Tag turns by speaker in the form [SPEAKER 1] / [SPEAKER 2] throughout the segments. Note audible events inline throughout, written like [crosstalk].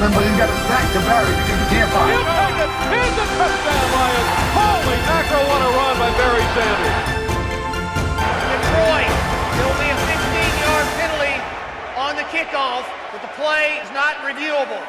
[SPEAKER 1] trying to tackle him, but he's got his back to Barry because he can't find
[SPEAKER 2] He'll
[SPEAKER 1] him.
[SPEAKER 2] take it. Here's a touchdown, Lions. Holy mackerel, what a run by Barry Sanders.
[SPEAKER 3] Detroit. It'll be a 15-yard penalty on the kickoff, but the play is not reviewable.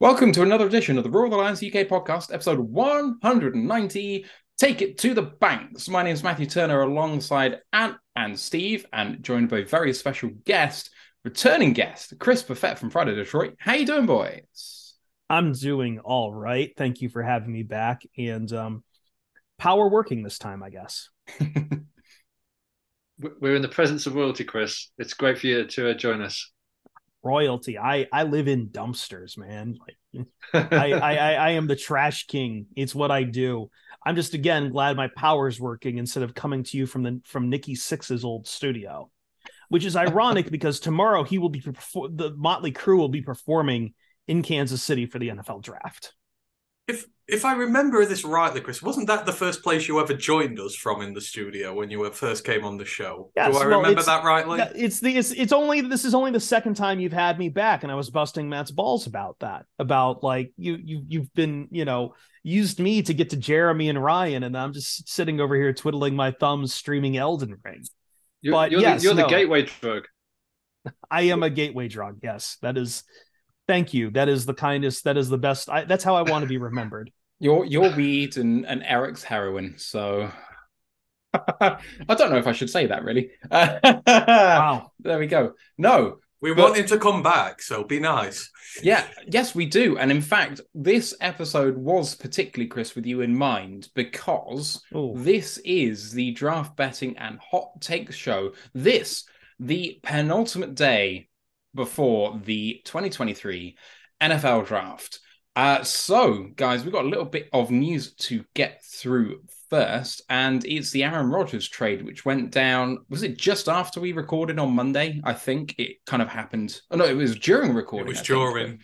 [SPEAKER 4] Welcome to another edition of the Roar Of The Lions UK podcast, episode 190. Take it to the banks. My name is Matthew Turner alongside Ant and Steve, and joined by a very special guest, returning guest, Chris Perfett from Pride of Detroit. How you doing, boys?
[SPEAKER 5] I'm doing all right. Thank you for having me back. And um, power working this time, I guess. [laughs]
[SPEAKER 6] We're in the presence of royalty, Chris. It's great for you to uh, join us.
[SPEAKER 5] Royalty. I I live in dumpsters, man. Like [laughs] I, I I I am the trash king. It's what I do. I'm just again glad my power's working instead of coming to you from the from Nikki Sixx's old studio, which is ironic because tomorrow he will be perfor- the Mötley Crüe will be performing in Kansas City for the NFL Draft.
[SPEAKER 7] If if I remember this rightly, Chris, wasn't that the first place you ever joined us from in the studio when you first came on the show?
[SPEAKER 5] Yes,
[SPEAKER 7] Do I
[SPEAKER 5] well,
[SPEAKER 7] remember that rightly?
[SPEAKER 5] It's the it's it's only this is only the second time you've had me back, and I was busting Matt's balls about that. About like you you you've been you know used me to get to Jeremy and Ryan, and I'm just sitting over here twiddling my thumbs, streaming Elden Ring.
[SPEAKER 6] You're,
[SPEAKER 5] But
[SPEAKER 6] you're,
[SPEAKER 5] yes,
[SPEAKER 6] the, you're
[SPEAKER 5] no.
[SPEAKER 6] the gateway drug. [laughs]
[SPEAKER 5] I am a gateway drug. Yes, that is. Thank you. That is the kindest. That is the best. I, that's how I want to be remembered. [laughs]
[SPEAKER 4] You're you're weed and, and Eric's heroin, so [laughs] I don't know if I should say that really.
[SPEAKER 5] Wow.
[SPEAKER 4] There we go. No,
[SPEAKER 7] we
[SPEAKER 4] but-
[SPEAKER 7] want him to come back, so be nice.
[SPEAKER 4] Yeah, yes, we do. And in fact, this episode was particularly, Chris, with you in mind because
[SPEAKER 5] Ooh.
[SPEAKER 4] this is the draft betting and hot takes show. This, the penultimate day before the 2023 NFL draft. Uh, so, guys, we've got a little bit of news to get through first, and it's the Aaron Rodgers trade, which went down. Was it just after we recorded on Monday? I think it kind of happened. Oh, no, it was during recording.
[SPEAKER 7] It was
[SPEAKER 4] I think.
[SPEAKER 7] during.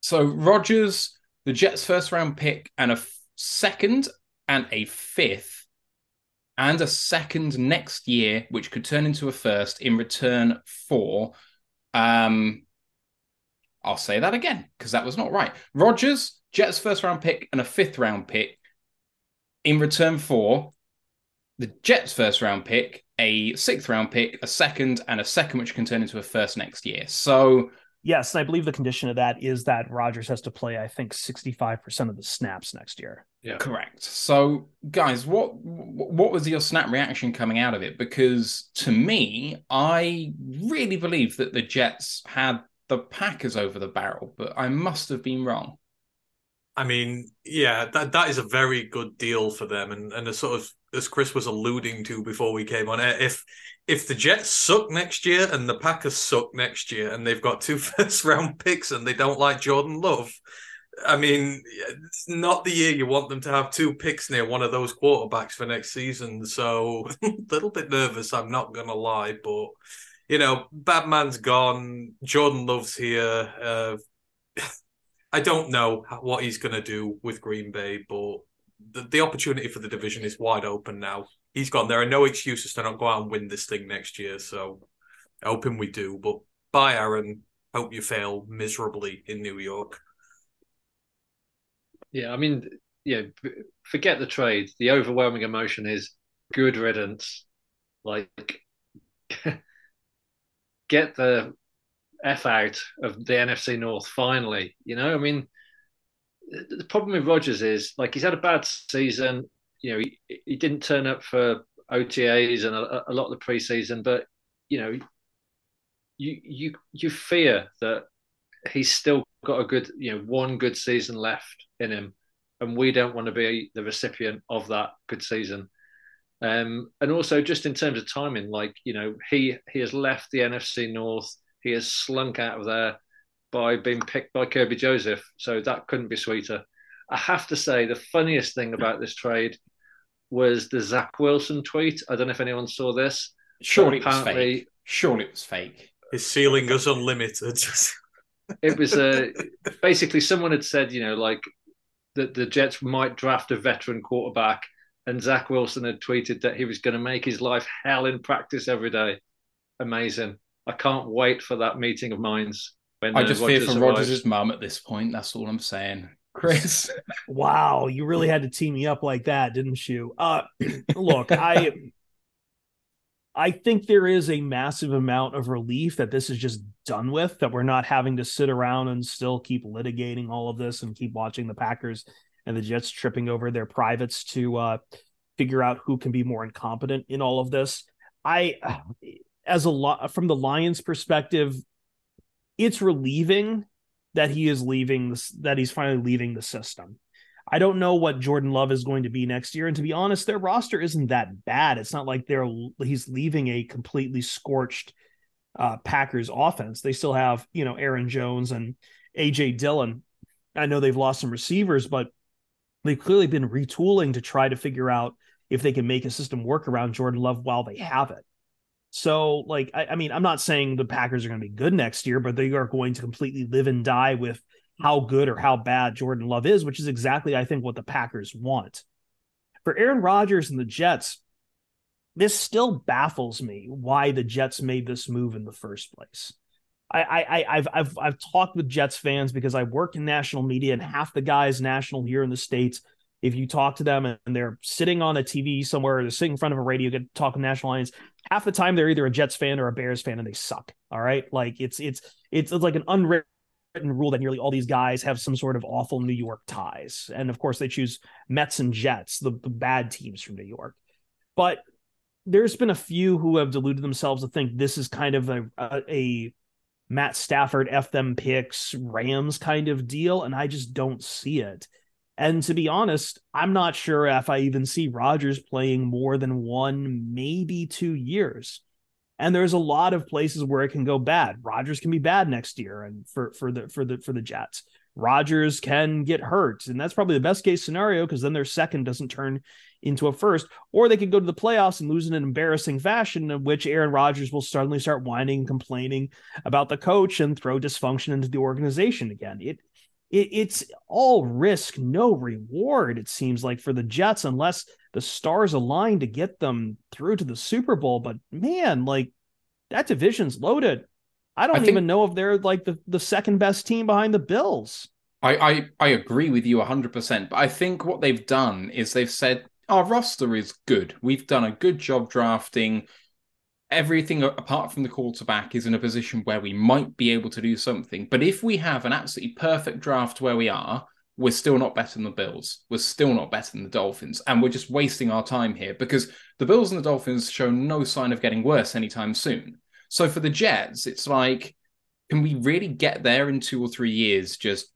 [SPEAKER 4] So Rodgers, the Jets' first round pick, and a f- second and a fifth, and a second next year, which could turn into a first in return for. Um, I'll say that again because that was not right. Rodgers, Jets' first round pick, and a fifth round pick in return for the Jets' first round pick, a sixth round pick, a second, and a second, which can turn into a first next year. So.
[SPEAKER 5] Yes, and I believe the condition of that is that Rodgers has to play. I think sixty five percent of the snaps next year.
[SPEAKER 6] Yeah.
[SPEAKER 4] Correct. So, guys, what what was your snap reaction coming out of it? Because to me, I really believe that the Jets had the Packers over the barrel, but I must have been wrong.
[SPEAKER 7] I mean, yeah, that that is a very good deal for them, and and sort of as Chris was alluding to before we came on if if the Jets suck next year and the Packers suck next year, and they've got two [laughs] first round picks and they don't like Jordan Love, I mean, it's not the year you want them to have two picks near one of those quarterbacks for next season. So [laughs] a little bit nervous, I'm not gonna lie, but you know, Batman's gone, Jordan Love's here. Uh, I don't know what he's going to do with Green Bay, but the, the opportunity for the division is wide open now. He's gone. There are no excuses to not go out and win this thing next year. So, hoping we do. But bye, Aaron. Hope you fail miserably in New York.
[SPEAKER 6] Yeah, I mean, yeah, forget the trade. The overwhelming emotion is good riddance. Like, [laughs] get the F out of the NFC North finally. You know, I mean, the problem with Rodgers is like he's had a bad season. You know, he, he didn't turn up for OTAs and a, a lot of the preseason, but you know, you you you fear that he's still got a good, you know, one good season left in him, and we don't want to be the recipient of that good season. Um, and also just in terms of timing, like you know, he he has left the NFC North. He has slunk out of there by being picked by Kerby Joseph. So that couldn't be sweeter. I have to say, the funniest thing about this trade was the Zach Wilson tweet. I don't know if anyone saw this.
[SPEAKER 4] Surely it was
[SPEAKER 6] apparently-
[SPEAKER 4] fake. Surely it was fake.
[SPEAKER 7] His ceiling is unlimited. [laughs]
[SPEAKER 6] it was uh, basically someone had said, you know, like that the Jets might draft a veteran quarterback, and Zach Wilson had tweeted that he was going to make his life hell in practice every day. Amazing! I can't wait for that meeting of minds. When,
[SPEAKER 4] I just
[SPEAKER 6] Rodgers
[SPEAKER 4] fear for
[SPEAKER 6] arrives.
[SPEAKER 4] Rodgers' mum at this point. That's all I'm saying. Chris. [laughs]
[SPEAKER 5] Wow, you really had to tee me up like that, didn't you? Uh [clears throat] look, I I think there is a massive amount of relief that this is just done with, that we're not having to sit around and still keep litigating all of this and keep watching the Packers and the Jets tripping over their privates to uh figure out who can be more incompetent in all of this. I as a lot from the Lions perspective, it's relieving that he is leaving this, that he's finally leaving the system. I don't know what Jordan Love is going to be next year, and to be honest, their roster isn't that bad. It's not like they're he's leaving a completely scorched uh, Packers offense. They still have you know Aaron Jones and AJ Dillon. I know they've lost some receivers, but they've clearly been retooling to try to figure out if they can make a system work around Jordan Love while they have it. So, like, I, I mean, I'm not saying the Packers are going to be good next year, but they are going to completely live and die with how good or how bad Jordan Love is, which is exactly, I think, what the Packers want. For Aaron Rodgers and the Jets, this still baffles me why the Jets made this move in the first place. I, I, I've, I've, I've talked with Jets fans because I work in national media, and half the guys national here in the states if you talk to them and they're sitting on a TV somewhere, they're sitting in front of a radio, get talking national lines. Half the time they're either a Jets fan or a Bears fan, and they suck. All right, like it's it's it's, it's like an unwritten rule that nearly all these guys have some sort of awful New York ties, and of course they choose Mets and Jets, the, the bad teams from New York. But there's been a few who have deluded themselves to think this is kind of a, a, a Matt Stafford f them picks Rams kind of deal, and I just don't see it. And to be honest, I'm not sure if I even see Rodgers playing more than one, maybe two years. And there's a lot of places where it can go bad. Rodgers can be bad next year, and for for the for the for the Jets, Rodgers can get hurt, and that's probably the best case scenario because then their second doesn't turn into a first, or they could go to the playoffs and lose in an embarrassing fashion, in which Aaron Rodgers will suddenly start whining and complaining about the coach and throw dysfunction into the organization again. It it, it's all risk, no reward, it seems like for the Jets, unless the stars align to get them through to the Super Bowl. But man, like that division's loaded. I don't
[SPEAKER 4] I
[SPEAKER 5] even know if they're like the, the second best team behind the Bills.
[SPEAKER 4] I, I, I agree with you 100%. But I think what they've done is they've said, our roster is good. We've done a good job drafting. Everything apart from the quarterback is in a position where we might be able to do something. But if we have an absolutely perfect draft where we are, we're still not better than the Bills. We're still not better than the Dolphins. And we're just wasting our time here because the Bills and the Dolphins show no sign of getting worse anytime soon. So for the Jets, it's like, can we really get there in two or three years just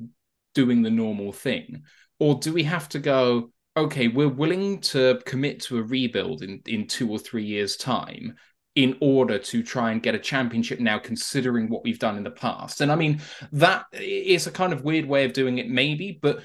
[SPEAKER 4] doing the normal thing? Or do we have to go, okay, we're willing to commit to a rebuild in, in two or three years' time in order to try and get a championship now, considering what we've done in the past? And I mean, that is a kind of weird way of doing it, maybe, but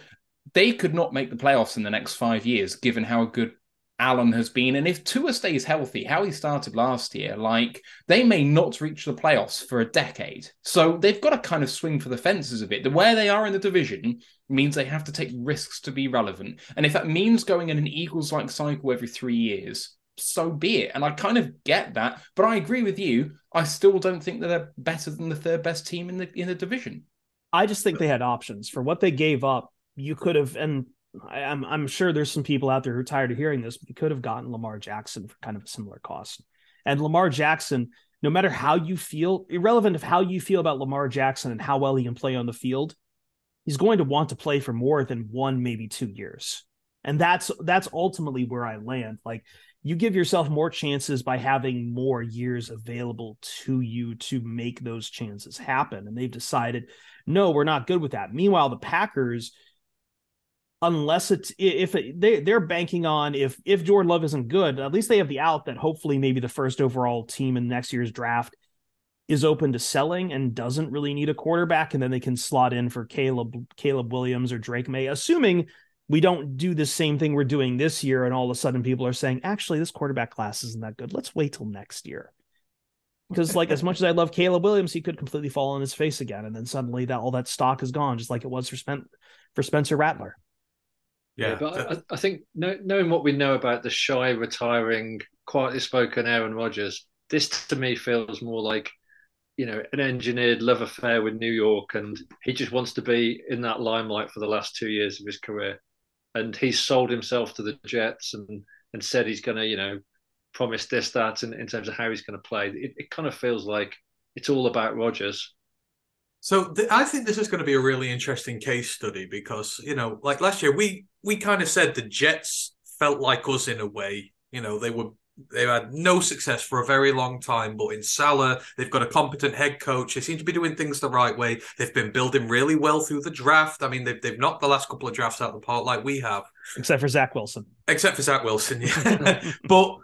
[SPEAKER 4] they could not make the playoffs in the next five years, given how good Allen has been. And if Tua stays healthy, how he started last year, like they may not reach the playoffs for a decade. So they've got to kind of swing for the fences a bit. The where they are in the division means they have to take risks to be relevant. And if that means going in an Eagles like cycle every three years, so be it. And I kind of get that, but I agree with you. I still don't think that they're better than the third best team in the in the division.
[SPEAKER 5] I just think they had options for what they gave up. You could have, and I, I'm I'm sure there's some people out there who are tired of hearing this, but you could have gotten Lamar Jackson for kind of a similar cost. And Lamar Jackson, no matter how you feel, irrelevant of how you feel about Lamar Jackson and how well he can play on the field, he's going to want to play for more than one, maybe two years. And that's that's ultimately where I land. Like you give yourself more chances by having more years available to you to make those chances happen. And they've decided, no, we're not good with that. Meanwhile, the Packers, unless it's if it, they they're banking on if if Jordan Love isn't good, at least they have the out that hopefully maybe the first overall team in next year's draft is open to selling and doesn't really need a quarterback, and then they can slot in for Caleb Caleb Williams or Drake Maye, assuming we don't do the same thing we're doing this year, and all of a sudden people are saying, actually, this quarterback class isn't that good. Let's wait till next year. Because like as much as I love Caleb Williams, he could completely fall on his face again, and then suddenly that all that stock is gone, just like it was for Spen- for Spencer Rattler.
[SPEAKER 6] Yeah,
[SPEAKER 7] Yeah,
[SPEAKER 6] but
[SPEAKER 7] th-
[SPEAKER 6] I, I think knowing what we know about the shy, retiring, quietly spoken Aaron Rodgers, this to me feels more like you know an engineered love affair with New York, and he just wants to be in that limelight for the last two years of his career, and he's sold himself to the Jets and and said he's going to you know promise this that in, in terms of how he's going to play. It, it kind of feels like it's all about Rodgers.
[SPEAKER 7] So th- I think this is going to be a really interesting case study because you know, like last year, we we kind of said the Jets felt like us in a way. You know, they were they had no success for a very long time, but in Salah, they've got a competent head coach. They seem to be doing things the right way. They've been building really well through the draft. I mean, they've they've knocked the last couple of drafts out of the park like we have.
[SPEAKER 5] Except for Zach Wilson.
[SPEAKER 7] except for Zach Wilson. Yeah. [laughs] but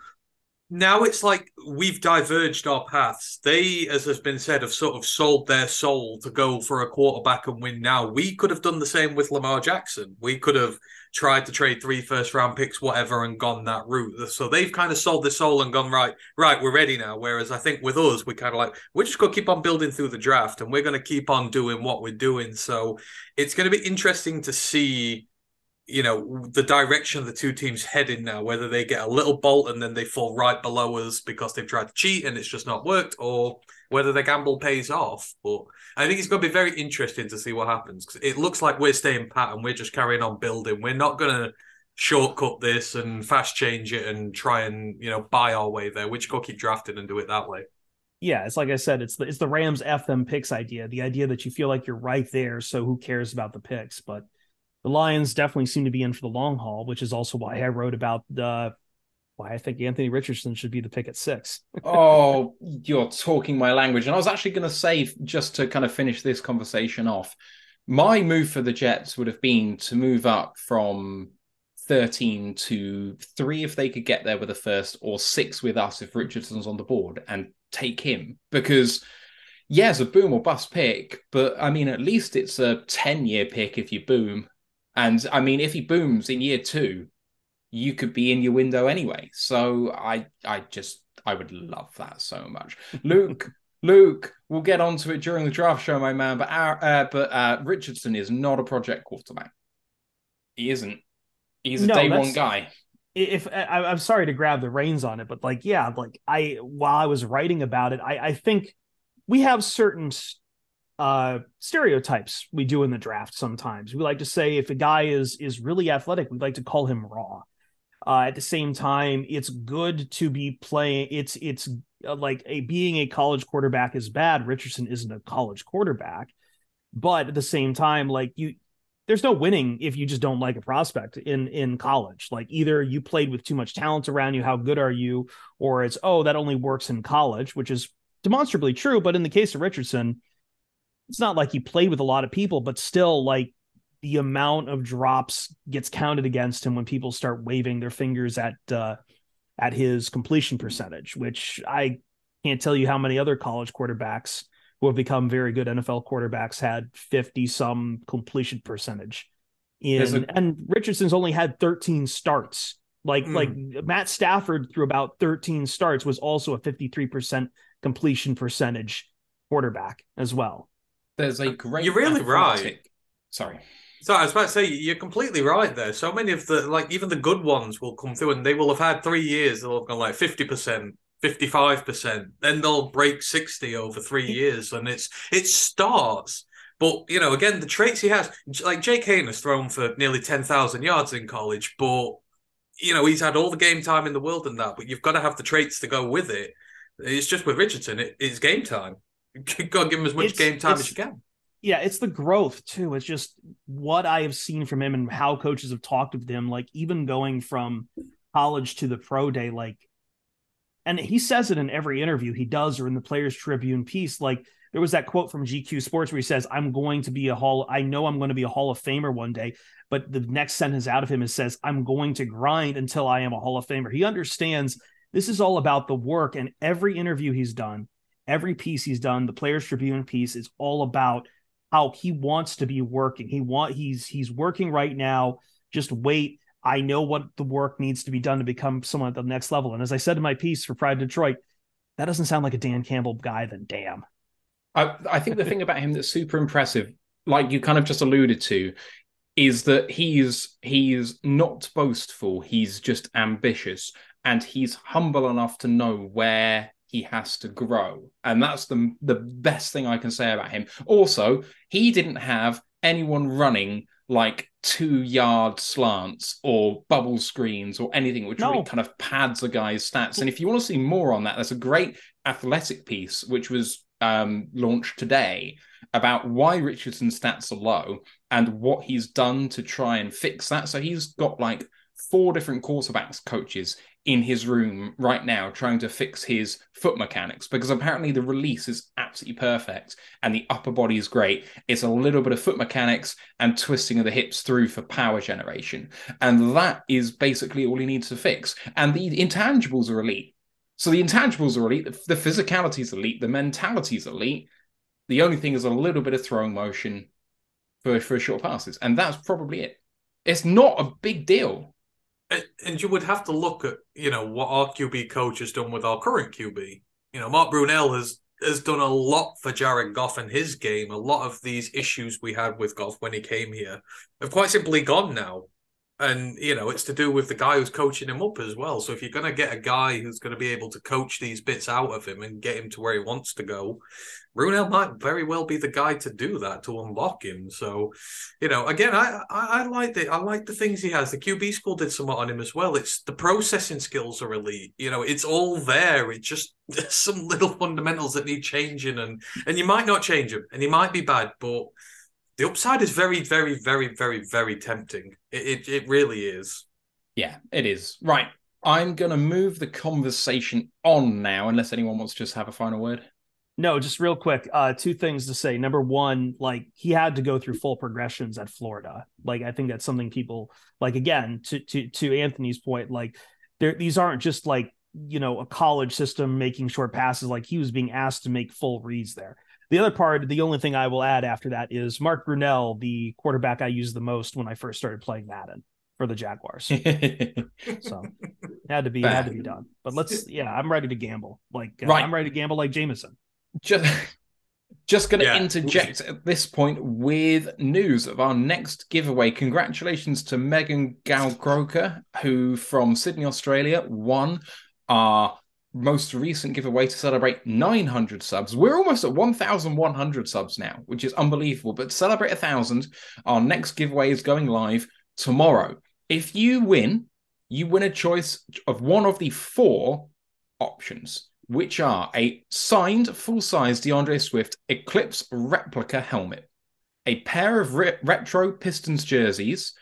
[SPEAKER 7] now it's like we've diverged our paths. They, as has been said, have sort of sold their soul to go for a quarterback and win now. We could have done the same with Lamar Jackson. We could have tried to trade three first round picks, whatever, and gone that route. So they've kind of sold their soul and gone, right, right, we're ready now. Whereas I think with us, we're kind of like, we're just going to keep on building through the draft and we're going to keep on doing what we're doing. So it's going to be interesting to see you know the direction the two teams heading now whether they get a little bolt and then they fall right below us because they've tried to cheat and it's just not worked or whether the gamble pays off but i think it's going to be very interesting to see what happens because it looks like we're staying pat and we're just carrying on building we're not going to shortcut this and fast change it and try and you know buy our way there we're keep drafting and do it that way
[SPEAKER 5] Yeah, it's like I said, it's the it's the Rams F them picks idea. The idea that you feel like you're right there, so who cares about the picks? But the Lions definitely seem to be in for the long haul, which is also why I wrote about the why I think Anthony Richardson should be the pick at six.
[SPEAKER 4] oh, [laughs] you're talking my language. And I was actually going to say, just to kind of finish this conversation off, my move for the Jets would have been to move up from 13 to three if they could get there with a first, or six with us if Richardson's on the board and take him. Because, yeah, it's a boom or bust pick, but I mean, at least it's a 10 year pick if you boom. And I mean, if he booms in year two, you could be in your window anyway. So I I just I would love that so much. Luke, [laughs] Luke, we'll get onto it during the draft show, my man. But our uh, but uh, Richardson is not a project quarterback. He isn't. He's a
[SPEAKER 5] No,
[SPEAKER 4] day one guy.
[SPEAKER 5] if I, I'm sorry to grab the reins on it, but like, yeah, like I while I was writing about it, I, I think we have certain uh stereotypes we do in the draft sometimes. We like to say if a guy is is really athletic, we'd like to call him raw. Uh, at the same time, it's good to be playing. It's it's uh, like a being a college quarterback is bad. Richardson isn't a college quarterback, but at the same time, like you, there's no winning if you just don't like a prospect in in college. Like either you played with too much talent around you, how good are you, or it's oh that only works in college, which is demonstrably true. But in the case of Richardson, it's not like he played with a lot of people, but still like the amount of drops gets counted against him when people start waving their fingers at uh, at his completion percentage, which I can't tell you how many other college quarterbacks who have become very good NFL quarterbacks had 50 some completion percentage. In,
[SPEAKER 4] a-
[SPEAKER 5] and Richardson's only had 13 starts. Like
[SPEAKER 7] Mm.
[SPEAKER 5] like Matt Stafford through about 13 starts was also a 53% completion percentage quarterback as well.
[SPEAKER 4] There's a great.
[SPEAKER 7] You're really right.
[SPEAKER 4] Sorry.
[SPEAKER 7] So I was about to say you're completely right there. So many of the like even the good ones will come through and they will have had three years. They'll have gone like fifty percent, fifty five percent. Then they'll break sixty over three years, and it's it starts. But you know, again, the traits he has, like Jake Haener has thrown for nearly ten thousand yards in college, but you know he's had all the game time in the world and that. But you've got to have the traits to go with it. It's just with Richardson, it, it's game time. [laughs] Got give him as much
[SPEAKER 5] It's-
[SPEAKER 7] game time as you can.
[SPEAKER 5] yeah, it's the growth too. It's just what I have seen from him and how coaches have talked of him. Like even going from college to the pro day, like, and he says it in every interview he does or in the Players Tribune piece. Like there was that quote from GQ Sports where he says, "I'm going to be a hall. I know I'm going to be a Hall of Famer one day." But the next sentence out of him is says, "I'm going to grind until I am a Hall of Famer." He understands this is all about the work, and every interview he's done, every piece he's done, the Players Tribune piece is all about how he wants to be working. He want he's he's working right now. Just wait. I know what the work needs to be done to become someone at the next level. And as I said in my piece for Pride Detroit, that doesn't sound like a Dan Campbell guy, then damn.
[SPEAKER 4] I, I think the thing about him that's super impressive, like you kind of just alluded to, is that he's he's not boastful. He's just ambitious, and he's humble enough to know where he has to grow, and that's the the best thing I can say about him. Also, he didn't have anyone running like two yard slants or bubble screens or anything which
[SPEAKER 5] No.
[SPEAKER 4] really kind of pads a guy's stats. And if you want to see more on that, there's a great athletic piece which was um, launched today about why Richardson's stats are low and what he's done to try and fix that. So he's got like four different quarterbacks coaches in his room right now trying to fix his foot mechanics because apparently the release is absolutely perfect and the upper body is great. It's a little bit of foot mechanics and twisting of the hips through for power generation. And that is basically all he needs to fix. And the intangibles are elite. So the intangibles are elite, the, physicality is elite, the mentality is elite. The only thing is a little bit of throwing motion for, for short passes. And that's probably it. It's not a big deal.
[SPEAKER 7] And- you would have to look at, you know, what our QB coach has done with our current QB. You know, Mark Brunell has has done a lot for Jared Goff and his game. A lot of these issues we had with Goff when he came here have quite simply gone now. And, you know, it's to do with the guy who's coaching him up as well. So if you're going to get a guy who's going to be able to coach these bits out of him and get him to where he wants to go, Brunell might very well be the guy to do that to unlock him. So, you know, again, I I, I like the I like the things he has. The QB school did somewhat on him as well. It's the processing skills are elite. You know, it's all there. It's just [laughs] there's some little fundamentals that need changing, and and you might not change them, and he might be bad, but the upside is very, very, very, very, very tempting. It it, it really is.
[SPEAKER 4] Yeah, it is. Right. I'm going to move the conversation on now, unless anyone wants to just have a final word.
[SPEAKER 5] No, just real quick. Uh, two things to say. Number one, like he had to go through full progressions at Florida. Like I think that's something people like. Again, to to to Anthony's point, like there these aren't just like you know a college system making short passes. Like he was being asked to make full reads there. The other part, the only thing I will add after that is Mark Brunell, the quarterback I used the most when I first started playing Madden for the Jaguars. [laughs] So it had to be had to be done. But let's yeah, I'm ready to gamble. Like uh,
[SPEAKER 4] Right.
[SPEAKER 5] I'm ready to gamble like Jameson. [laughs]
[SPEAKER 4] just just going to
[SPEAKER 7] Yeah.
[SPEAKER 4] interject at this point with news of our next giveaway. Congratulations to Megan Galgroker, who from Sydney, Australia, won our most recent giveaway to celebrate 900 subs. We're almost at 1,100 subs now, which is unbelievable. But to celebrate a thousand, our next giveaway is going live tomorrow. If you win, you win a choice of one of the four options, which are a signed full size DeAndre Swift Eclipse replica helmet, a pair of re- retro Pistons jerseys,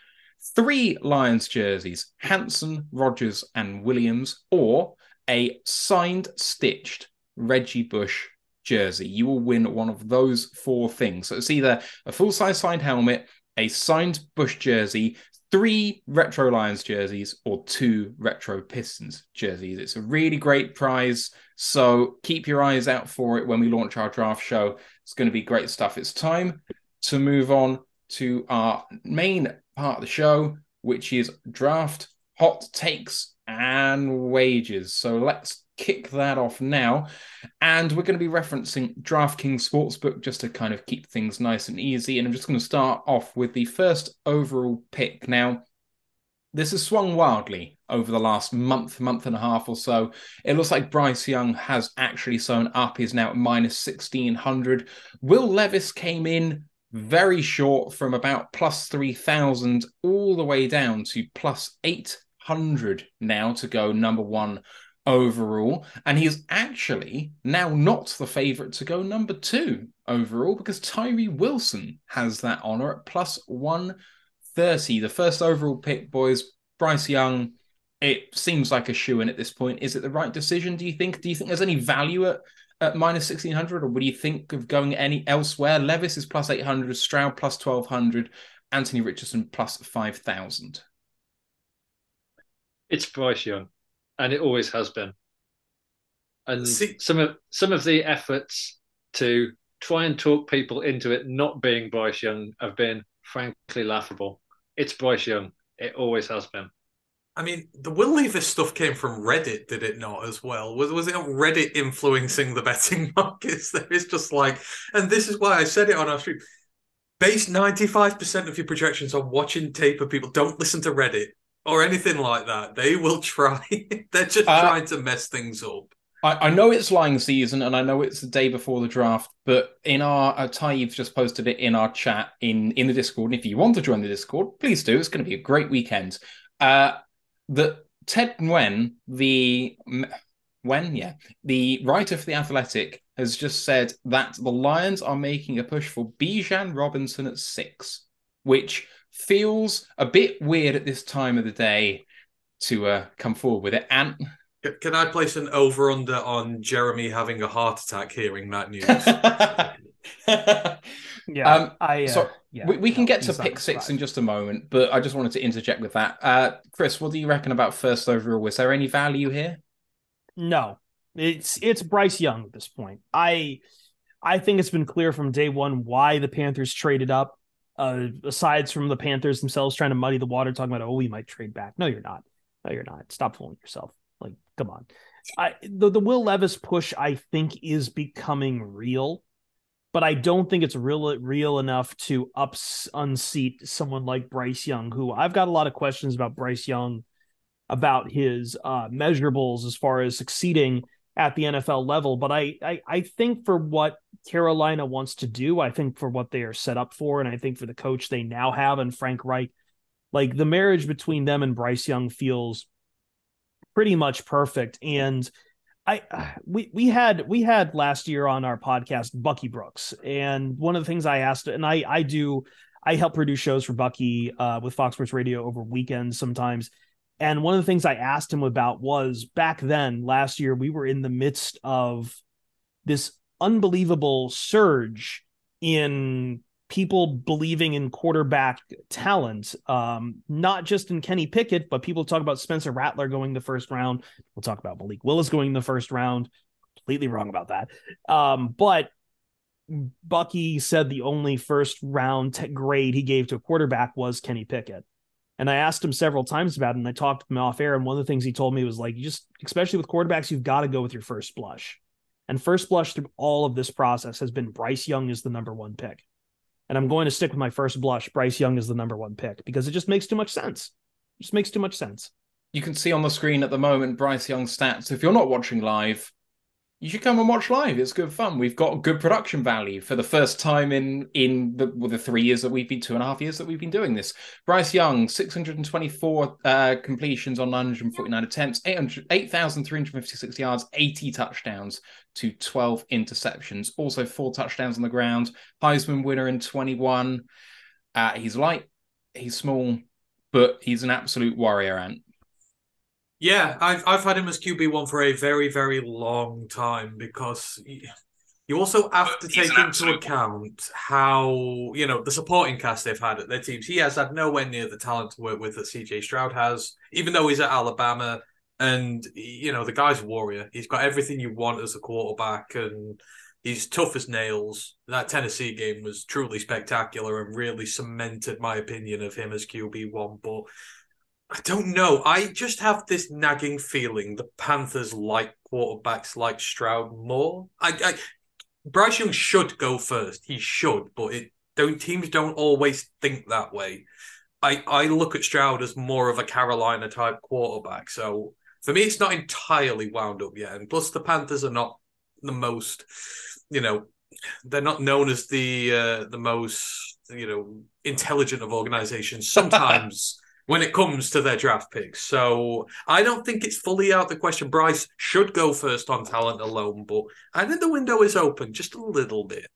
[SPEAKER 4] three Lions jerseys, Hanson, Rogers, and Williams, or a signed stitched Reggie Bush jersey. You will win one of those four things. So it's either a full size signed helmet, a signed Bush jersey, three retro Lions jerseys, or two retro Pistons jerseys. It's a really great prize. So keep your eyes out for it when we launch our draft show. It's going to be great stuff. It's time to move on to our main part of the show, which is draft hot takes and wages. So let's kick that off now. And we're going to be referencing DraftKings Sportsbook just to kind of keep things nice and easy. And I'm just going to start off with the first overall pick. Now, this has swung wildly over the last month, month and a half or so. It looks like Bryce Young has actually sewn up, He's now at minus 1600. Will Levis came in very short from about plus 3000 all the way down to plus 800 now to go number one overall. And he's actually now not the favorite to go number two overall because Tyree Wilson has that honor at plus 130. The first overall pick, boys, Bryce Young. It seems like a shoe in at this point. Is it the right decision? Do you think? Do you think there's any value at, at minus 1600 or would you think of going any elsewhere? Levis is plus 800, Stroud plus 1200, Anthony Richardson plus 5000.
[SPEAKER 6] It's Bryce Young, and it always has been. And
[SPEAKER 7] See-
[SPEAKER 6] some of some of the efforts to try and talk people into it not being Bryce Young have been frankly laughable. It's Bryce Young. It always has been.
[SPEAKER 7] I mean, the Will Levis stuff came from Reddit, did it not, as well? Was was it Reddit influencing the betting [laughs] markets? There is just like, and this is why I said it on our stream. Base ninety five percent of your projections on watching tape of people. Don't listen to Reddit or anything like that. They will try. [laughs] They're just
[SPEAKER 4] Uh,
[SPEAKER 7] trying to mess things up.
[SPEAKER 4] I, I know it's lying season and I know it's the day before the draft, but in our uh, Taib's just posted it in our chat in in the Discord. And if you want to join the Discord, please do. It's going to be a great weekend. Uh, the Ted Nguyen, the when yeah, the writer for the Athletic has just said that the Lions are making a push for Bijan Robinson at six, which feels a bit weird at this time of the day to uh, come forward with it. And
[SPEAKER 7] Can I place an over under on Jeremy having a heart attack hearing that news? [laughs]
[SPEAKER 5] Yeah,
[SPEAKER 4] Um,
[SPEAKER 5] I. Uh,
[SPEAKER 4] so
[SPEAKER 5] yeah,
[SPEAKER 4] we, we can
[SPEAKER 5] no,
[SPEAKER 4] get to pick six in just a moment, but I just wanted to interject with that. Uh, Chris, what do you reckon about first overall? Was there any value here?
[SPEAKER 5] No, it's it's Bryce Young at this point. I I think it's been clear from day one why the Panthers traded up. Uh, aside from the Panthers themselves trying to muddy the water, talking about oh we might trade back. No, you're not. No, you're not. Stop fooling yourself. Like, come on. I the the Will Levis push I think is becoming real, but I don't think it's real real enough to ups unseat someone like Bryce Young, who I've got a lot of questions about Bryce Young about his uh, measurables as far as succeeding at the NFL level. But I, I, I think for what Carolina wants to do, I think for what they are set up for, and I think for the coach they now have and Frank Reich, like the marriage between them and Bryce Young feels pretty much perfect. And I we we had we had last year on our podcast Bucky Brooks, and one of the things I asked, and I I do I help produce shows for Bucky uh, with Fox Sports Radio over weekends sometimes. And one of the things I asked him about was back then, last year, we were in the midst of this unbelievable surge in people believing in quarterback talent, um, not just in Kenny Pickett, but people talk about Spencer Rattler going the first round. We'll talk about Malik Willis going the first round. Completely wrong about that. Um, but Bucky said the only first round grade he gave to a quarterback was Kenny Pickett. And I asked him several times about it, and I talked to him off air. And one of the things he told me was like, you just, especially with quarterbacks, you've got to go with your first blush. And first blush through all of this process has been Bryce Young is the number one pick. And I'm going to stick with my first blush. Bryce Young is the number one pick because it just makes too much sense. It just makes too much sense.
[SPEAKER 4] You can see on the screen at the moment Bryce Young's stats. If you're not watching live, you should come and watch live. It's good fun. We've got good production value for the first time in in the, well, the three years that we've been two and a half years that we've been doing this. Bryce Young, 624 uh, completions on 949 attempts, 800 8,356 yards, 80 touchdowns to 12 interceptions. Also four touchdowns on the ground. Heisman winner in 21. Uh, he's light, he's small, but he's an absolute warrior ant.
[SPEAKER 7] Yeah, I've I've had him as QB one for a very very long time because you also have to take into account how you know the supporting cast they've had at their teams. He has had nowhere near the talent to work with that CJ Stroud has, even though he's at Alabama. And you know the guy's a warrior. He's got everything you want as a quarterback, and he's tough as nails. That Tennessee game was truly spectacular and really cemented my opinion of him as QB one. But I don't know. I just have this nagging feeling the Panthers like quarterbacks like Stroud more. I, I Bryce Young should go first. He should, but it don't teams don't always think that way. I, I look at Stroud as more of a Carolina type quarterback. So for me, it's not entirely wound up yet. And plus, the Panthers are not the most, you know, they're not known as the uh, the most, you know, intelligent of organizations. [laughs] Sometimes when it comes to their draft picks. So I don't think it's fully out the question. Bryce should go first on talent alone, but I think the window is open just a little bit.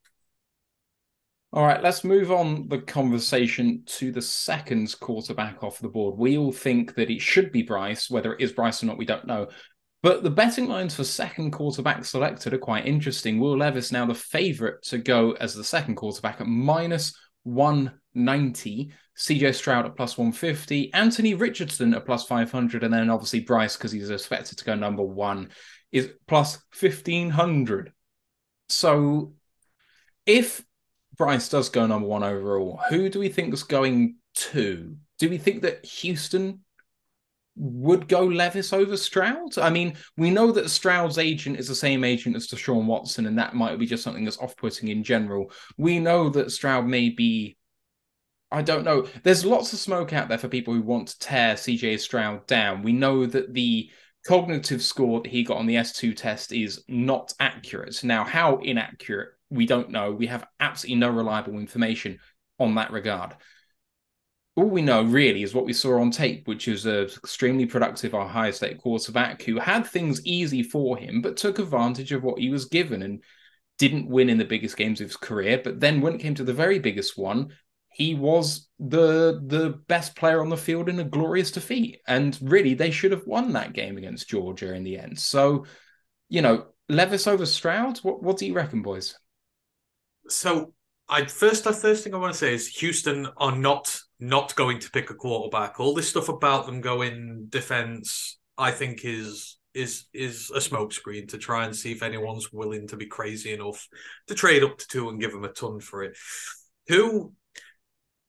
[SPEAKER 4] All right, let's move on the conversation to the second quarterback off the board. We all think that it should be Bryce. Whether it is Bryce or not, we don't know. But the betting lines for second quarterback selected are quite interesting. Will Levis now the favorite to go as the second quarterback at minus 190, CJ Stroud at plus 150, Anthony Richardson at plus 500, and then obviously Bryce, because he's expected to go number one, is plus 1500. So if Bryce does go number one overall, who do we think is going to? Do we think that Houston would go Levis over Stroud. I mean, we know that Stroud's agent is the same agent as Deshaun Watson, and that might be just something that's off-putting in general. We know that Stroud may be. I don't know. There's lots of smoke out there for people who want to tear CJ Stroud down. We know that the cognitive score that he got on the S2 test is not accurate. Now, how inaccurate, we don't know. We have absolutely no reliable information on that regard all we know really is what we saw on tape, which is an extremely productive Ohio State quarterback who had things easy for him, but took advantage of what he was given and didn't win in the biggest games of his career. But then when it came to the very biggest one, he was the the best player on the field in a glorious defeat. And really, they should have won that game against Georgia in the end. So, you know, Levis over Stroud, what, what do you reckon, boys?
[SPEAKER 7] So I first the first thing I want to say is Houston are not not going to pick a quarterback. All this stuff about them going defense, I think is is is a smokescreen to try and see if anyone's willing to be crazy enough to trade up to two and give them a ton for it. Who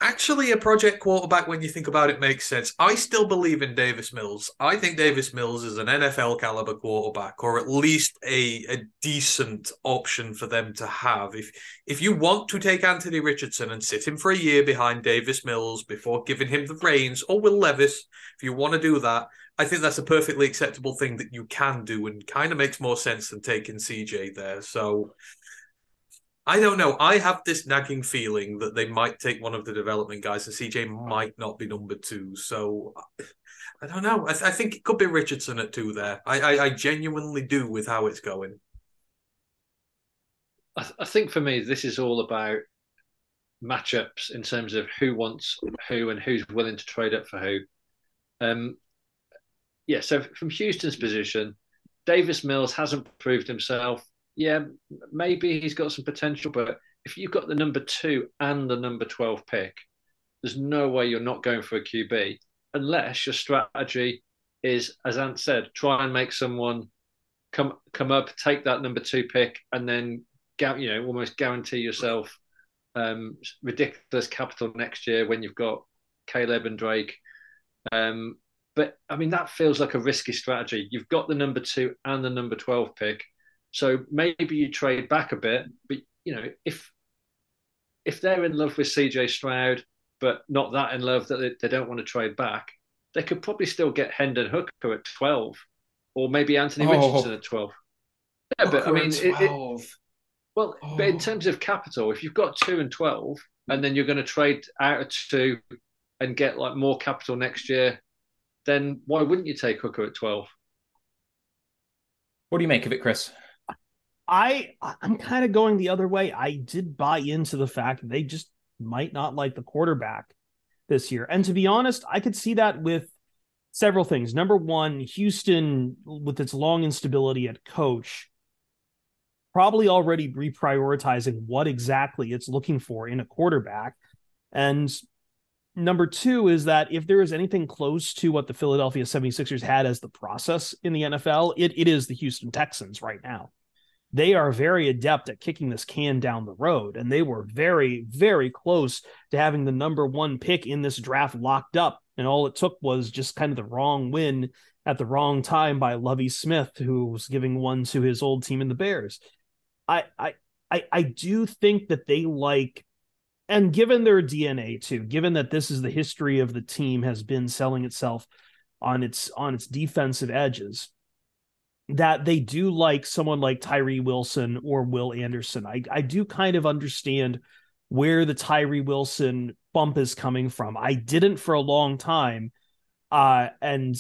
[SPEAKER 7] actually a project quarterback when you think about it makes sense. I still believe in Davis Mills. I think Davis Mills is an NFL caliber quarterback or at least a, a decent option for them to have. If if you want to take Anthony Richardson and sit him for a year behind Davis Mills before giving him the reins or Will Levis, if you want to do that, I think that's a perfectly acceptable thing that you can do and kind of makes more sense than taking CJ there. So I don't know. I have this nagging feeling that they might take one of the development guys, and CJ might not be number two. So I don't know. I, th- I think it could be Richardson at two there. I, I, I genuinely do with how it's going.
[SPEAKER 6] I, th- I think for me, this is all about matchups in terms of who wants who and who's willing to trade up for who. Um, yeah. So from Houston's position, Davis Mills hasn't proved himself yeah, maybe he's got some potential, but if you've got the number two and the number 12 pick, there's no way you're not going for a QB unless your strategy is, as Ant said, try and make someone come come up, take that number two pick, and then you know almost guarantee yourself um, ridiculous capital next year when you've got Caleb and Drake. Um, but I mean that feels like a risky strategy. You've got the number two and the number twelve pick. So maybe you trade back a bit, but you know, if if they're in love with CJ Stroud, but not that in love that they, they don't want to trade back, they could probably still get Hendon Hooker at 12 or maybe Anthony oh, Richardson at 12. Yeah, but I mean, it, it, well, oh. but in oh. terms of capital, if you've got two and 12 and then you're going to trade out of two and get like more capital next year, then why wouldn't you take Hooker at 12?
[SPEAKER 4] What do you make of it, Chris?
[SPEAKER 5] I I'm kind of going the other way. I did buy into the fact that they just might not like the quarterback this year. And to be honest, I could see that with several things. Number one, Houston, with its long instability at coach, probably already reprioritizing what exactly it's looking for in a quarterback. And number two is that if there is anything close to what the Philadelphia 76ers had as the process in the NFL, it, it is the Houston Texans right now they are very adept at kicking this can down the road. And they were very, very close to having the number one pick in this draft locked up. And all it took was just kind of the wrong win at the wrong time by Lovie Smith, who was giving one to his old team in the Bears. I I I, I do think that they like and given their DNA too, given that this is the history of the team has been selling itself on its on its defensive edges, that they do like someone like Tyree Wilson or Will Anderson. I, I do kind of understand where the Tyree Wilson bump is coming from. I didn't for a long time. Uh, and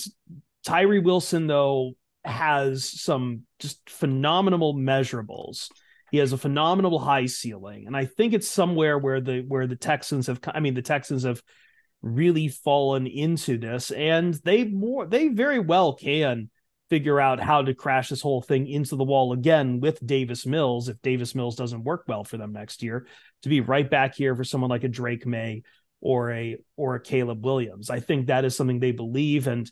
[SPEAKER 5] Tyree Wilson, though, has some just phenomenal measurables. He has a phenomenal high ceiling, and I think it's somewhere where the where the Texans have. I mean, the Texans have really fallen into this, and they more they very well can figure out how to crash this whole thing into the wall again with Davis Mills if Davis Mills doesn't work well for them next year to be right back here for someone like a Drake Maye or a or a Caleb Williams. I think that is something they believe and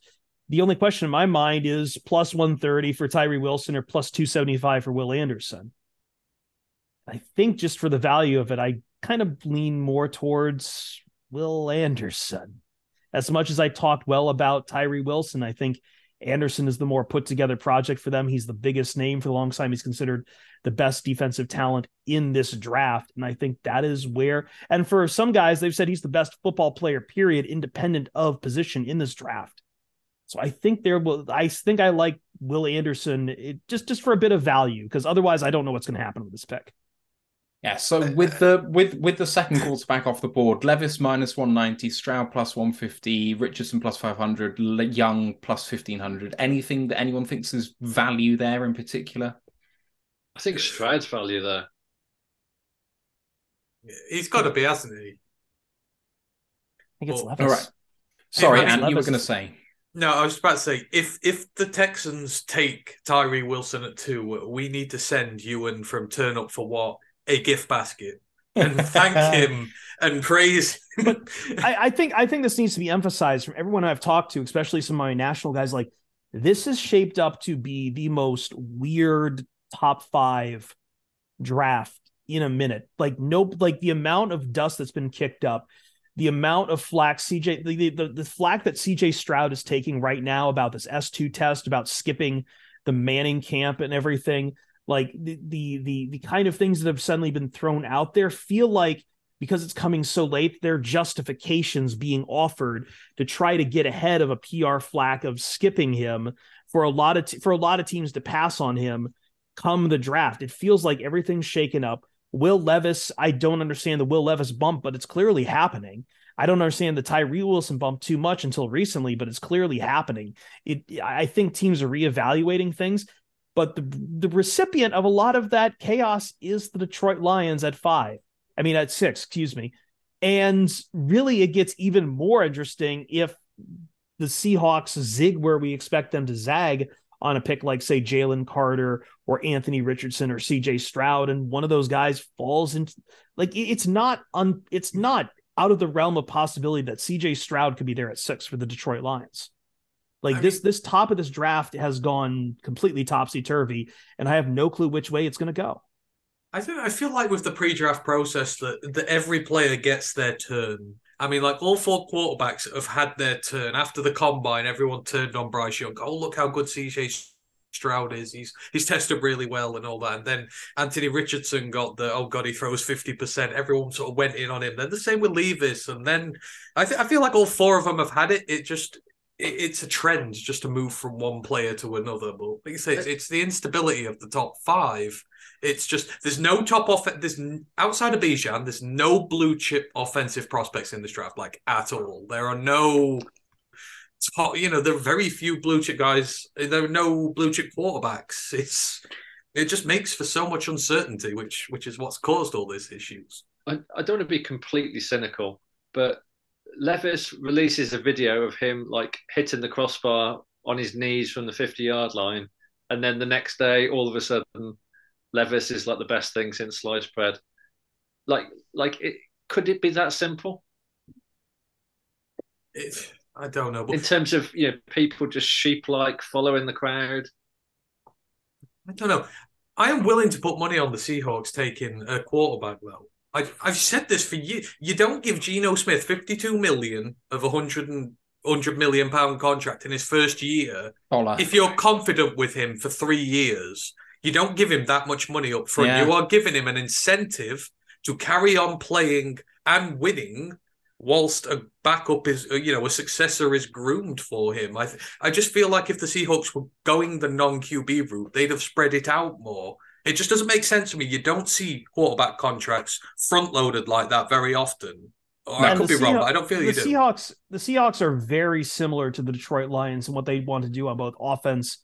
[SPEAKER 5] the only question in my mind is plus 130 for Tyree Wilson or plus 275 for Will Anderson. I think just for the value of it, I kind of lean more towards Will Anderson. As much as I talked well about Tyree Wilson, I think Anderson is the more put together project for them. He's the biggest name for the long time. He's considered the best defensive talent in this draft. And I think that is where, and for some guys, they've said he's the best football player, period, independent of position in this draft. So I think there will, I think I like Will Anderson it, just, just for a bit of value, because otherwise I don't know what's going to happen with this pick.
[SPEAKER 4] Yeah, so with the with with the second quarterback off the board, Levis minus one ninety, Stroud plus one fifty, Richardson plus five hundred, Young plus fifteen hundred. Anything that anyone thinks is value there in particular?
[SPEAKER 6] I think Stroud's value there.
[SPEAKER 7] He's got to be, hasn't he?
[SPEAKER 5] I think it's Levis.
[SPEAKER 4] All right. Sorry,
[SPEAKER 7] Hey,
[SPEAKER 4] Ant, you were going to say.
[SPEAKER 7] No, I was about to say if if the Texans take Tyree Wilson at two, we need to send Ewan from Turn Up for What a gift basket and thank [laughs] him and praise him.
[SPEAKER 5] I, I think I think this needs to be emphasized from everyone I've talked to, especially some of my national guys. Like this is shaped up to be the most weird top five draft in a minute. Like no, like the amount of dust that's been kicked up, the amount of flack CJ, the the, the flack that CJ Stroud is taking right now about this S two test, about skipping the Manning camp and everything. Like the the the the kind of things that have suddenly been thrown out there feel like because it's coming so late, there are justifications being offered to try to get ahead of a PR flack of skipping him for a lot of for a lot of teams to pass on him come the draft. It feels like everything's shaken up. Will Levis, I don't understand the Will Levis bump, but it's clearly happening. I don't understand the Tyree Wilson bump too much until recently, but it's clearly happening. It I think teams are reevaluating things, but the the recipient of a lot of that chaos is the Detroit Lions at five. I mean, at six, excuse me. And really, it gets even more interesting if the Seahawks zig where we expect them to zag on a pick like, say, Jalen Carter or Anthony Richardson or CJ Stroud, and one of those guys falls into like it's not un it's not out of the realm of possibility that CJ Stroud could be there at six for the Detroit Lions. Like
[SPEAKER 7] I
[SPEAKER 5] this,
[SPEAKER 7] mean-
[SPEAKER 5] this top of this draft has gone completely topsy turvy, and I have no clue which way it's going to go.
[SPEAKER 7] I think I feel like with the pre-draft process that that every player gets their turn. I mean, like all four quarterbacks have had their turn after the combine. Everyone turned on Bryce Young. Oh, look how good CJ Stroud is. He's he's tested really well and all that. And then Anthony Richardson got the oh god, he throws fifty percent. Everyone sort of went in on him. Then the same with Levis. And then I think I feel like all four of them have had it. It just it's a trend just to move from one player to another. But like you say, it's, it's the instability of the top five. It's just there's no top off. There's outside of Bijan, there's no blue chip offensive prospects in this draft, like at all. There are no top. You know, there are very few blue chip guys. There are no blue chip quarterbacks. It's it just makes for so much uncertainty, which which is what's caused all these issues.
[SPEAKER 6] I, I don't want to be completely cynical, but Levis releases a video of him like hitting the crossbar on his knees from the 50 yard line. And then the next day, all of a sudden, Levis is like the best thing since sliced bread. Like, like it could it be that simple
[SPEAKER 7] It, I don't know, but
[SPEAKER 6] in terms of you know people just sheep like following the crowd?
[SPEAKER 7] I don't know. I am willing to put money on the Seahawks taking a quarterback though. I, I've said this for you. You don't give Geno Smith 52 million of a hundred and hundred million pound contract in his first year. If you're confident with him for three years, you don't give him that much money up front.
[SPEAKER 4] Yeah.
[SPEAKER 7] You are giving him an incentive to carry on playing and winning whilst a backup is uh, you know a successor is groomed for him i i just feel like if the seahawks were going the non qb route they'd have spread it out more it just doesn't make sense to me you don't see quarterback contracts front loaded like that very often Or i could be
[SPEAKER 5] the
[SPEAKER 7] wrong but i don't feel
[SPEAKER 5] the
[SPEAKER 7] you do the
[SPEAKER 5] Seahawks. The Seahawks are very similar to the Detroit Lions and what they want to do on both offense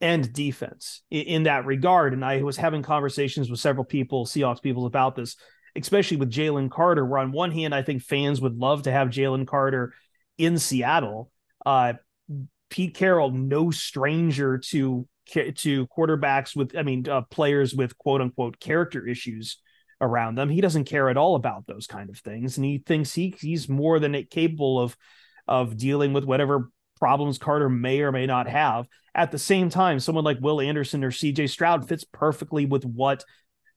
[SPEAKER 5] and defense in, in that regard. And I was having conversations with several people, Seahawks people, about this, especially with Jalen Carter. Where on one hand, I think fans would love to have Jalen Carter in Seattle. Uh, Pete Carroll, no stranger to to quarterbacks with, I mean, uh, players with quote unquote character issues around them. He doesn't care at all about those kind of things, and he thinks he he's more than capable of of dealing with whatever problems Carter may or may not have. At the same time, someone like Will Anderson or CJ Stroud fits perfectly with what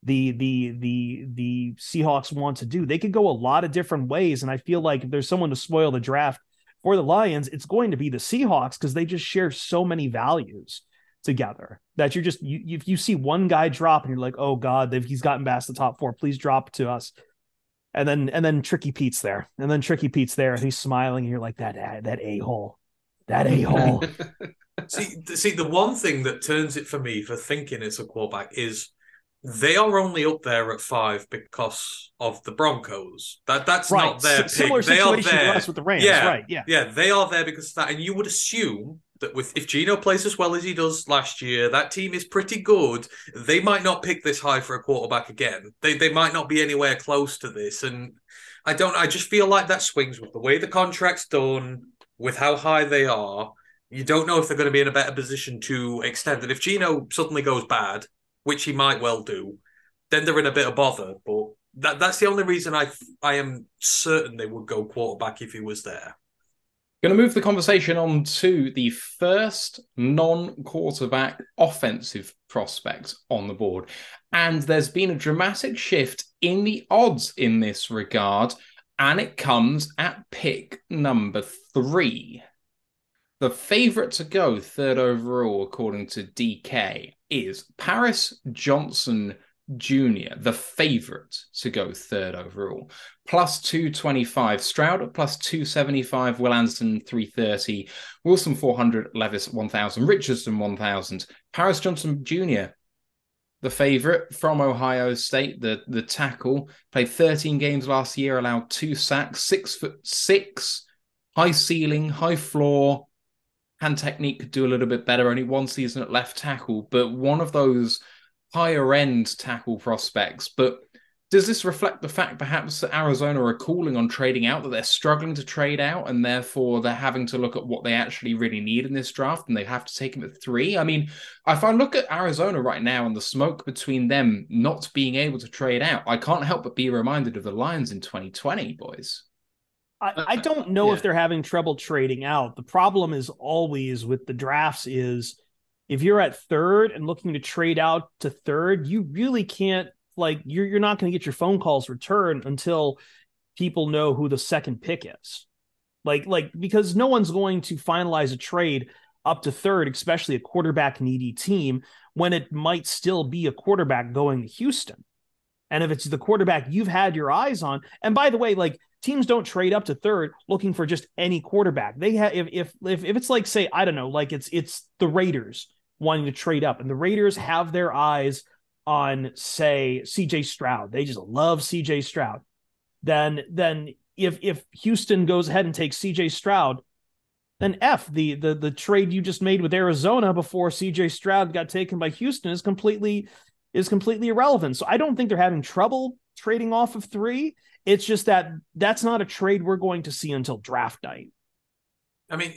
[SPEAKER 5] the the the the Seahawks want to do. They could go a lot of different ways, and I feel like if there's someone to spoil the draft for the Lions, it's going to be the Seahawks because they just share so many values together that you're just you if you see one guy drop and you're like, oh god, they've, he's gotten past the top four, please drop to us. And then and then Tricky Pete's there, and then Tricky Pete's there, and he's smiling, and you're like that that a hole, that a hole. [laughs]
[SPEAKER 7] see, see, the one thing that turns it for me for thinking it's a quarterback is they are only up there at five because of the Broncos. That that's
[SPEAKER 5] right.
[SPEAKER 7] not their
[SPEAKER 5] S-
[SPEAKER 7] pick.
[SPEAKER 5] Similar
[SPEAKER 7] They are there.
[SPEAKER 5] to us with the Rams,
[SPEAKER 7] yeah,
[SPEAKER 5] right? Yeah.
[SPEAKER 7] yeah, they are there because of that, and you would assume that with if Geno plays as well as he does last year, that team is pretty good. They might not pick this high for a quarterback again. They they might not be anywhere close to this, and I don't. I just feel like that swings with the way the contract's done, with how high they are. You don't know if they're going to be in a better position to extend. And if Geno suddenly goes bad, which he might well do, then they're in a bit of bother. But that that's the only reason I I am certain they would go quarterback if he was there.
[SPEAKER 4] Going to move the conversation on to the first non quarterback offensive prospect on the board. And there's been a dramatic shift in the odds in this regard, and it comes at pick number three. The favorite to go third overall, according to DK, is Paris Johnson Jr., the favorite to go third overall. Plus 225. Stroud at plus 275. Will Anderson 330. Wilson 400. Levis 1000. Richardson 1000. Paris Johnson Jr., the favorite from Ohio State, the, the tackle, played 13 games last year, allowed two sacks, six foot six, high ceiling, high floor. Hand technique could do a little bit better. Only one season at left tackle, but one of those higher end tackle prospects. But does this reflect the fact perhaps that Arizona are calling on trading out, that they're struggling to trade out, and therefore they're having to look at what they actually really need in this draft and they have to take him at three? I mean, if I look at Arizona right now and the smoke between them not being able to trade out, I can't help but be reminded of the Lions in 2020, boys.
[SPEAKER 5] I, uh, I don't know
[SPEAKER 6] yeah.
[SPEAKER 5] if they're having trouble trading out. The problem is always with the drafts is if you're at third and looking to trade out to third, you really can't like you're you're not going to get your phone calls returned until people know who the second pick is. Like like because no one's going to finalize a trade up to third, especially a quarterback needy team when it might still be a quarterback going to Houston. And if it's the quarterback you've had your eyes on, and by the way, like teams don't trade up to third looking for just any quarterback. They have if if if, if it's like say I don't know, like it's it's the Raiders wanting to trade up, and the Raiders have their eyes on say CJ Stroud. They just love CJ Stroud. Then then if if Houston goes ahead and takes CJ Stroud, then F the the the trade you just made with Arizona before CJ Stroud got taken by Houston is completely is completely irrelevant. So I don't think they're having trouble trading off of 3. It's just that that's not a trade we're going to see until draft night.
[SPEAKER 7] I mean,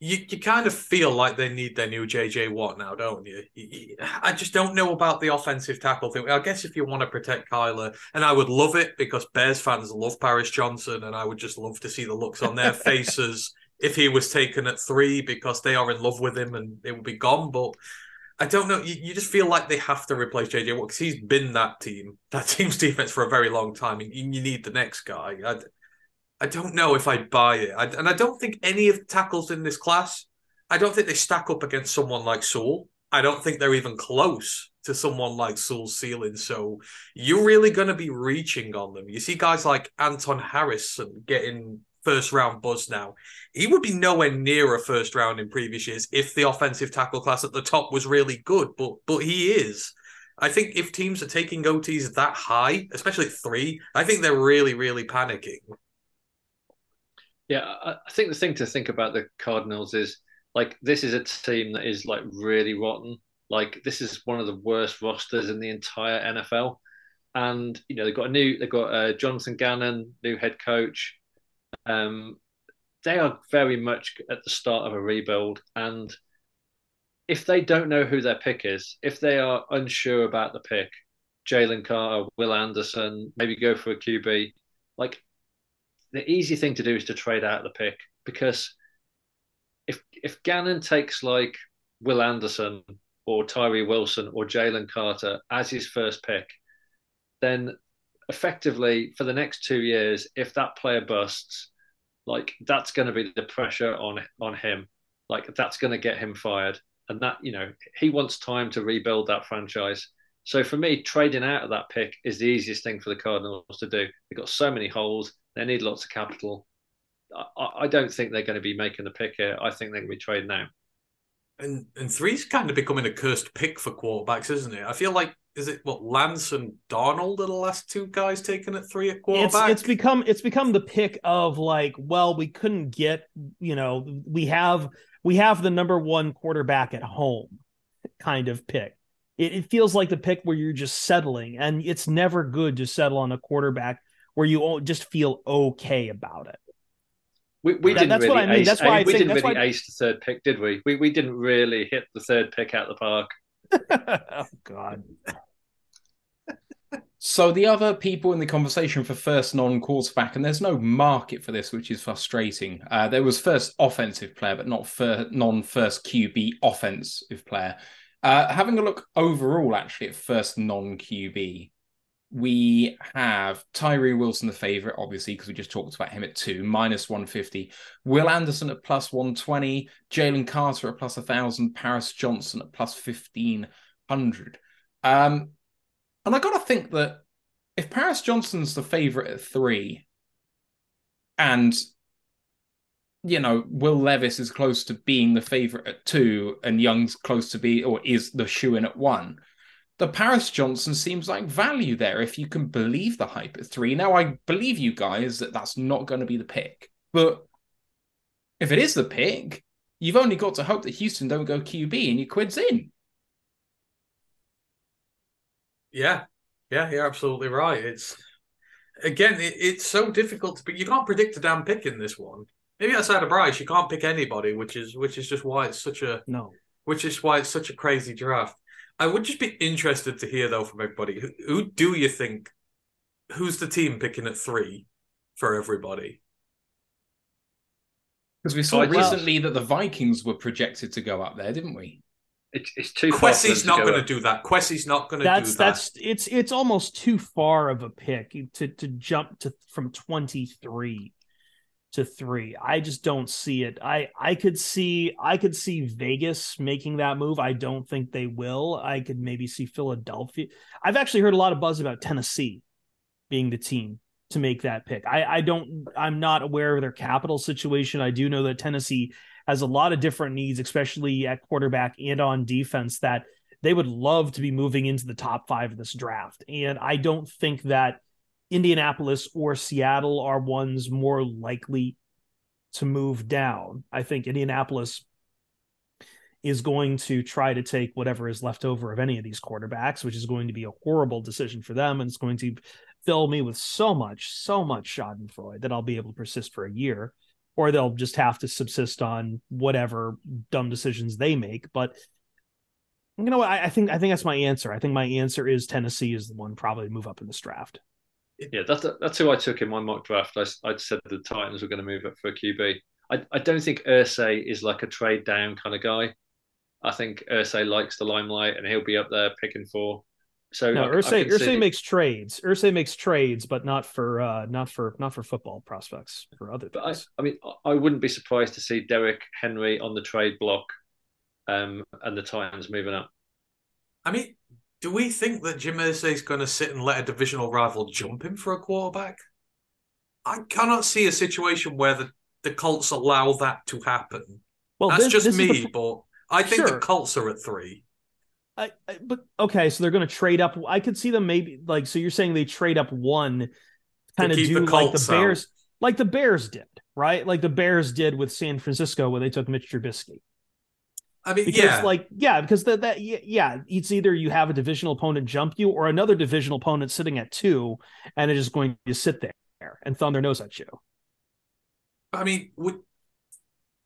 [SPEAKER 7] you, you kind of feel like they need their new JJ Watt now, don't you? You- you- I just don't know about the offensive tackle thing. I guess if you want to protect Kyler, and I would love it because Bears fans love Paris Johnson, and I would just love to see the looks on their [laughs] faces if he was taken at three because they are in love with him and it would be gone. But I don't know. You, you just feel like they have to replace JJ Watt because he's been that team, that team's [laughs] defense for a very long time. And you, you need the next guy. I, I don't know if I buy it. I, and I don't think any of the tackles in this class, I don't think they stack up against someone like Sewell. I don't think they're even close to someone like Sewell's ceiling. So you're really going to be reaching on them. You see guys like Anton Harrison getting first round buzz now. He would be nowhere near a first round in previous years if the offensive tackle class at the top was really good, but but he is. I think if teams are taking OTs that high, especially three, I think they're really, really panicking.
[SPEAKER 6] Yeah, I think the thing to think about the Cardinals is like this is a team that is like really rotten. Like this is one of the worst rosters in the entire NFL, and you know they've got a new they've got uh, Jonathan Gannon, new head coach. Um, they are very much at the start of a rebuild, and if they don't know who their pick is, if they are unsure about the pick, Jalen Carter, Will Anderson, maybe go for a QB, like the easy thing to do is to trade out the pick because if if Gannon takes like Will Anderson or Tyree Wilson or Jalen Carter as his first pick, then effectively for the next two years, if that player busts, like that's going to be the pressure on on him. Like that's going to get him fired, and that you know he wants time to rebuild that franchise. So for me, trading out of that pick is the easiest thing for the Cardinals to do. They've got so many holes; they need lots of capital. I, I don't think they're going to be making the pick here. I think they're going to be trading out.
[SPEAKER 7] And and three's kind of becoming a cursed pick for quarterbacks, isn't it? I feel like is it what Lance and Darnold are the last two guys taken at three at quarterback?
[SPEAKER 5] It's, it's become it's become the pick of like, well, we couldn't get, you know, we have we have the number one quarterback at home kind of pick. It, it feels like the pick where you're just settling, and it's never good to settle on a quarterback where you just feel okay about it.
[SPEAKER 6] We, we
[SPEAKER 5] That-
[SPEAKER 6] didn't
[SPEAKER 5] that's
[SPEAKER 6] really
[SPEAKER 5] what I mean.
[SPEAKER 6] ace,
[SPEAKER 5] That's why I
[SPEAKER 6] we didn't
[SPEAKER 5] that's
[SPEAKER 6] really
[SPEAKER 5] why-
[SPEAKER 6] ace the third pick, did we? We we didn't really hit the third pick out of the park. [laughs]
[SPEAKER 5] oh God.
[SPEAKER 4] So the other people in the conversation for first non-quarterback, and there's no market for this, which is frustrating. Uh, there was first offensive player, but not for non-first QB offensive player. Uh, having a look overall, actually, at first non-QB, we have Tyree Wilson, the favorite, obviously, because we just talked about him at two, minus 150. Will Anderson at plus 120. Jalen Carter at plus 1,000. Paris Johnson at plus 1,500. Um, and I got to think that if Paris Johnson's the favorite at three, and you know Will Levis is close to being the favorite at two, and Young's close to be or is the shoe in at one, the Paris Johnson seems like value there if you can believe the hype at three. Now I believe you guys that that's not going to be the pick, but if it is the pick, you've only got to hope that Houston don't go QB and your quid's in.
[SPEAKER 7] Yeah, yeah, you're absolutely right. It's again, it, it's so difficult to pick. You can't predict a damn pick in this one. Maybe outside of Bryce, you can't pick anybody, which is which is just why it's such a
[SPEAKER 5] No.
[SPEAKER 7] which is why it's such a crazy draft. I would just be interested to hear though from everybody who, who do you think who's the team picking at three for everybody?
[SPEAKER 4] Because we saw
[SPEAKER 6] I just-
[SPEAKER 4] recently that the Vikings were projected to go up there, didn't we?
[SPEAKER 6] It's it's too far. for them
[SPEAKER 7] Kwesi's not going to do that. Kwesi's not going to do
[SPEAKER 5] That's
[SPEAKER 7] that.
[SPEAKER 5] that's it's it's almost too far of a pick to to jump to from 23 to 3. I just don't see it. I I could see I could see Vegas making that move. I don't think they will. I could maybe see Philadelphia. I've actually heard a lot of buzz about Tennessee being the team to make that pick. I I don't I'm not aware of their capital situation. I do know that Tennessee has a lot of different needs, especially at quarterback and on defense, that they would love to be moving into the top five of this draft. And I don't think that Indianapolis or Seattle are ones more likely to move down. I think Indianapolis is going to try to take whatever is left over of any of these quarterbacks, which is going to be a horrible decision for them. And it's going to fill me with so much, so much Schadenfreude that I'll be able to persist for a year or they'll just have to subsist on whatever dumb decisions they make. But you know? I, I think I think that's my answer. I think my answer is Tennessee is the one probably to move up in this draft.
[SPEAKER 6] Yeah, that's that's who I took in my mock draft. I, I said the Titans were going to move up for a QB. I, I don't think Irsay is like a trade down kind of guy. I think Irsay likes the limelight and he'll be up there picking for. So
[SPEAKER 5] No,
[SPEAKER 6] I, Irsay
[SPEAKER 5] Irsay
[SPEAKER 6] see-
[SPEAKER 5] makes trades. Irsay makes trades, but not for uh not for not for football prospects for other
[SPEAKER 6] But I. I mean, I wouldn't be surprised to see Derrick Henry on the trade block, um, and the Titans moving up.
[SPEAKER 7] I mean, do we think that Jim Irsay's going to sit and let a divisional rival jump him for a quarterback? I cannot see a situation where the, the Colts allow that to happen.
[SPEAKER 5] well,
[SPEAKER 7] That's
[SPEAKER 5] this-
[SPEAKER 7] just
[SPEAKER 5] this
[SPEAKER 7] me,
[SPEAKER 5] the-
[SPEAKER 7] but I think
[SPEAKER 5] Sure.
[SPEAKER 7] the Colts are at three.
[SPEAKER 5] I, I, but okay, so they're going to trade up. I could see them maybe like so. You're saying they trade up one, kind of do
[SPEAKER 7] the
[SPEAKER 5] like the
[SPEAKER 7] Colts out.
[SPEAKER 5] Bears, like the Bears did, right? Like the Bears did with San Francisco when they took Mitch Trubisky.
[SPEAKER 7] I mean,
[SPEAKER 5] Because
[SPEAKER 7] yeah,
[SPEAKER 5] like yeah, because that that yeah, it's either you have a divisional opponent jump you or another divisional opponent sitting at two and it's just going to sit there and thumb their nose at you.
[SPEAKER 7] I mean, would,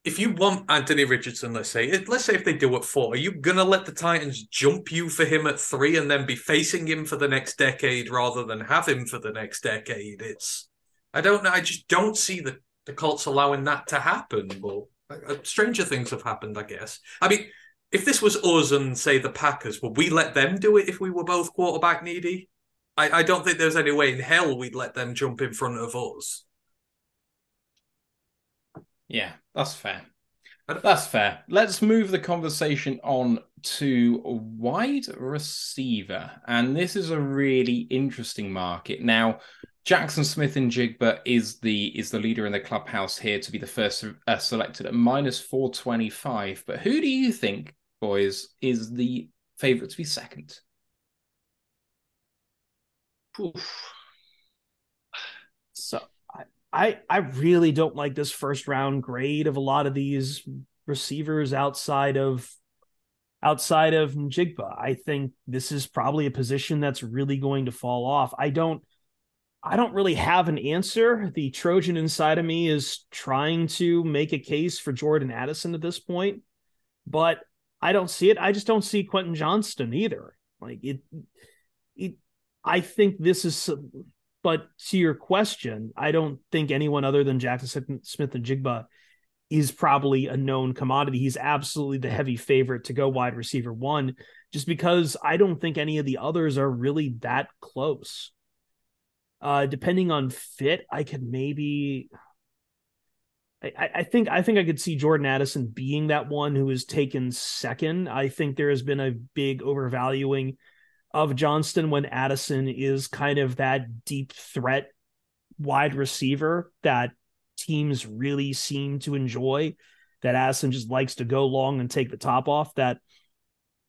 [SPEAKER 7] if you want Anthony Richardson, let's say, let's say if they do at four, are you gonna let the Titans jump you for him at three and then be facing him for the next decade rather than have him for the next decade? It's, I don't know, I just don't see the the Colts allowing that to happen. But Uh, stranger things have happened, I guess. I mean, if this was us and say the Packers, would we let them do it if we were both quarterback needy? I, I don't think there's any way in hell we'd let them jump in front of us.
[SPEAKER 4] Yeah, that's fair. That's fair. Let's move the conversation on to wide receiver. And this is a really interesting market. Now, Jaxon Smith-Njigba is the is the leader in the clubhouse here to be the first uh, selected at minus 425. But who do you think, boys, is the favorite to be second?
[SPEAKER 5] Oof. So I I really don't like this first round grade of a lot of these receivers outside of outside of Njigba. I think this is probably a position that's really going to fall off. I don't I don't really have an answer. The Trojan inside of me is trying to make a case for Jordan Addison at this point, but I don't see it. I just don't see Quentin Johnston either. Like it, it I think this is but to your question, I don't think anyone other than Jaxon Smith-Njigba is probably a known commodity. He's absolutely the heavy favorite to go wide receiver one, just because I don't think any of the others are really that close. Uh, depending on fit, I could maybe. I, I think I think I could see Jordan Addison being that one who is taken second. I think there has been a big overvaluing of Johnston when Addison is kind of that deep threat wide receiver that teams really seem to enjoy. That Addison just likes to go long and take the top off. That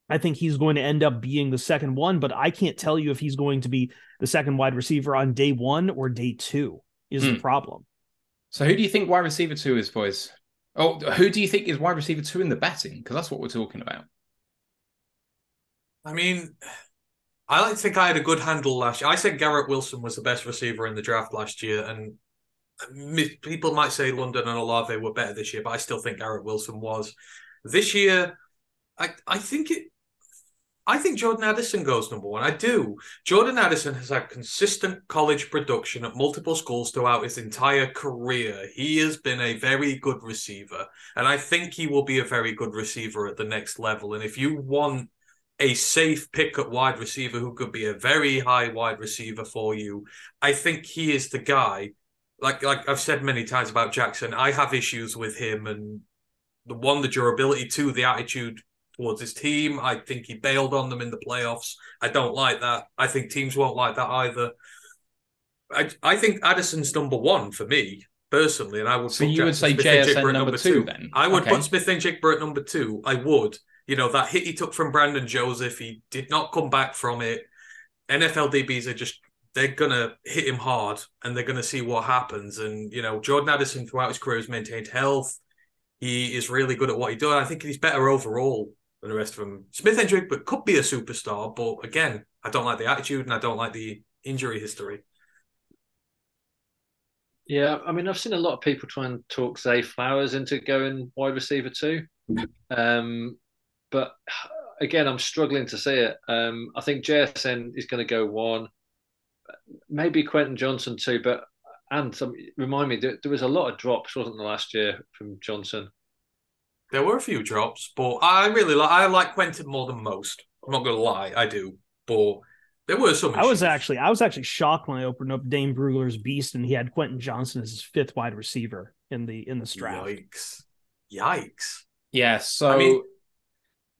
[SPEAKER 5] I think he's going to end up being the second one, but I can't tell you if he's going to be the second wide receiver on day one or day two is hmm. the problem.
[SPEAKER 4] So who do you think wide receiver two is, boys? Oh, who do you think is wide receiver two in the betting? Because that's what we're talking about.
[SPEAKER 7] I mean, I like to think I had a good handle last year. I said Garrett Wilson was the best receiver in the draft last year, and people might say London and Olave were better this year, but I still think Garrett Wilson was. This year, I I think it. I think Jordan Addison goes number one. I do. Jordan Addison has had consistent college production at multiple schools throughout his entire career. He has been a very good receiver, and I think he will be a very good receiver at the next level. And if you want a safe pick at wide receiver who could be a very high wide receiver for you. I think he is the guy. Like like I've said many times about Jaxon, I have issues with him and the one, the durability, two, the attitude towards his team. I think he bailed on them in the playoffs. I don't like that. I think teams won't like that either. I I think Addison's number one for me personally, and I would.
[SPEAKER 4] So you would say JSN number, number two, two, then?
[SPEAKER 7] I would okay. put Smith-Njigba at number two. I would. You know, that hit he took from Brandon Joseph, he did not come back from it. NFL DBs are just they're gonna hit him hard and they're gonna see what happens. And you know, Jordan Addison throughout his career has maintained health. He is really good at what he does. I think he's better overall than the rest of them. Smith-Njigba could be a superstar, but again, I don't like the attitude and I don't like the injury history.
[SPEAKER 6] Yeah, I mean, I've seen a lot of people try and talk Zay Flowers into going wide receiver too. Um, but again, I'm struggling to see it. Um, I think JSN is going to go one, maybe Quentin Johnston too. But and some, remind me, there, there was a lot of drops, wasn't there, last year from Johnston?
[SPEAKER 7] There were a few drops, but I really like I like Quentin more than most. I'm not going to lie, I do, but. There were some.
[SPEAKER 5] I was actually, I was actually shocked when I opened up Dane Brugler's Beast and he had Quentin Johnston as his fifth wide receiver in the in the draft.
[SPEAKER 7] Yikes! Yikes!
[SPEAKER 4] Yeah. So
[SPEAKER 7] I mean,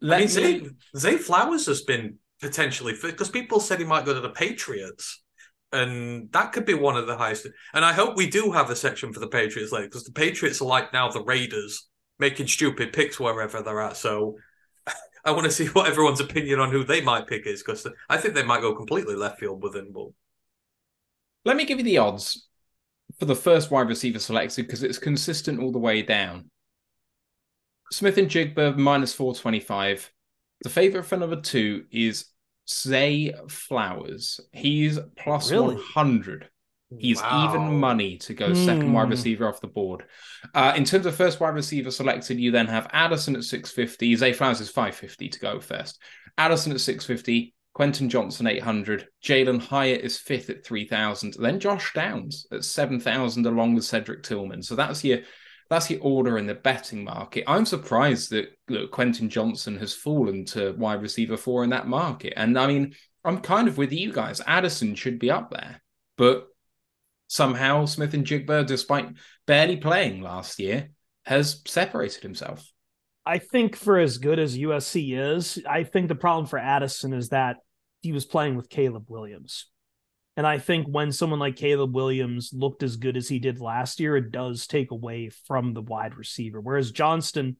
[SPEAKER 7] let I mean, Zay, Zay Flowers has been potentially because people said he might go to the Patriots, and that could be one of the highest. And I hope we do have a section for the Patriots later because the Patriots are like now the Raiders, making stupid picks wherever they're at. So [laughs] I want to see what everyone's opinion on who they might pick is because I think they might go completely left field with him. But
[SPEAKER 4] let me give you the odds for the first wide receiver selected because it's consistent all the way down. Smith-Njigba minus 425. The favorite for number two is Zay Flowers. He's plus really? 100. He's wow. even money to go mm. second wide hmm. receiver off the board. Uh, in terms of first wide receiver selected, you then have Addison at 650. Zay Flowers is 550 to go first. Addison at 650. Quentin Johnston 800. Jalin Hyatt is fifth at 3,000. Then Josh Downs at 7,000 along with Cedric Tillman. So that's your that's the order in the betting market. I'm surprised that look, Quentin Johnston has fallen to wide receiver four in that market. And I mean, I'm kind of with you guys. Addison should be up there, but somehow Smith-Njigba, despite barely playing last year, has separated himself.
[SPEAKER 5] I think for as good as USC is, I think the problem for Addison is that he was playing with Caleb Williams. And I think when someone like Caleb Williams looked as good as he did last year, it does take away from the wide receiver. Whereas Johnston,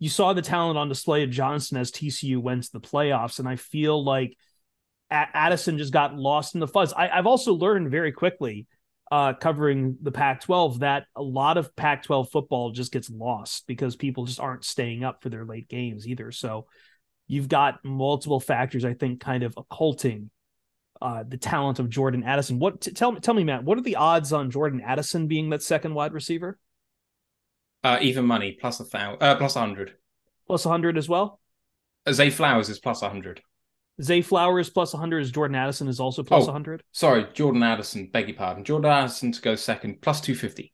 [SPEAKER 5] you saw the talent on display of Johnston as TCU went to the playoffs. And I feel like Addison just got lost in the fuzz. I, have also learned very quickly uh, covering the Pac 12 that a lot of Pac 12 football just gets lost because people just aren't staying up for their late games either. So you've got multiple factors, I think, kind of occulting uh, the talent of Jordan Addison. What t- tell me, tell me, Matt, what are the odds on Jordan Addison being that second wide receiver?
[SPEAKER 4] Uh, even money plus a thousand, uh, plus a hundred,
[SPEAKER 5] plus a hundred as well.
[SPEAKER 4] Zay Flowers is plus a hundred.
[SPEAKER 5] Zay Flowers plus 100 is Jordan Addison is also plus oh, 100.
[SPEAKER 4] Sorry, Jordan Addison. Beg your pardon. Jordan Addison to go second plus 250.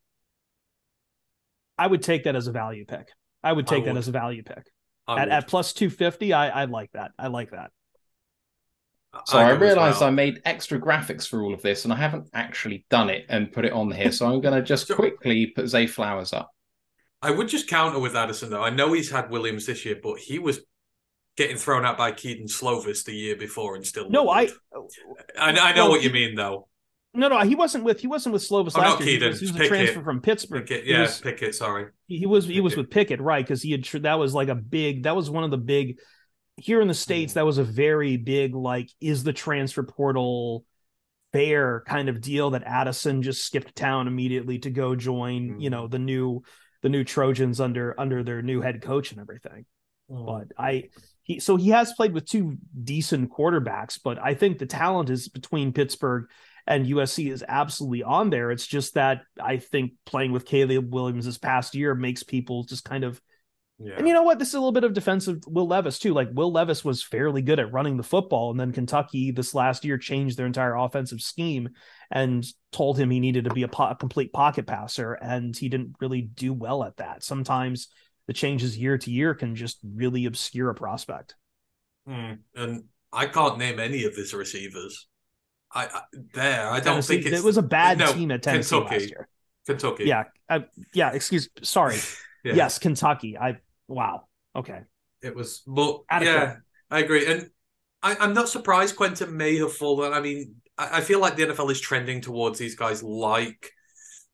[SPEAKER 5] I would take that as a value pick. I would take I that as a value pick. At, at plus 250, I, I like that. I like that.
[SPEAKER 4] So I, I realized well. I made extra graphics for all of this and I haven't actually done it and put it on here. So I'm going [laughs] to just quickly put Zay Flowers up.
[SPEAKER 7] I would just counter with Addison though. I know he's had Williams this year, but he was getting thrown out by Kedon Slovis the year before and still.
[SPEAKER 5] No, I,
[SPEAKER 7] I, I know what you mean though.
[SPEAKER 5] No, no, he wasn't with he wasn't with Slovis oh, last year. Kedon. He was, he was a transfer from Pittsburgh.
[SPEAKER 7] Pickett, yeah, was, Pickett. Sorry,
[SPEAKER 5] he was he was with Pickett, right? Because he had that was like a big that was one of the big here in the states. That was a very big like is the transfer portal fair kind of deal that Addison just skipped town immediately to go join mm. you know the new the new Trojans under under their new head coach and everything. Mm. But I he so he has played with two decent quarterbacks, but I think the talent is between Pittsburgh and USC is absolutely on there. It's just that I think playing with Caleb Williams this past year makes people just kind of. Yeah. And you know what? This is a little bit of defensive Will Levis too. Like Will Levis was fairly good at running the football, and then Kentucky this last year changed their entire offensive scheme and told him he needed to be a, po- a complete pocket passer, and he didn't really do well at that. Sometimes the changes year to year can just really obscure a prospect.
[SPEAKER 7] Hmm. And I can't name any of his receivers. I, I there. I don't Tennessee, think
[SPEAKER 5] it was a bad no, team at Tennessee Kentucky. last year.
[SPEAKER 7] Kentucky.
[SPEAKER 5] Yeah. I, yeah. Excuse. Sorry. [laughs] yeah. Yes, Kentucky. I. Wow. Okay.
[SPEAKER 7] It was, but Adequate. yeah, I agree, and I, am not surprised Quentin may have fallen. I mean, I, I, feel like the NFL is trending towards these guys like.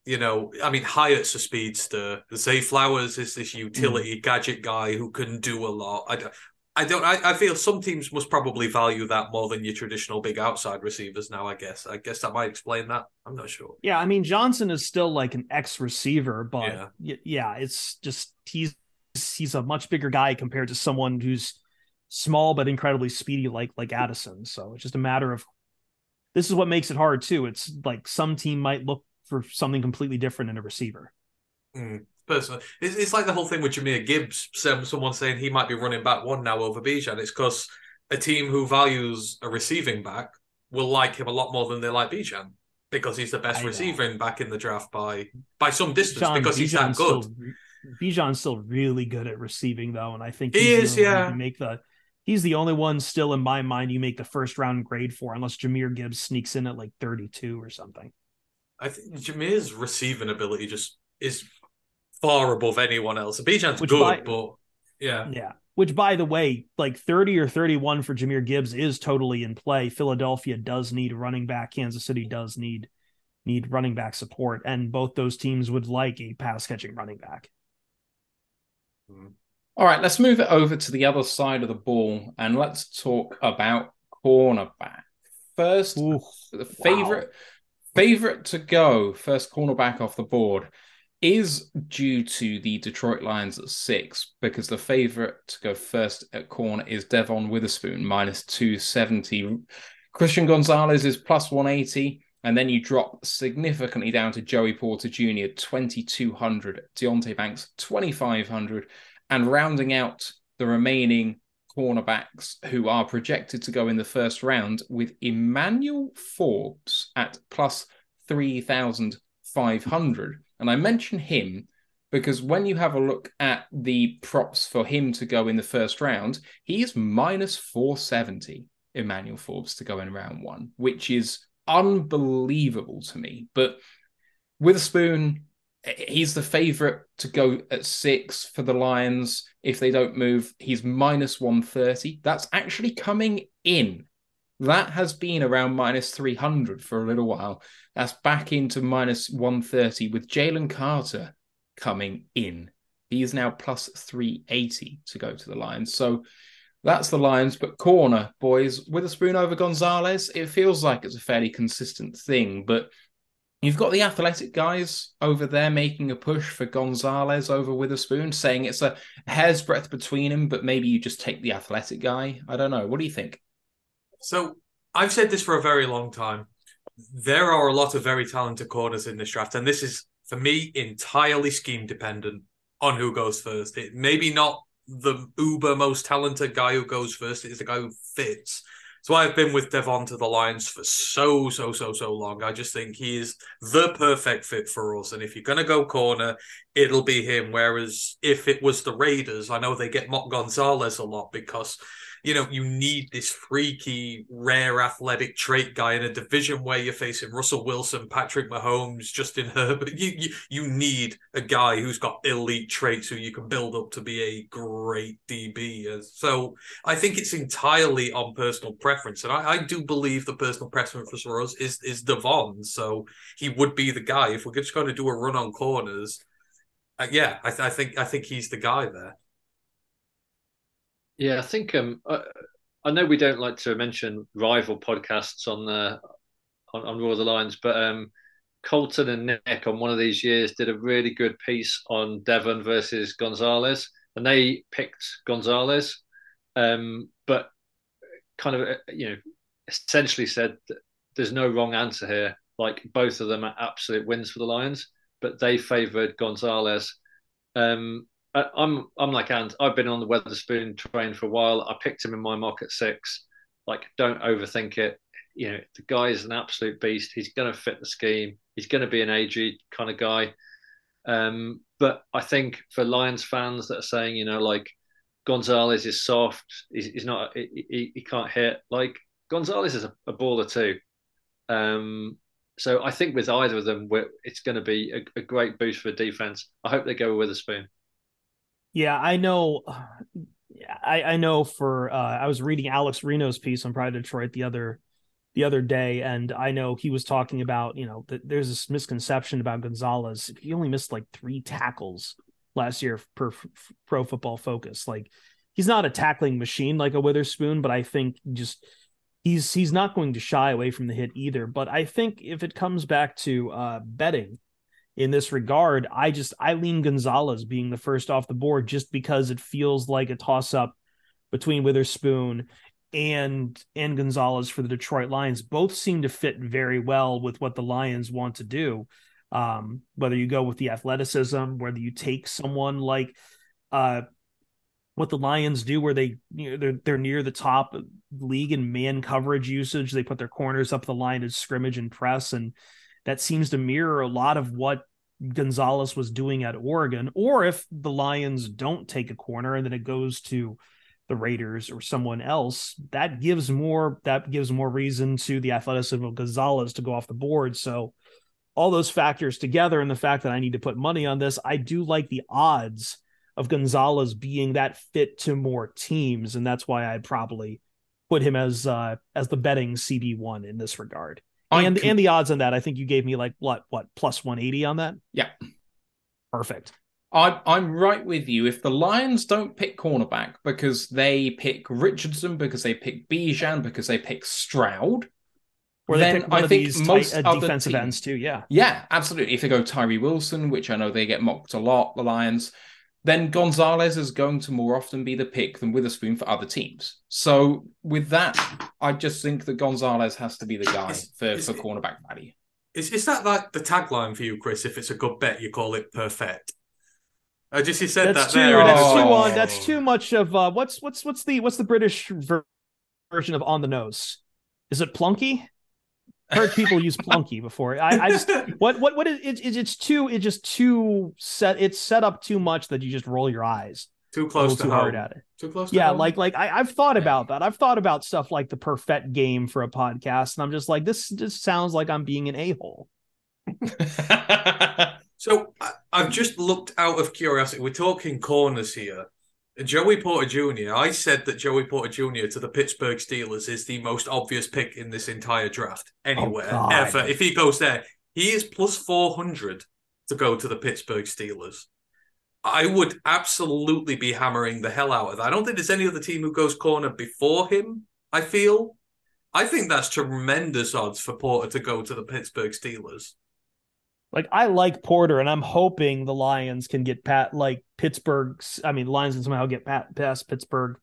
[SPEAKER 7] You know, I mean, Hyatt's a speedster. Zay Flowers is this utility mm. gadget guy who can do a lot. I, don't, I don't. I, I feel some teams must probably value that more than your traditional big outside receivers. Now, I guess. I guess that might explain that. I'm not sure.
[SPEAKER 5] Yeah, I mean Johnston is still like an X receiver, but yeah. Y- yeah, it's just he's he's a much bigger guy compared to someone who's small but incredibly speedy, like like Addison. So it's just a matter of this is what makes it hard too. It's like some team might look for something completely different in a receiver.
[SPEAKER 7] Mm personally. It's, it's like the whole thing with Jahmyr Gibbs. Someone saying he might be running back one now over Bijan. It's because a team who values a receiving back will like him a lot more than they like Bijan because he's the best receiving back in the draft by by some distance Bijan, because he's Bijan's that good.
[SPEAKER 5] Still, Bijan's still really good at receiving though, and I think
[SPEAKER 7] he is. Yeah,
[SPEAKER 5] make the he's the only one still in my mind you make the first round grade for, unless Jahmyr Gibbs sneaks in at like thirty two or something.
[SPEAKER 7] I think Jahmyr's receiving ability just is far above anyone else. Bijan's Which good, by, but yeah.
[SPEAKER 5] Yeah. Which, by the way, like 30 or 31 for Jahmyr Gibbs is totally in play. Philadelphia does need running back. Kansas City does need need running back support, and both those teams would like a pass catching running back. Hmm.
[SPEAKER 4] All right, let's move it over to the other side of the ball and let's talk about cornerback. First, Ooh, the favorite wow. Favorite to go first cornerback off the board is due to the Detroit Lions at six because the favorite to go first at corner is Devon Witherspoon minus 270. Christian Gonzalez is plus 180. And then you drop significantly down to Joey Porter Jr., 2,200, Deonte Banks, 2,500, and rounding out the remaining cornerbacks who are projected to go in the first round with Emmanuel Forbes at plus 3,500. And I mention him because when you have a look at the props for him to go in the first round, he is minus 470, Emmanuel Forbes, to go in round one, which is unbelievable to me. But Witherspoon, he's the favorite to go at six for the Lions if they don't move. He's minus 130. That's actually coming in. That has been around minus 300 for a little while. That's back into minus 130 with Jalen Carter coming in. He is now plus 380 to go to the Lions. So that's the Lions. But corner, boys, Witherspoon over Gonzalez, it feels like it's a fairly consistent thing. But you've got the athletic guys over there making a push for Gonzalez over Witherspoon, saying it's a hair's breadth between him, but maybe you just take the athletic guy. I don't know. What do you think?
[SPEAKER 7] So I've said this for a very long time. There are a lot of very talented corners in this draft, and this is for me entirely scheme dependent on who goes first. It maybe not the uber most talented guy who goes first, it is the guy who fits. So I've been with Devon to the Lions for so, so, so, so long. I just think he is the perfect fit for us. And if you're going to go corner, it'll be him. Whereas if it was the Raiders, I know they get Mott Gonzalez a lot because you know, you need this freaky, rare athletic trait guy in a division where you're facing Russell Wilson, Patrick Mahomes, Justin Herbert. You, you, you need a guy who's got elite traits who you can build up to be a great DB. So I think it's entirely on personal preference. And I, I do believe the personal preference for us is, is Devon. So he would be the guy. If we're just going to do a run on corners, uh, yeah, I, th- I think I think he's the guy there.
[SPEAKER 6] Yeah, I think um, I, I, know we don't like to mention rival podcasts on the on, on Roar the Lions, but um, Colton and Nick on one of these years did a really good piece on Devon versus Gonzalez, and they picked Gonzalez, um, but kind of uh, you know essentially said there's no wrong answer here. Like both of them are absolute wins for the Lions, but they favoured Gonzalez. Um, I'm I'm like and I've been on the Witherspoon train for a while. I picked him in my mock at six. Like, don't overthink it. You know, the guy is an absolute beast. He's going to fit the scheme. He's going to be an AG kind of guy. Um, but I think for Lions fans that are saying, you know, like Gonzalez is soft, he's, he's not, he, he, can't hit. Like Gonzalez is a, a baller too. Um, so I think with either of them, it's going to be a, a great boost for defense. I hope they go with Witherspoon.
[SPEAKER 5] Yeah, I know. I, I know for uh, I was reading Alex Reno's piece on Pride Detroit the other the other day, and I know he was talking about you know there's this misconception about Gonzalez. He only missed like three tackles last year per f- Pro Football Focus. Like he's not a tackling machine like a Witherspoon, but I think just he's he's not going to shy away from the hit either. But I think if it comes back to uh, betting, in this regard. I just I lean Gonzalez being the first off the board just because it feels like a toss up between Witherspoon and and Gonzalez for the Detroit Lions. Both seem to fit very well with what the Lions want to do. Um, whether you go with the athleticism, whether you take someone like uh what the Lions do, where they you know, they're they're near the top league in man coverage usage. They put their corners up the line in scrimmage and press, and that seems to mirror a lot of what Gonzalez was doing at Oregon. Or if the Lions don't take a corner and then it goes to the Raiders or someone else, that gives more that gives more reason to the athleticism of Gonzalez to go off the board. So all those factors together and the fact that I need to put money on this, I do like the odds of Gonzalez being that fit to more teams, and that's why I'd probably put him as uh, as the betting CB one in this regard and can... and the odds on that, I think you gave me like what what plus one eighty on that.
[SPEAKER 4] Yeah,
[SPEAKER 5] perfect.
[SPEAKER 4] I'm I'm right with you. If the Lions don't pick cornerback because they pick Richardson, because they pick Bijan, because they pick Stroud,
[SPEAKER 5] or then I think most uh, defensive teams, ends too. Yeah,
[SPEAKER 4] yeah, absolutely. If they go Tyree Wilson, which I know they get mocked a lot, the Lions, then Gonzalez is going to more often be the pick than Witherspoon for other teams. So with that, I just think that Gonzalez has to be the guy is, for, is, for cornerback value.
[SPEAKER 7] Is is that like the tagline for you, Chris? If it's a good bet, you call it perfect. I just you said
[SPEAKER 5] that's
[SPEAKER 7] that
[SPEAKER 5] too,
[SPEAKER 7] there.
[SPEAKER 5] That's, too, uh, that's too much of uh, what's what's what's the what's the British ver- version of on the nose? Is it plunky? Heard people use plunky before. I, I just [laughs] what what what is it, it's too it's just too set it's set up too much that you just roll your eyes
[SPEAKER 7] too close to
[SPEAKER 5] too
[SPEAKER 7] home.
[SPEAKER 5] hard at it.
[SPEAKER 7] Too close.
[SPEAKER 5] yeah,
[SPEAKER 7] home?
[SPEAKER 5] like like I, have thought about that. I've thought about stuff like the perfect game for a podcast, and I'm just like this just sounds like I'm being an a hole. [laughs]
[SPEAKER 7] So I, I've just looked out of curiosity. We're talking corners here. Joey Porter Jr. I said that Joey Porter Jr. to the Pittsburgh Steelers is the most obvious pick in this entire draft anywhere oh,
[SPEAKER 5] God.
[SPEAKER 7] ever. If he goes there, he is plus four hundred to go to the Pittsburgh Steelers. I would absolutely be hammering the hell out of that. I don't think there's any other team who goes corner before him. I feel. I think that's tremendous odds for Porter to go to the Pittsburgh Steelers.
[SPEAKER 5] Like I like Porter, and I'm hoping the Lions can get pat like Pittsburgh's. I mean, Lions can somehow get pat, past Pittsburgh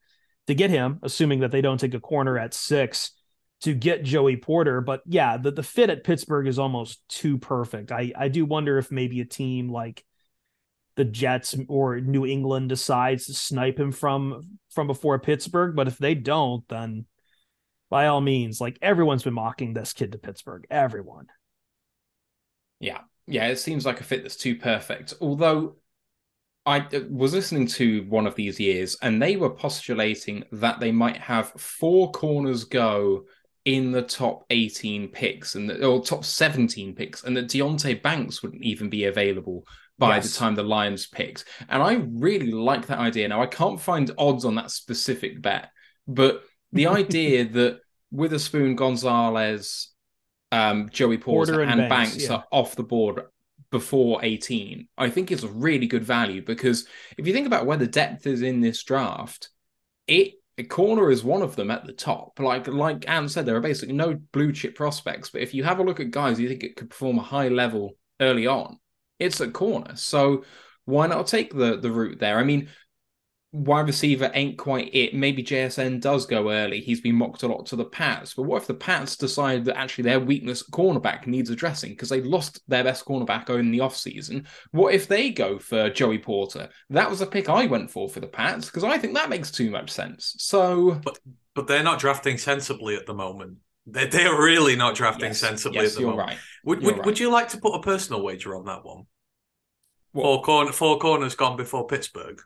[SPEAKER 5] to get him, assuming that they don't take a corner at six to get Joey Porter. But yeah, the, the fit at Pittsburgh is almost too perfect. I I do wonder if maybe a team like the Jets or New England decides to snipe him from from before Pittsburgh. But if they don't, then by all means, like everyone's been mocking this kid to Pittsburgh. Everyone.
[SPEAKER 4] Yeah, yeah, it seems like a fit that's too perfect. Although I uh, was listening to one of these years, and they were postulating that they might have four corners go in the top 18 picks and the, or top 17 picks, and that Deonte Banks wouldn't even be available by
[SPEAKER 5] Yes.
[SPEAKER 4] the time the Lions picked. And I really like that idea. Now I can't find odds on that specific bet, but the idea [laughs] that Witherspoon, Gonzalez, um, Joey Porter,
[SPEAKER 5] Porter and
[SPEAKER 4] and,
[SPEAKER 5] Banks,
[SPEAKER 4] Banks,
[SPEAKER 5] yeah.
[SPEAKER 4] are off the board before 18, I think is a really good value because if you think about where the depth is in this draft, it a corner is one of them at the top. Like like Anne said, there are basically no blue chip prospects. But if you have a look at guys you think it could perform a high level early on, it's a corner. So why not take the the route there? I mean, wide receiver ain't quite it. Maybe JSN does go early. He's been mocked a lot to the Pats. But what if the Pats decide that actually their weakness cornerback needs addressing because they lost their best cornerback in the offseason? What if they go for Joey Porter? That was a pick I went for for the Pats because I think that makes too much sense. So
[SPEAKER 7] But they're not drafting sensibly at the moment. They're, they're really not drafting
[SPEAKER 4] yes,
[SPEAKER 7] sensibly
[SPEAKER 4] yes,
[SPEAKER 7] at the
[SPEAKER 4] you're
[SPEAKER 7] moment.
[SPEAKER 4] right.
[SPEAKER 7] Would,
[SPEAKER 4] You're
[SPEAKER 7] would,
[SPEAKER 4] right.
[SPEAKER 7] would you like to put a personal wager on that one?
[SPEAKER 4] What?
[SPEAKER 7] Four, corner, four corners gone before Pittsburgh.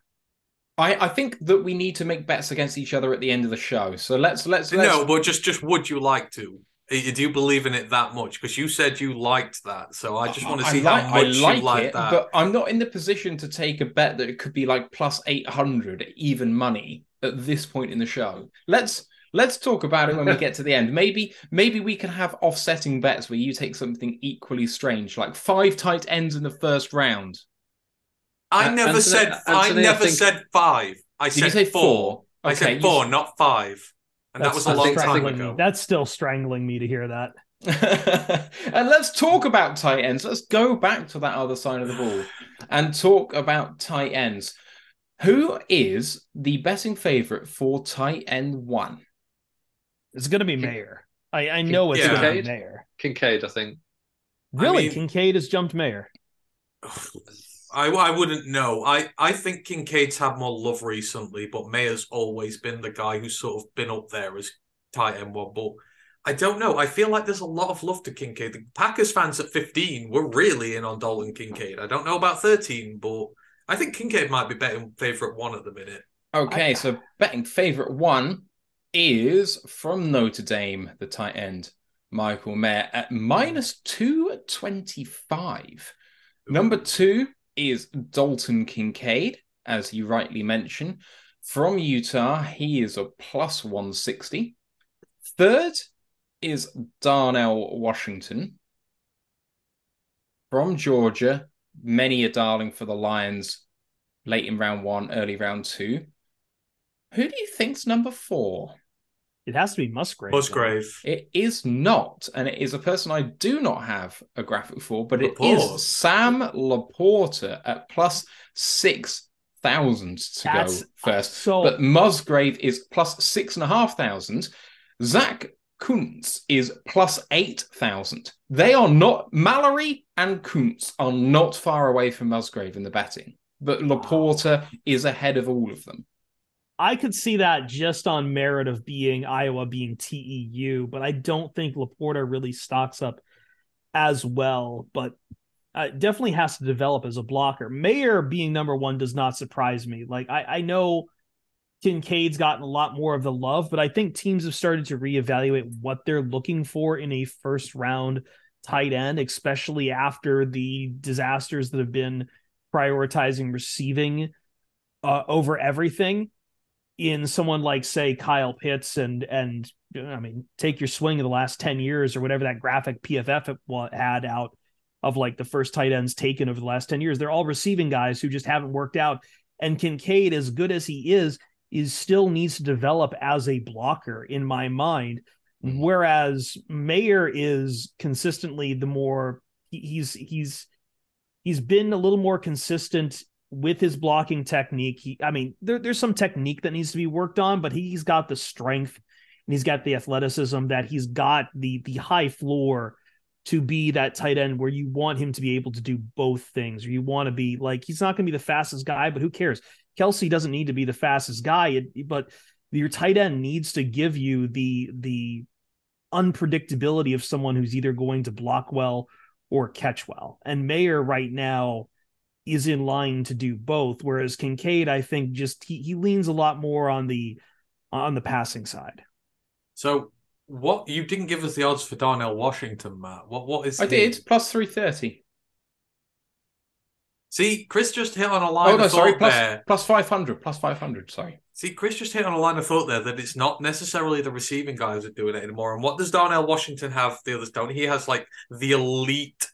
[SPEAKER 4] I, I think that we need to make bets against each other at the end of the show. So let's let's, let's
[SPEAKER 7] No, but just just would you like to? Uh, Do you believe in it that much? Because you said you liked that, so I just want to see
[SPEAKER 4] like,
[SPEAKER 7] how much
[SPEAKER 4] I like
[SPEAKER 7] you like
[SPEAKER 4] it,
[SPEAKER 7] that.
[SPEAKER 4] but I'm not in the position to take a bet that it could be like plus eight hundred even money at this point in the show. Let's let's talk about it when we get to the end. [laughs] Maybe maybe we can have offsetting bets where you take something equally strange, like five tight ends in the first round.
[SPEAKER 7] I
[SPEAKER 6] Uh,
[SPEAKER 7] never
[SPEAKER 6] Anthony-
[SPEAKER 7] said. I
[SPEAKER 6] Anthony, I
[SPEAKER 7] never
[SPEAKER 6] think-
[SPEAKER 7] said five. I said
[SPEAKER 4] you say
[SPEAKER 7] four.
[SPEAKER 4] four?
[SPEAKER 7] I said four,
[SPEAKER 4] s-
[SPEAKER 7] not five, and that was a long time ago.
[SPEAKER 5] That's still strangling me to hear that. [laughs]
[SPEAKER 4] and let's talk about tight ends. Let's go back to that other side of the ball and talk about tight ends. Who is the betting favorite for tight end one?
[SPEAKER 5] It's going to be Mayer. I, I know it's
[SPEAKER 7] Yeah.
[SPEAKER 5] going to be Mayer.
[SPEAKER 6] Kincaid, I think.
[SPEAKER 5] Really,
[SPEAKER 7] mean-
[SPEAKER 5] Kincaid has jumped Mayer.
[SPEAKER 7] I, I wouldn't know. I, I think Kincaid's had more love recently, but Mayer's always been the guy who's sort of been up there as tight end one. But I don't know. I feel like there's a lot of love to Kincaid. The Packers fans at 15 were really in on Dalton Kincaid. I don't know about 13, but I think Kincaid might be betting favorite one at the minute.
[SPEAKER 4] Okay,
[SPEAKER 5] I-
[SPEAKER 4] so betting favorite one is from Notre Dame, the tight end, Michael Mayer, at minus 225. Number two is Dalton Kincaid, as you rightly mentioned. From Utah, he is a plus 160. Third is Darnell Washington. From Georgia, many a darling for the Lions late in round one, early round two. Who do you think's number four?
[SPEAKER 5] It has to be Musgrave. though.
[SPEAKER 7] Musgrave.
[SPEAKER 4] It is not, and it is a person I do not have a graphic for, but it
[SPEAKER 7] Laporte.
[SPEAKER 4] is Sam Laporta at plus six thousand to
[SPEAKER 5] That's-
[SPEAKER 4] go first.
[SPEAKER 5] so-
[SPEAKER 4] but Musgrave is plus six and a half thousand. Zach Kuntz is plus eight thousand. They are not Mallory and Kuntz are not far away from Musgrave in the betting, but Laporta is ahead of all of them.
[SPEAKER 5] I could see that just on merit of being Iowa being TEU, but I don't think Laporta really stocks up as well. But uh, definitely has to develop as a blocker. Mayer being number one does not surprise me. Like I, I know Kincaid's gotten a lot more of the love, but I think teams have started to reevaluate what they're looking for in a first round tight end, especially after the disasters that have been prioritizing receiving uh, over everything in someone like say Kyle Pitts and and I mean take your swing of the last 10 years or whatever that graphic PFF had out of like the first tight ends taken over the last 10 years they're all receiving guys who just haven't worked out and Kincaid as good as he is is still needs to develop as a blocker in my mind mm-hmm. whereas Mayer is consistently the more he's he's he's been a little more consistent with his blocking technique. He, I mean, there, there's some technique that needs to be worked on, but he's got the strength and he's got the athleticism that he's got the the high floor to be that tight end where you want him to be able to do both things, or you want to be like he's not going to be the fastest guy, but who cares? Kelce doesn't need to be the fastest guy, but your tight end needs to give you the the unpredictability of someone who's either going to block well or catch well. And Mayer right now is in line to do both. Whereas Kincaid, I think, just he, he leans a lot more on the on the passing side.
[SPEAKER 7] So what you didn't give us the odds for Darnell Washington, Matt. What what is
[SPEAKER 4] I he? did plus three thirty.
[SPEAKER 7] See, Chris just hit on a oh, line.
[SPEAKER 4] Oh no, sorry, plus,
[SPEAKER 7] there.
[SPEAKER 4] plus five hundred, plus five hundred. Sorry.
[SPEAKER 7] See, Chris just hit on a line of thought there that it's not necessarily the receiving guys that are doing it anymore. And what does Darnell Washington have? The others don't. He has like the elite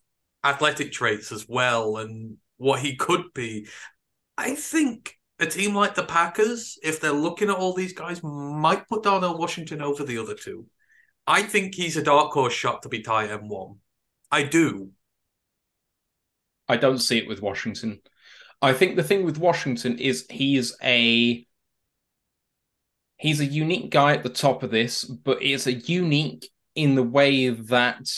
[SPEAKER 7] athletic traits as well, and what he could be. I think a team like the Packers, if they're looking at all these guys, might put Darnell Washington over the other two. I think he's a dark horse shot to be tight end one. I do.
[SPEAKER 4] I don't see it with Washington. I think the thing with Washington is he's a he's a unique guy at the top of this, but it's a unique in the way that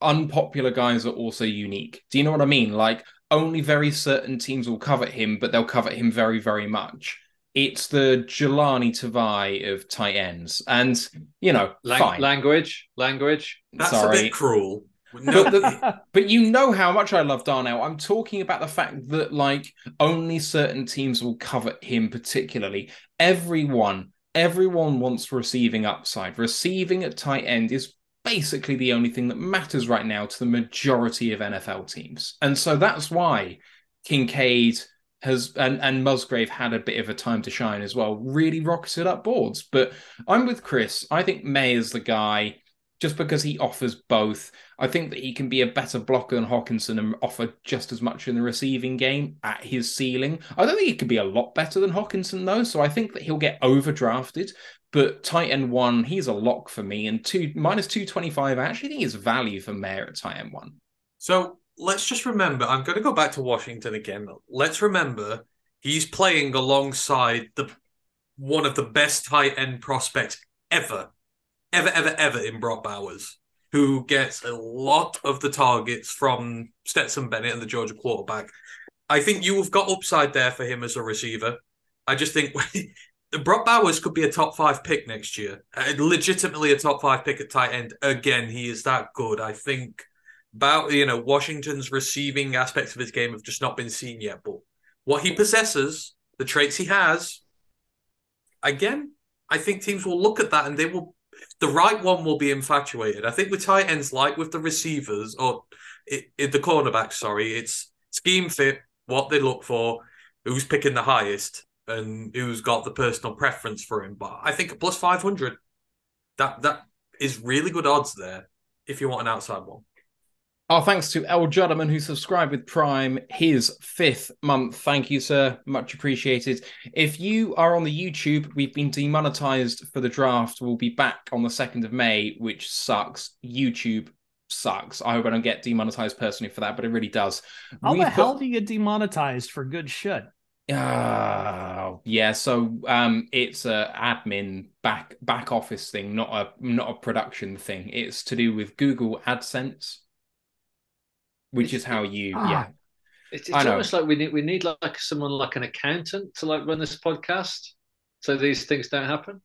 [SPEAKER 4] unpopular guys are also unique. Do you know what I mean? Like only very certain teams will covet him, but they'll covet him very, very much. It's the Jahlani Tavai of tight ends. And, you know, Lang- fine.
[SPEAKER 6] Language, language.
[SPEAKER 7] That's Sorry. a bit cruel. [laughs]
[SPEAKER 4] No, but, the, but you know how much I love Darnell. I'm talking about the fact that, like, only certain teams will covet him particularly. Everyone, everyone wants receiving upside. Receiving at tight end is basically the only thing that matters right now to the majority of NFL teams. And so that's why Kincaid has and, and Musgrave had a bit of a time to shine as well, really rocketed up boards. But I'm with Chris. I think May is the guy just because he offers both. I think that he can be a better blocker than Hockenson and offer just as much in the receiving game at his ceiling. I don't think he could be a lot better than Hockenson, though, so I think that he'll get overdrafted. But tight end one, he's a lock for me, and two minus two twenty five. I actually think is value for Mayer at tight end one.
[SPEAKER 7] So let's just remember. I'm going to go back to Washington again. Let's remember he's playing alongside the one of the best tight end prospects ever ever, ever, ever in Brock Bowers, who gets a lot of the targets from Stetson Bennett and the Georgia quarterback. I think you have got upside there for him as a receiver. I just think [laughs] Brock Bowers could be a top five pick next year, uh, legitimately a top five pick at tight end. Again, he is that good. I think about you know Washington's receiving aspects of his game have just not been seen yet, but what he possesses, the traits he has, again, I think teams will look at that and they will the right one will be infatuated. I think with tight ends, like with the receivers or it, it, the cornerbacks, sorry, it's scheme fit, what they look for, who's picking the highest, and who's got the personal preference for him. But I think a plus five hundred, that that is really good odds there if you want an outside one.
[SPEAKER 4] Our thanks to El Juddman who subscribed with Prime his fifth month. Thank you, sir. Much appreciated. If you are on the YouTube, we've been demonetized for the draft. We'll be back on the 2nd of May, which sucks. YouTube sucks. I hope I don't get demonetized personally for that, but it really does.
[SPEAKER 5] How We've the hell got... do you get demonetized for good shit?
[SPEAKER 4] Uh, yeah, so um, it's a admin back back office thing, not a not a production thing. It's to do with Google AdSense which is how you ah, yeah.
[SPEAKER 6] It's, it's almost like we need we need like someone like an accountant to like run this podcast so these things don't happen.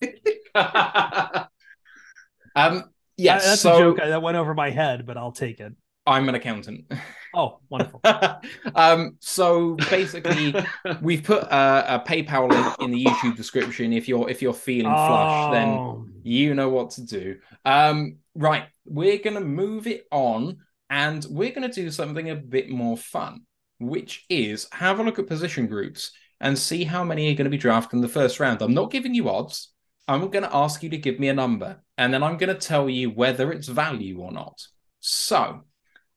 [SPEAKER 6] [laughs] [laughs]
[SPEAKER 4] Um yes
[SPEAKER 5] that's
[SPEAKER 4] so,
[SPEAKER 5] a joke that went over my head but i'll take it.
[SPEAKER 4] I'm an accountant [laughs]
[SPEAKER 5] Oh, wonderful. [laughs]
[SPEAKER 4] um, so basically, [laughs] we've put a, a PayPal link in the YouTube description. If you're if you're feeling flush, then
[SPEAKER 5] Oh.
[SPEAKER 4] you know what to do. Um, right, we're gonna move it on, and we're gonna do something a bit more fun, which is have a look at position groups and see how many are going to be drafted in the first round. I'm not giving you odds. I'm going to ask you to give me a number, and then I'm going to tell you whether it's value or not. So,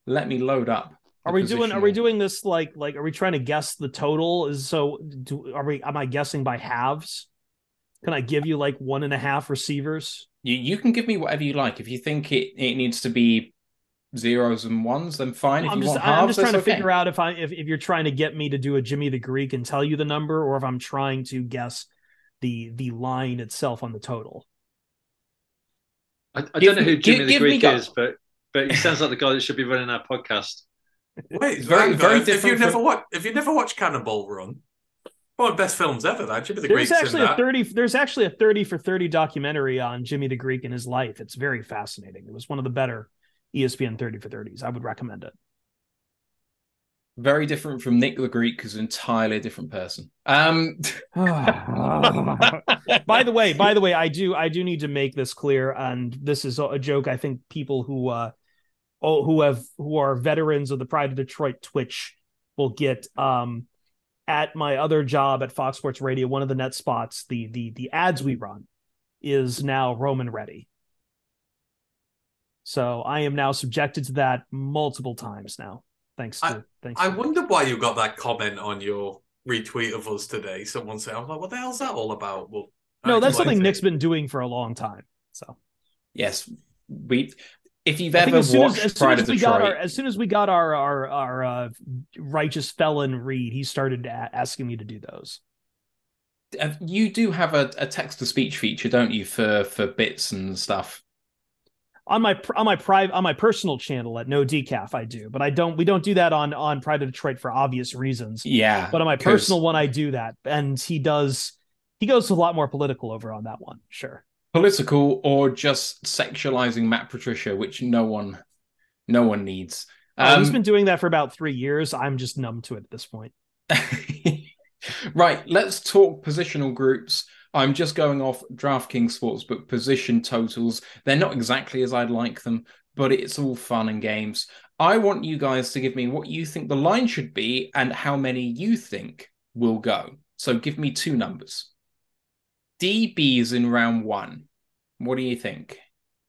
[SPEAKER 4] let me load up. The
[SPEAKER 5] Are we doing? Are we doing this like like? Are we trying to guess the total? Is so? Do, are we? Am I guessing by halves? Can I give you like one and a half receivers?
[SPEAKER 4] You you can give me whatever you like. If you think it, it needs to be zeros and ones, then fine. If
[SPEAKER 5] I'm
[SPEAKER 4] you
[SPEAKER 5] just
[SPEAKER 4] want
[SPEAKER 5] I'm just trying to
[SPEAKER 4] okay.
[SPEAKER 5] figure out if I if, if you're trying to get me to do a Jimmy the Greek and tell you the number, or if I'm trying to guess the the line itself on the total.
[SPEAKER 6] I, I
[SPEAKER 4] Give
[SPEAKER 6] don't know who Jimmy
[SPEAKER 4] give-
[SPEAKER 6] the
[SPEAKER 4] give
[SPEAKER 6] Greek is, but but he sounds like the guy that should be running our podcast.
[SPEAKER 7] Wait,
[SPEAKER 4] It's very- very
[SPEAKER 7] if, if you
[SPEAKER 4] different
[SPEAKER 7] never watch, if you never watched Cannonball Run, one of the best films ever. That Jimmy the
[SPEAKER 5] There's
[SPEAKER 7] Greek's
[SPEAKER 5] actually
[SPEAKER 7] in
[SPEAKER 5] a thirty. There's actually a thirty for thirty documentary on Jimmy the Greek and his life. It's very fascinating. It was one of the better ESPN thirty for thirties. I would recommend it.
[SPEAKER 4] Very different from Nick the Greek, who's an entirely different person. Um, [laughs]
[SPEAKER 5] by the way, by the way, I do I do need to make this clear, and this is a joke. I think people who uh oh who have who are veterans of the Pride of Detroit Twitch will get um at my other job at Fox Sports Radio, one of the net spots, the the the ads we run is now Roman ready. So I am now subjected to that multiple times now. Thanks to thanks.
[SPEAKER 7] I
[SPEAKER 5] to-
[SPEAKER 7] wonder why you got that comment on your retweet of us today. Someone said, "I'm like, what the hell's that all about?" Well,
[SPEAKER 5] no, that's something
[SPEAKER 7] it.
[SPEAKER 5] Nick's been doing for a long time. So
[SPEAKER 4] yes, we. If you've ever
[SPEAKER 5] as soon as,
[SPEAKER 4] watched
[SPEAKER 5] as soon
[SPEAKER 4] Pride
[SPEAKER 5] as
[SPEAKER 4] of
[SPEAKER 5] we
[SPEAKER 4] Detroit,
[SPEAKER 5] got our as soon as we got our our our uh, righteous felon read, he started a- asking me to do those.
[SPEAKER 4] you do have a, a text to speech feature, don't you, for for bits and stuff?
[SPEAKER 5] On my on my private on my personal channel at No Decaf, I do, but I don't. We don't do that on on Pride of Detroit for obvious reasons.
[SPEAKER 4] Yeah,
[SPEAKER 5] But on my personal one, I do that, and he does. He goes a lot more political over on that one. Sure.
[SPEAKER 4] Political or just sexualizing Matt Patricia, which no one, no one needs.
[SPEAKER 5] Oh, he's
[SPEAKER 4] Um,
[SPEAKER 5] been doing that for about three years. I'm just numb to it at this point. [laughs]
[SPEAKER 4] right, let's talk positional groups. I'm just going off DraftKings Sportsbook position totals. They're not exactly as I'd like them, but it's all fun and games. I want you guys to give me what you think the line should be and how many you think will go. So give me two numbers. DBs in round one. What do you think?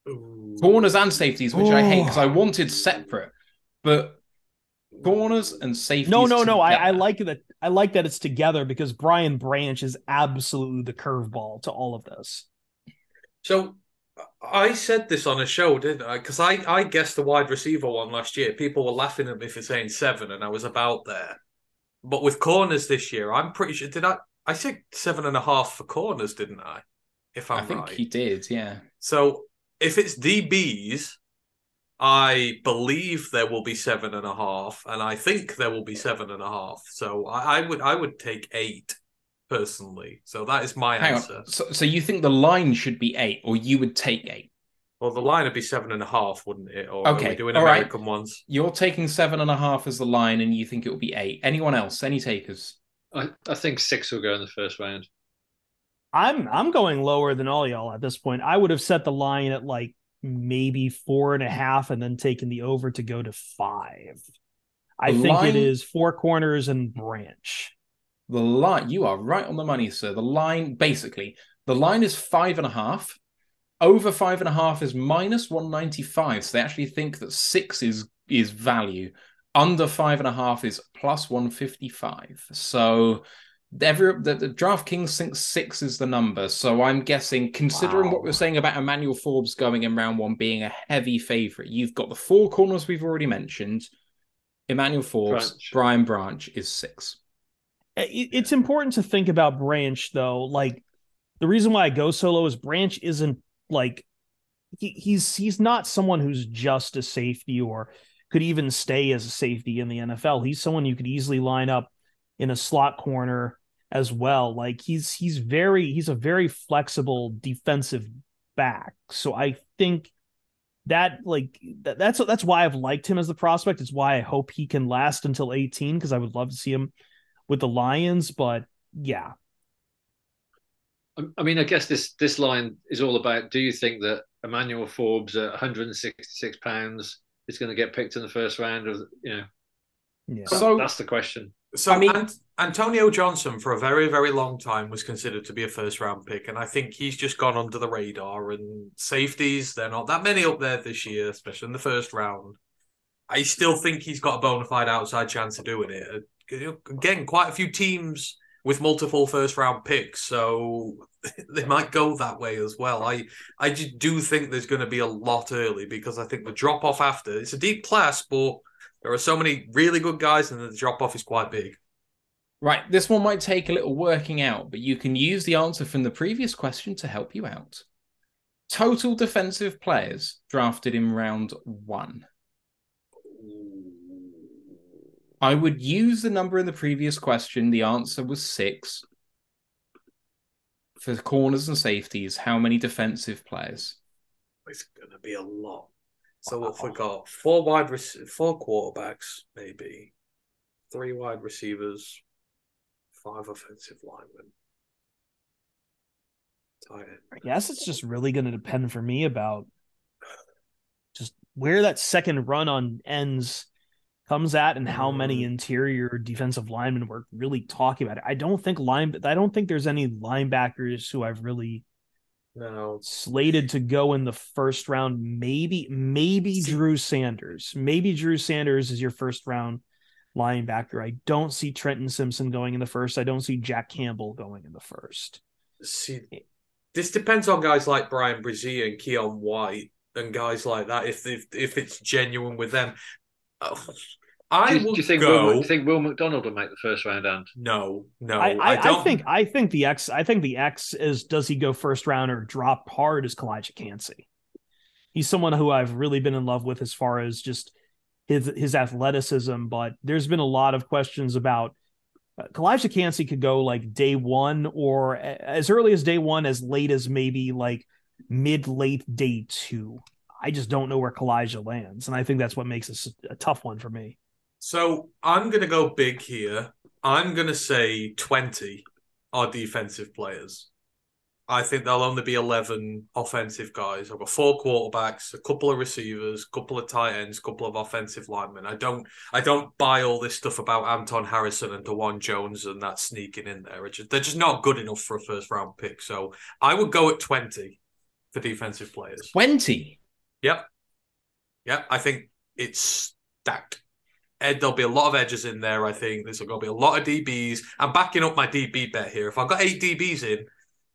[SPEAKER 7] Ooh.
[SPEAKER 4] Corners and safeties, which I hate because I wanted separate, but corners and safeties.
[SPEAKER 5] No, no, no. I, I like that. I like that it's together because Brian Branch is absolutely the curveball to all of this.
[SPEAKER 7] So I said this on a show, didn't I? Because I, I guessed the wide receiver one last year. People were laughing at me for saying seven, and I was about there. But with corners this year, I'm pretty sure. Did I? I said seven and a half for corners, didn't I? If I'm
[SPEAKER 4] I think
[SPEAKER 7] right.
[SPEAKER 4] he did. Yeah.
[SPEAKER 7] So if it's DBs, I believe there will be seven and a half, and I think there will be seven and a half. So I, I would I would take eight personally. So that is my
[SPEAKER 4] Hang
[SPEAKER 7] answer.
[SPEAKER 4] So, so you think the line should be eight, or you would take eight?
[SPEAKER 7] Well, the line would be seven and a half, wouldn't it? Or
[SPEAKER 4] Okay,
[SPEAKER 7] doing
[SPEAKER 4] all right.
[SPEAKER 7] American ones?
[SPEAKER 4] You're taking seven and a half as the line, and you think it will be eight. Anyone else? Any takers?
[SPEAKER 6] I, I think six will go in the first round.
[SPEAKER 5] I'm I'm going lower than all y'all at this point. I would have set the line at like maybe four and a half, and then taken the over to go to five. I
[SPEAKER 4] The
[SPEAKER 5] think
[SPEAKER 4] line-
[SPEAKER 5] it is four corners and branch.
[SPEAKER 4] The line, you are right on the money, sir. The line, basically, the line is five and a half. Over five and a half is minus 195. So they actually think that six is is value. Under five and a half is plus 155. So every the, the DraftKings thinks six is the number. So I'm guessing, considering what
[SPEAKER 5] Wow.
[SPEAKER 4] we're saying about Emmanuel Forbes going in round one being a heavy favorite, you've got the four corners we've already mentioned. Emmanuel Forbes,
[SPEAKER 6] Branch.
[SPEAKER 4] Brian Branch is six.
[SPEAKER 5] It's important to think about Branch though. Like the reason why I go solo is Branch isn't like he, he's he's not someone who's just a safety or could even stay as a safety in the NFL. He's someone you could easily line up in a slot corner as well. Like he's he's very he's a very flexible defensive back. So I think that like that, that's that's why I've liked him as the prospect. It's why I hope he can last until 18 because I would love to see him with the Lions. But yeah,
[SPEAKER 6] I mean, I guess this this line is all about. Do you think that Emmanuel Forbes at 166 pounds is going to get picked in the first round? Of you know,
[SPEAKER 5] yeah.
[SPEAKER 4] So-
[SPEAKER 6] that's the question.
[SPEAKER 7] So
[SPEAKER 4] I mean-
[SPEAKER 7] Ant- Antonio Johnson for a very, very long time was considered to be a first round pick, and I think he's just gone under the radar. And safeties, they're not that many up there this year, especially in the first round. I still think he's got a bona fide outside chance of doing it. Uh, Again, quite a few teams with multiple first round picks, so [laughs] they might go that way as well. I I do think there's going to be a lot early because I think the drop off after it's a deep class, but there are so many really good guys, and the drop off is quite big.
[SPEAKER 4] Right, this one might take a little working out, but you can use the answer from the previous question to help you out. Total defensive players drafted in round one. I would use the number in the previous question. The answer was six. For corners and safeties, how many defensive players?
[SPEAKER 7] It's going to be a lot. So what we got? Four wide, rec- four quarterbacks, maybe three wide receivers, five offensive linemen. Tight end.
[SPEAKER 5] I guess it's just really going to depend for me about just where that second run on ends comes at and how many mm-hmm. interior defensive linemen we're really talking about. It. I don't think line I don't think there's any linebackers who I've really
[SPEAKER 7] No,
[SPEAKER 5] slated to go in the first round. Maybe maybe
[SPEAKER 7] See-
[SPEAKER 5] Drew Sanders. Maybe Drew Sanders is your first round linebacker. I don't see Trenton Simpson going in the first. I don't see Jack Campbell going in the first.
[SPEAKER 7] see, this depends on guys like Bryan Bresee and Keion White and guys like that. If if, if it's genuine with them, Oh, I
[SPEAKER 6] do, you-
[SPEAKER 7] would
[SPEAKER 6] do you think
[SPEAKER 7] go.
[SPEAKER 6] Will, do you think Will McDonald will make the first round? And
[SPEAKER 7] no, no,
[SPEAKER 5] I, I, I,
[SPEAKER 7] don't
[SPEAKER 5] think I think the X I think the X is does he go first round or drop hard is Calijah Kancey. He's someone who I've really been in love with as far as just his his athleticism, but there's been a lot of questions about uh, Calijah Kancey could go like day one or as early as day one, as late as maybe like mid late day two. I just don't know where Calijah lands, and I think that's what makes this a tough one for me.
[SPEAKER 7] So I'm going to go big here. I'm going to say 20 are defensive players. I think there'll only be 11 offensive guys. I've got four quarterbacks, a couple of receivers, a couple of tight ends, a couple of offensive linemen. I don't I don't buy all this stuff about Anton Harrison and Dawand Jones and that sneaking in there. Just, they're just not good enough for a first round pick. So I would go at 20 for defensive players.
[SPEAKER 4] 20.
[SPEAKER 7] Yep. Yep. I think it's stacked. Ed, there'll be a lot of edges in there. I think there's going to be a lot of DBs. I'm backing up my DB bet here. If I've got eight DBs in,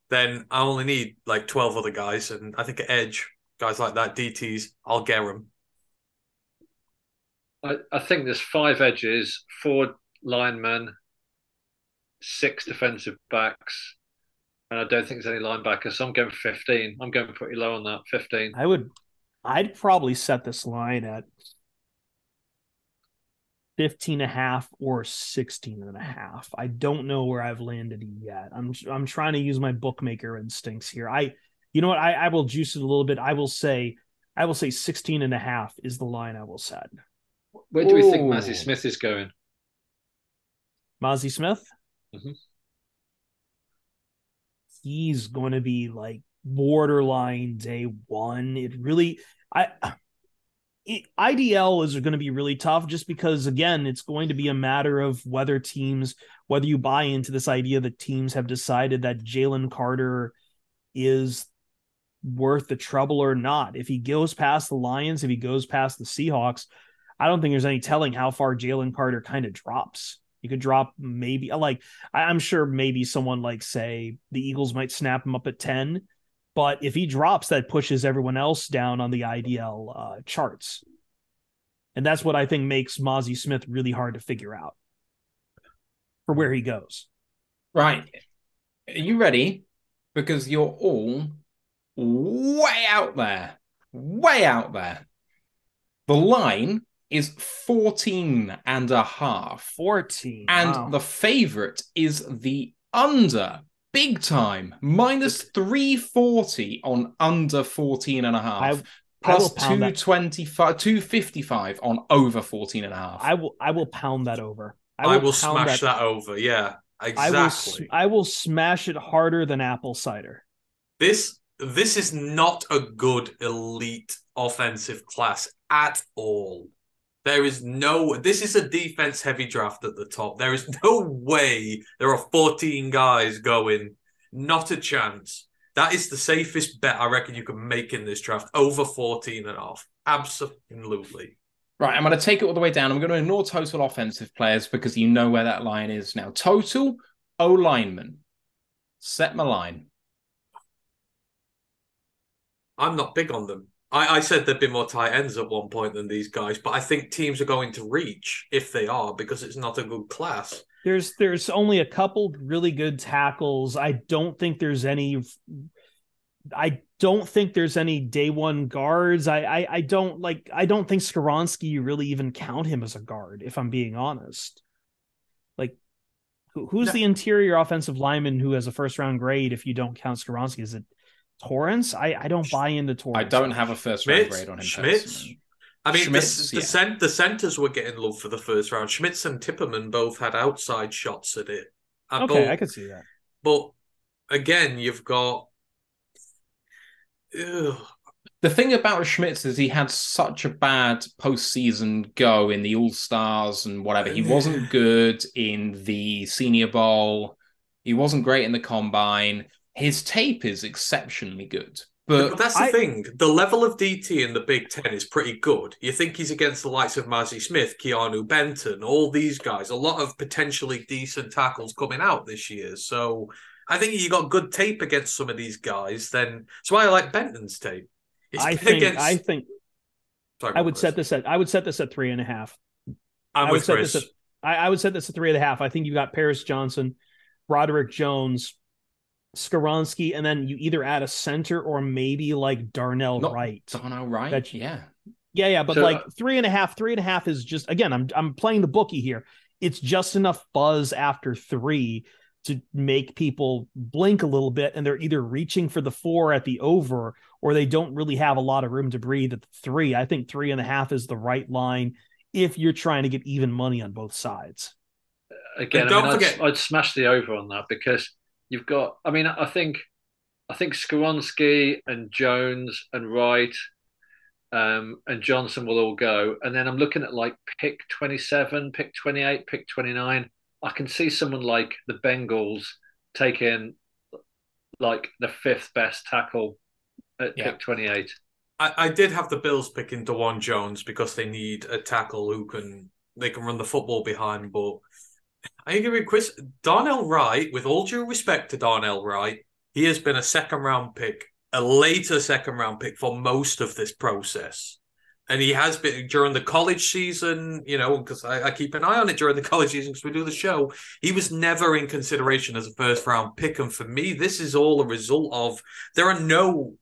[SPEAKER 7] then I only need like 12 other guys. And I think at edge, guys like that, DTs, I'll get them.
[SPEAKER 6] I, I think there's five edges, four linemen, six defensive backs, and I don't think there's any linebackers. So I'm going 15. I'm going pretty low on that. 15.
[SPEAKER 5] I would I'd probably set this line at 15 and a half or 16 and a half. I don't know where I've landed yet. I'm I'm trying to use my bookmaker instincts here. I you know what? I, I will juice it a little bit. I will say I will say 16 and a half is the line I will set.
[SPEAKER 6] Where do we think
[SPEAKER 4] Ooh.
[SPEAKER 6] Mazi Smith is going?
[SPEAKER 5] Mazi Smith?
[SPEAKER 6] Mhm.
[SPEAKER 5] He's going to be like borderline day one. It really, I, IDL is going to be really tough just because, again, it's going to be a matter of whether teams, whether you buy into this idea that teams have decided that Jalen Carter is worth the trouble or not. If he goes past the Lions, if he goes past the Seahawks, I don't think there's any telling how far Jalen Carter kind of drops. You could drop maybe like I'm sure maybe someone like say the Eagles might snap him up at 10, but if he drops, that pushes everyone else down on the IDL uh, charts. And that's what I think makes Mazi Smith really hard to figure out for where he goes.
[SPEAKER 4] Right. Are you ready? Because you're all way out there. Way out there. The line is 14 and a half.
[SPEAKER 5] 14.
[SPEAKER 4] And
[SPEAKER 5] wow.
[SPEAKER 4] the favorite is the under. Big time. Minus 340 on under 14 and a half.
[SPEAKER 5] I will
[SPEAKER 4] Plus
[SPEAKER 5] pound that.
[SPEAKER 4] 225, 255 on over 14 and a half.
[SPEAKER 5] I will I will pound that over.
[SPEAKER 7] I will,
[SPEAKER 5] pound
[SPEAKER 7] smash that. over. Yeah,
[SPEAKER 5] I will
[SPEAKER 7] exactly.
[SPEAKER 5] I will smash it harder than apple cider.
[SPEAKER 7] This this is not a good elite offensive class at all. There is no. This is a defense heavy draft at the top. There is no way there are 14 guys going. Not a chance. That is the safest bet I reckon you can make in this draft. Over 14 and a half. Absolutely.
[SPEAKER 4] Right, I'm going to take it all the way down. I'm going to ignore total offensive players because you know where that line is now. Total O lineman. Set my line.
[SPEAKER 7] I'm not big on them. I, I said there'd be more tight ends at one point than these guys, but I think teams are going to reach if they are because it's not a good class.
[SPEAKER 5] There's there's only a couple really good tackles. I don't think there's any I don't think there's any day one guards. I I, I don't like I don't think Skoronski you really even count him as a guard, if I'm being honest. Like who, who's
[SPEAKER 7] No.
[SPEAKER 5] the interior offensive lineman who has a first round grade if you don't count Skoronski? Is it Torrence? I, I don't buy into Torrence.
[SPEAKER 4] I don't have a first round grade on him.
[SPEAKER 7] Schmitz.
[SPEAKER 4] personally.
[SPEAKER 7] I mean,
[SPEAKER 4] Schmitz,
[SPEAKER 7] the,
[SPEAKER 4] yeah.
[SPEAKER 7] the, cent, the centers were getting love for the first round. Schmitz and Tippmann both had outside shots at it. Uh,
[SPEAKER 5] Okay,
[SPEAKER 7] but,
[SPEAKER 5] I could see that.
[SPEAKER 7] but again, you've got. Ugh.
[SPEAKER 4] The thing about Schmitz is he had such a bad postseason go in the All Stars and whatever. He wasn't [sighs] good in the Senior Bowl. He wasn't great in the combine. His tape is exceptionally good.
[SPEAKER 7] But,
[SPEAKER 4] But
[SPEAKER 7] that's the
[SPEAKER 5] I-
[SPEAKER 7] thing. The level of DT in the Big Ten is pretty good. You think he's against the likes of Mazi Smith, Keanu Benton, all these guys. A lot of potentially decent tackles coming out this year. So I think you got good tape against some of these guys. Then that's why I like Benton's tape. It's
[SPEAKER 5] I think
[SPEAKER 7] against-
[SPEAKER 5] I think
[SPEAKER 7] Sorry,
[SPEAKER 5] I would
[SPEAKER 7] on,
[SPEAKER 5] set this at I would set this at three and a half.
[SPEAKER 7] I'm
[SPEAKER 5] I would
[SPEAKER 7] with
[SPEAKER 5] set
[SPEAKER 7] Chris.
[SPEAKER 5] this at I, I would set this at three and a half. I think you got Paris Johnson, Broderick Jones, Skoronski, and then you either add a center or maybe like Darnell
[SPEAKER 4] Not
[SPEAKER 5] Wright.
[SPEAKER 4] Darnell Wright,
[SPEAKER 5] That-
[SPEAKER 4] yeah.
[SPEAKER 5] Yeah, yeah, but
[SPEAKER 6] So-
[SPEAKER 5] like uh three and a half, three and a half is just again, I'm I'm playing the bookie here. It's just enough buzz after three to make people blink a little bit, and they're either reaching for the four at the over, or they don't really have a lot of room to breathe at the three. I think three and a half is the right line if you're trying to get even money on both sides.
[SPEAKER 6] again,
[SPEAKER 7] And
[SPEAKER 6] I
[SPEAKER 7] don't
[SPEAKER 6] mean, I'd,
[SPEAKER 7] forget-
[SPEAKER 6] I'd smash the over on that because you've got. I mean, I think, I think Skoronski and Jones and Wright, um, and Johnson will all go, and then I'm looking at like pick 27, pick 28, pick 29. I can see someone like the Bengals taking like the fifth best tackle at
[SPEAKER 4] Yeah.
[SPEAKER 6] pick 28.
[SPEAKER 7] I, I did have the Bills picking Dawand Jones because they need a tackle who can they can run the football behind. But I agree with Chris. Darnell Wright, with all due respect to Darnell Wright, he has been a second round pick, a later second round pick for most of this process. And he has been during the college season, you know, because I, I keep an eye on it during the [laughs] college season because we do the show. He was never in consideration as a first round pick. And for me, this is all a result of there are no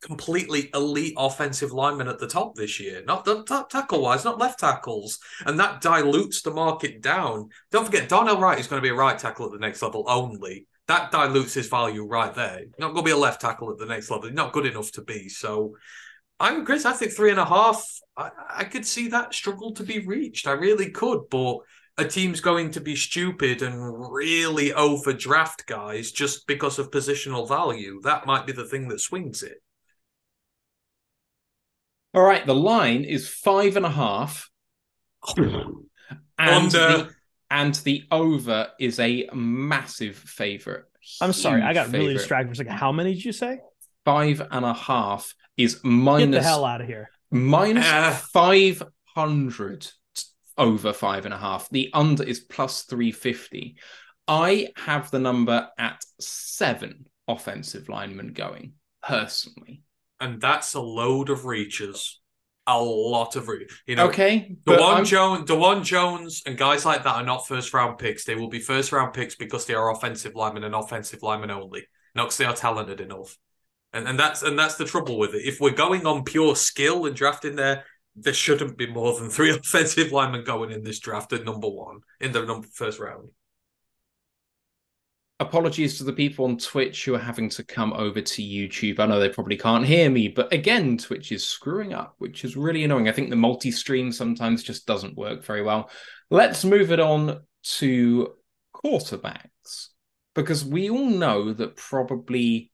[SPEAKER 7] completely elite offensive linemen at the top this year. Not the tackle wise, not left tackles. And that dilutes the market down. Don't forget, Darnell Wright is going to be a right tackle at the next level only. That dilutes his value right there. Not going to be a left tackle at the next level. Not good enough to be. So I'm Chris. I think three and a half. I, I could see that struggle to be reached. I really could, but a team's going to be stupid and really overdraft guys just because of positional value. That might be the thing that swings it.
[SPEAKER 4] All right, the line is five and a half. And
[SPEAKER 7] Under.
[SPEAKER 4] the, and the over is a massive favorite.
[SPEAKER 5] I'm sorry, I
[SPEAKER 4] Huge
[SPEAKER 5] got really distracted for a second. How many did you say?
[SPEAKER 4] Five and a half is minus.
[SPEAKER 5] Get
[SPEAKER 4] minus
[SPEAKER 5] the hell out of here.
[SPEAKER 4] minus
[SPEAKER 7] Uh.
[SPEAKER 4] 500 over five and a half. The under is plus 350. I have the number at seven offensive linemen going personally.
[SPEAKER 7] And that's a load of reaches. A lot of re- you know.
[SPEAKER 4] Okay. Dawand
[SPEAKER 7] Jones, Dawand Jones, and guys like that are not first round picks. They will be first round picks because they are offensive linemen and offensive linemen only, not because they are talented enough. And and that's and that's the trouble with it. If we're going on pure skill and drafting there, there shouldn't be more than three [laughs] offensive linemen going in this draft at number one in the number first round.
[SPEAKER 4] Apologies to the people on Twitch who are having to come over to YouTube. I know they probably can't hear me, but again, Twitch is screwing up, which is really annoying. I think the multi stream sometimes just doesn't work very well. Let's move it on to quarterbacks because we all know that probably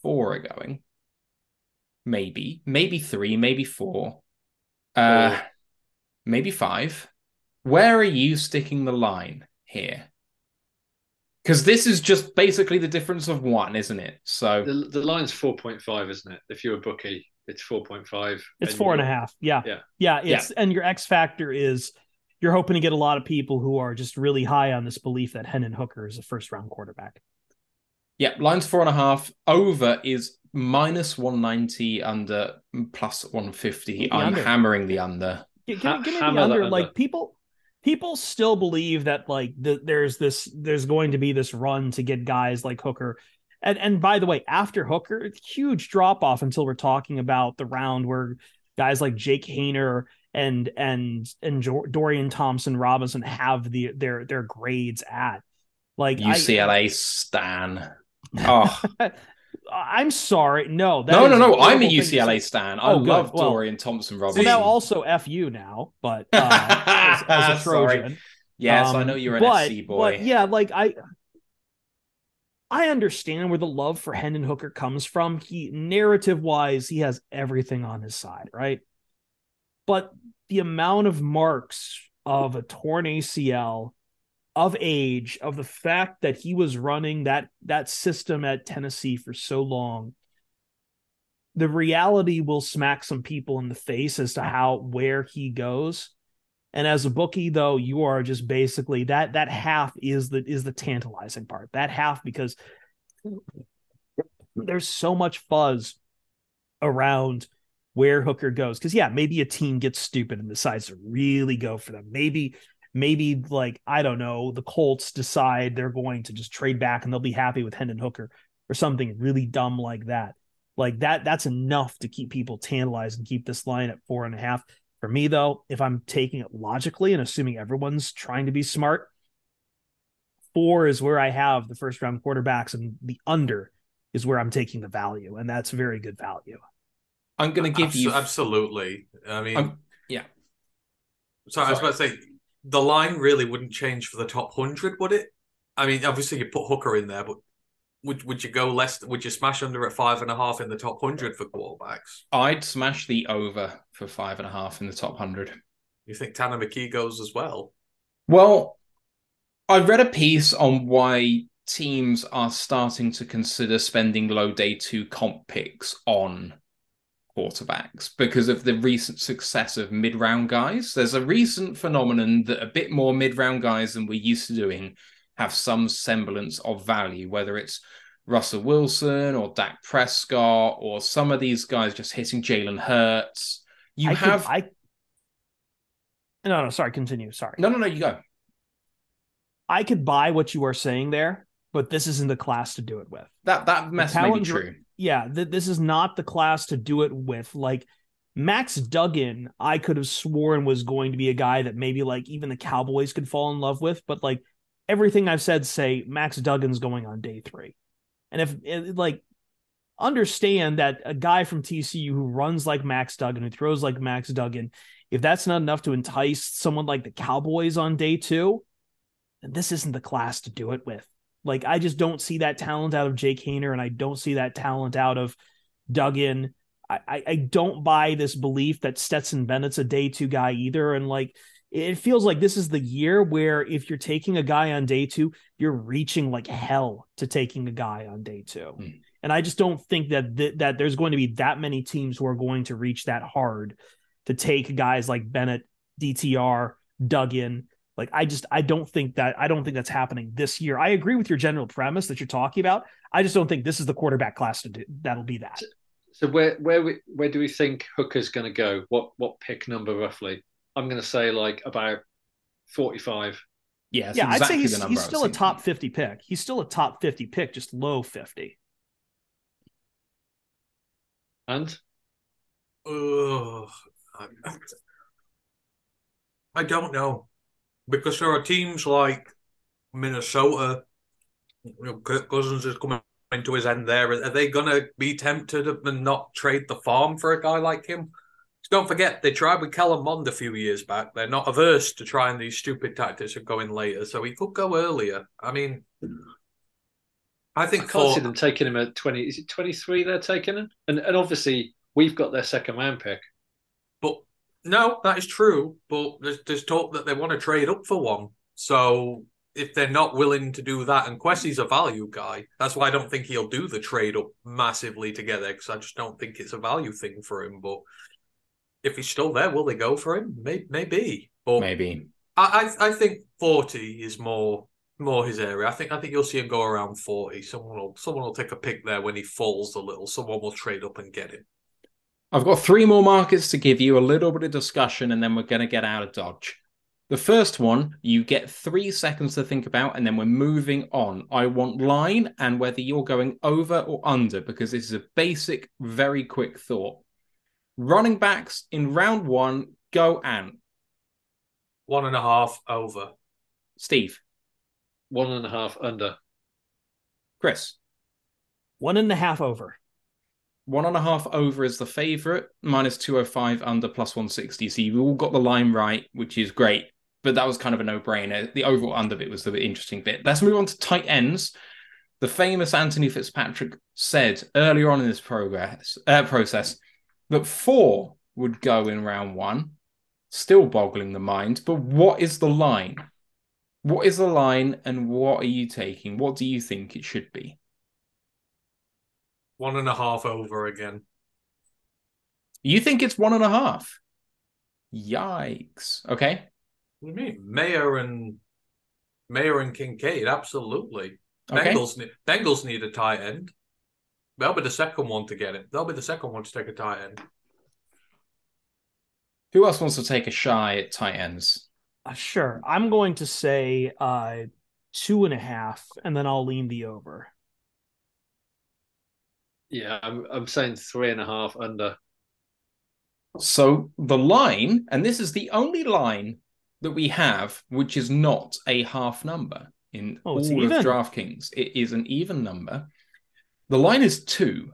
[SPEAKER 4] four are going. Maybe, maybe three, maybe four, uh, maybe five. Where are you sticking the line here? Because this is just basically the difference of one, isn't it? So
[SPEAKER 6] The, the line's 4.5, isn't it? If you're a bookie, it's 4.5.
[SPEAKER 5] It's four and a half. Yeah.
[SPEAKER 6] Yeah.
[SPEAKER 5] Yeah. It's and your X factor is you're hoping to get a lot of people who are just really high on this belief that Hendon Hooker is a first round quarterback.
[SPEAKER 4] yeah, line's four and a half. Over is minus 190, under plus 150.
[SPEAKER 5] The
[SPEAKER 4] I'm
[SPEAKER 5] under.
[SPEAKER 4] hammering the under.
[SPEAKER 5] Give, give,
[SPEAKER 6] Ha-
[SPEAKER 5] give me
[SPEAKER 6] hammer
[SPEAKER 5] the
[SPEAKER 6] the
[SPEAKER 5] under.
[SPEAKER 6] under.
[SPEAKER 5] Like people, people still believe that like the, there's this, there's going to be this run to get guys like Hooker. And and by the way, after Hooker, huge drop off until we're talking about the round where guys like Jake Haener and and and Dorian Thompson Robinson have the their their grades at. Like I-
[SPEAKER 4] UCLA Stan. [laughs] Oh, [laughs]
[SPEAKER 5] I'm sorry. No, that
[SPEAKER 4] no, no, no. I'm a
[SPEAKER 5] horrible thing to
[SPEAKER 4] UCLA. Stan. I
[SPEAKER 5] Oh,
[SPEAKER 4] love
[SPEAKER 5] Well-
[SPEAKER 4] Dorian Thompson Robinson.
[SPEAKER 5] Well, now also fu now, but uh, as, as a [laughs]
[SPEAKER 4] Sorry.
[SPEAKER 5] Trojan.
[SPEAKER 4] yes, I
[SPEAKER 5] Um,
[SPEAKER 4] know you're an
[SPEAKER 5] but,
[SPEAKER 4] SC boy.
[SPEAKER 5] But yeah, like I I understand where the love for Hendon Hooker comes from. He narrative wise, he has everything on his side, right? But the amount of marks of a torn ACL, of age, of the fact that he was running that that system at Tennessee for so long, the reality will smack some people in the face as to how where he goes. And as a bookie, though, you are just basically that that half is the is the tantalizing part. That half because there's so much fuzz around where Hooker goes. Because yeah, maybe a team gets stupid and decides to really go for them. Maybe maybe like I don't know, the Colts decide they're going to just trade back and they'll be happy with Hendon Hooker or something really dumb like that. Like that, that's enough to keep people tantalized and keep this line at four and a half. For me, though, if I'm taking it logically and assuming everyone's trying to be smart, four is where I have the first round quarterbacks, and the under is where I'm taking the value, and that's very good value.
[SPEAKER 4] I'm going to uh, give
[SPEAKER 7] Abso-
[SPEAKER 4] you.
[SPEAKER 7] absolutely. I mean,
[SPEAKER 4] I'm- yeah.
[SPEAKER 7] So I was about to say the line really wouldn't change for the top hundred, would it? I mean, obviously you put Hooker in there, but would would you go less? Would you smash under at five and a half in the top hundred for quarterbacks?
[SPEAKER 4] I'd smash the over for five and a half in the top hundred.
[SPEAKER 7] You think Tanner McKee goes as well?
[SPEAKER 4] Well, I read a piece on why teams are starting to consider spending low day two comp picks on quarterbacks because of the recent success of mid round guys. There's a recent phenomenon that a bit more mid round guys than we're used to doing have some semblance of value, whether it's Russell Wilson or Dak Prescott or some of these guys just hitting Jalen Hurts. You
[SPEAKER 5] I could-
[SPEAKER 4] have
[SPEAKER 5] I no, no, sorry, continue. Sorry,
[SPEAKER 4] no, no, no. You go.
[SPEAKER 5] I could buy what you are saying there, but this isn't the class to do it with.
[SPEAKER 4] That that mess may be true.
[SPEAKER 5] Yeah, th- this is not the class to do it with. Like Max Duggan, I could have sworn was going to be a guy that maybe like even the Cowboys could fall in love with, but like everything I've said say Max Duggan's going on day three. And if like understand that a guy from TCU who runs like Max Duggan, who throws like Max Duggan, if that's not enough to entice someone like the Cowboys on day two, then this isn't the class to do it with. Like I just don't see that talent out of Jake Haener, and I don't see that talent out of Duggan. I, I, I don't buy this belief that Stetson Bennett's a day two guy either. And like it feels like this is the year where if you're taking a guy on day two, you're reaching like hell to taking a guy on day two.
[SPEAKER 4] Hmm.
[SPEAKER 5] And I just don't think that th- that there's going to be that many teams who are going to reach that hard to take guys like Bennett, DTR, Duggan. Like I just I don't think that I don't think that's happening this year. I agree with your general premise that you're talking about. I just don't think this is the quarterback class to do that'll be that.
[SPEAKER 6] So where where we, where do we think Hooker's going to go? What what pick number roughly? I'm going to say like about 45.
[SPEAKER 4] Yeah, it's
[SPEAKER 5] yeah, I'd say he's, he's still a top 50 pick. He's still a top 50 pick, just low 50.
[SPEAKER 6] And
[SPEAKER 7] Ugh. I, I don't know because there are teams like Minnesota You know, Kirk Cousins is coming to his end there. Are they going to be tempted and not trade the farm for a guy like him? Don't forget, they tried with Kellen Mond a few years back. They're not averse to trying these stupid tactics of going later, so he could go earlier. I mean, I think
[SPEAKER 6] I can't see them taking him at twenty. Is it twenty three? They're taking him, and and obviously we've got their second round pick.
[SPEAKER 7] No, that is true. But there's, there's talk that they want to trade up for one. So if they're not willing to do that, and Kwesi's a value guy, that's why I don't think he'll do the trade up massively together because I just don't think it's a value thing for him. But if he's still there, will they go for him? Maybe. maybe. But
[SPEAKER 4] Maybe.
[SPEAKER 7] I, I I think forty is more more his area. I think I think you'll see him go around forty. Someone will someone will take a pick there when he falls a little. Someone will trade up and get him.
[SPEAKER 4] I've got three more markets to give you, a little bit of discussion, and then we're going to get out of Dodge. The first one, you get three seconds to think about, and then we're moving on. I want line and whether you're going over or under, because this is a basic, very quick thought. Running backs in round one, go and
[SPEAKER 7] One and a half over.
[SPEAKER 4] Steve,
[SPEAKER 6] One and a half under.
[SPEAKER 4] Chris.
[SPEAKER 5] One and a half over.
[SPEAKER 4] One and a half over is the favorite, minus 205 under plus 160. So you've all got the line right, which is great. But that was kind of a no brainer. The overall under bit was the interesting bit. Let's move on to tight ends. The famous Anthony Fitzpatrick said earlier on in this progress uh, process that four would go in round one, still boggling the mind. But what is the line? What is the line, and what are you taking? What do you think it should be?
[SPEAKER 7] One and a half over again.
[SPEAKER 4] You think it's one and a half? Yikes. Okay.
[SPEAKER 7] What do you mean? Mayer and Mayer and Kincaid, absolutely.
[SPEAKER 4] Okay.
[SPEAKER 7] Bengals need Bengals need a tight end. They'll be the second one to get it. They'll be the second one to take a tight end.
[SPEAKER 4] Who else wants to take a shy at tight ends?
[SPEAKER 5] Uh, sure. I'm going to say uh, two and a half, and then I'll lean the over.
[SPEAKER 6] Yeah, I'm I'm saying three and a half under.
[SPEAKER 4] So the line, and this is the only line that we have, which is not a half number in
[SPEAKER 5] Oh,
[SPEAKER 4] all
[SPEAKER 5] it's
[SPEAKER 4] of
[SPEAKER 5] even.
[SPEAKER 4] DraftKings. It is an even number. The line is two.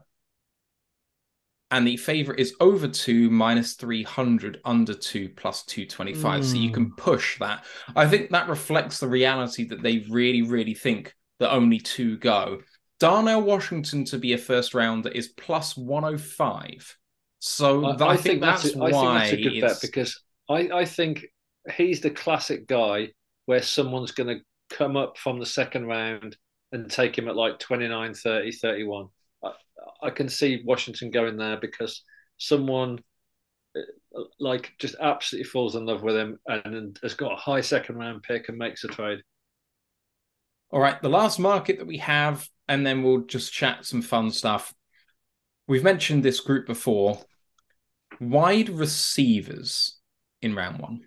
[SPEAKER 4] And the favorite is over two minus 300 under two plus 225. So you
[SPEAKER 5] Hmm.
[SPEAKER 4] can push that. I think that reflects the reality that they really, really think that only two go. Darnell Washington to be a first rounder is plus 105. So
[SPEAKER 6] I,
[SPEAKER 4] th- I, think, that's,
[SPEAKER 6] a,
[SPEAKER 4] why
[SPEAKER 6] I think that's a good bet because I, I think he's the classic guy where someone's going to come up from the second round and take him at like 29, 30, 31. I, I can see Washington going there because someone uh, like just absolutely falls in love with him and has got a high second round pick and makes a trade.
[SPEAKER 4] All right, the last market that we have, and then we'll just chat some fun stuff. We've mentioned this group before. Wide receivers in round one.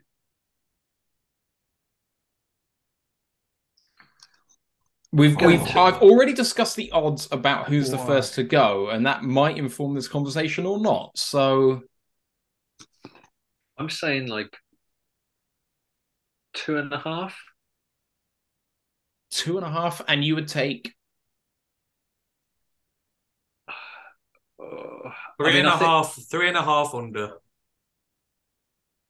[SPEAKER 4] We've we've. I've already discussed the odds about who's the first to go, and that might inform this conversation or not. So
[SPEAKER 6] I'm saying like two and a half.
[SPEAKER 4] two and a half, and you would take
[SPEAKER 6] Uh,
[SPEAKER 7] Three
[SPEAKER 6] I mean,
[SPEAKER 7] and a
[SPEAKER 6] I think-
[SPEAKER 7] half, three and a half under.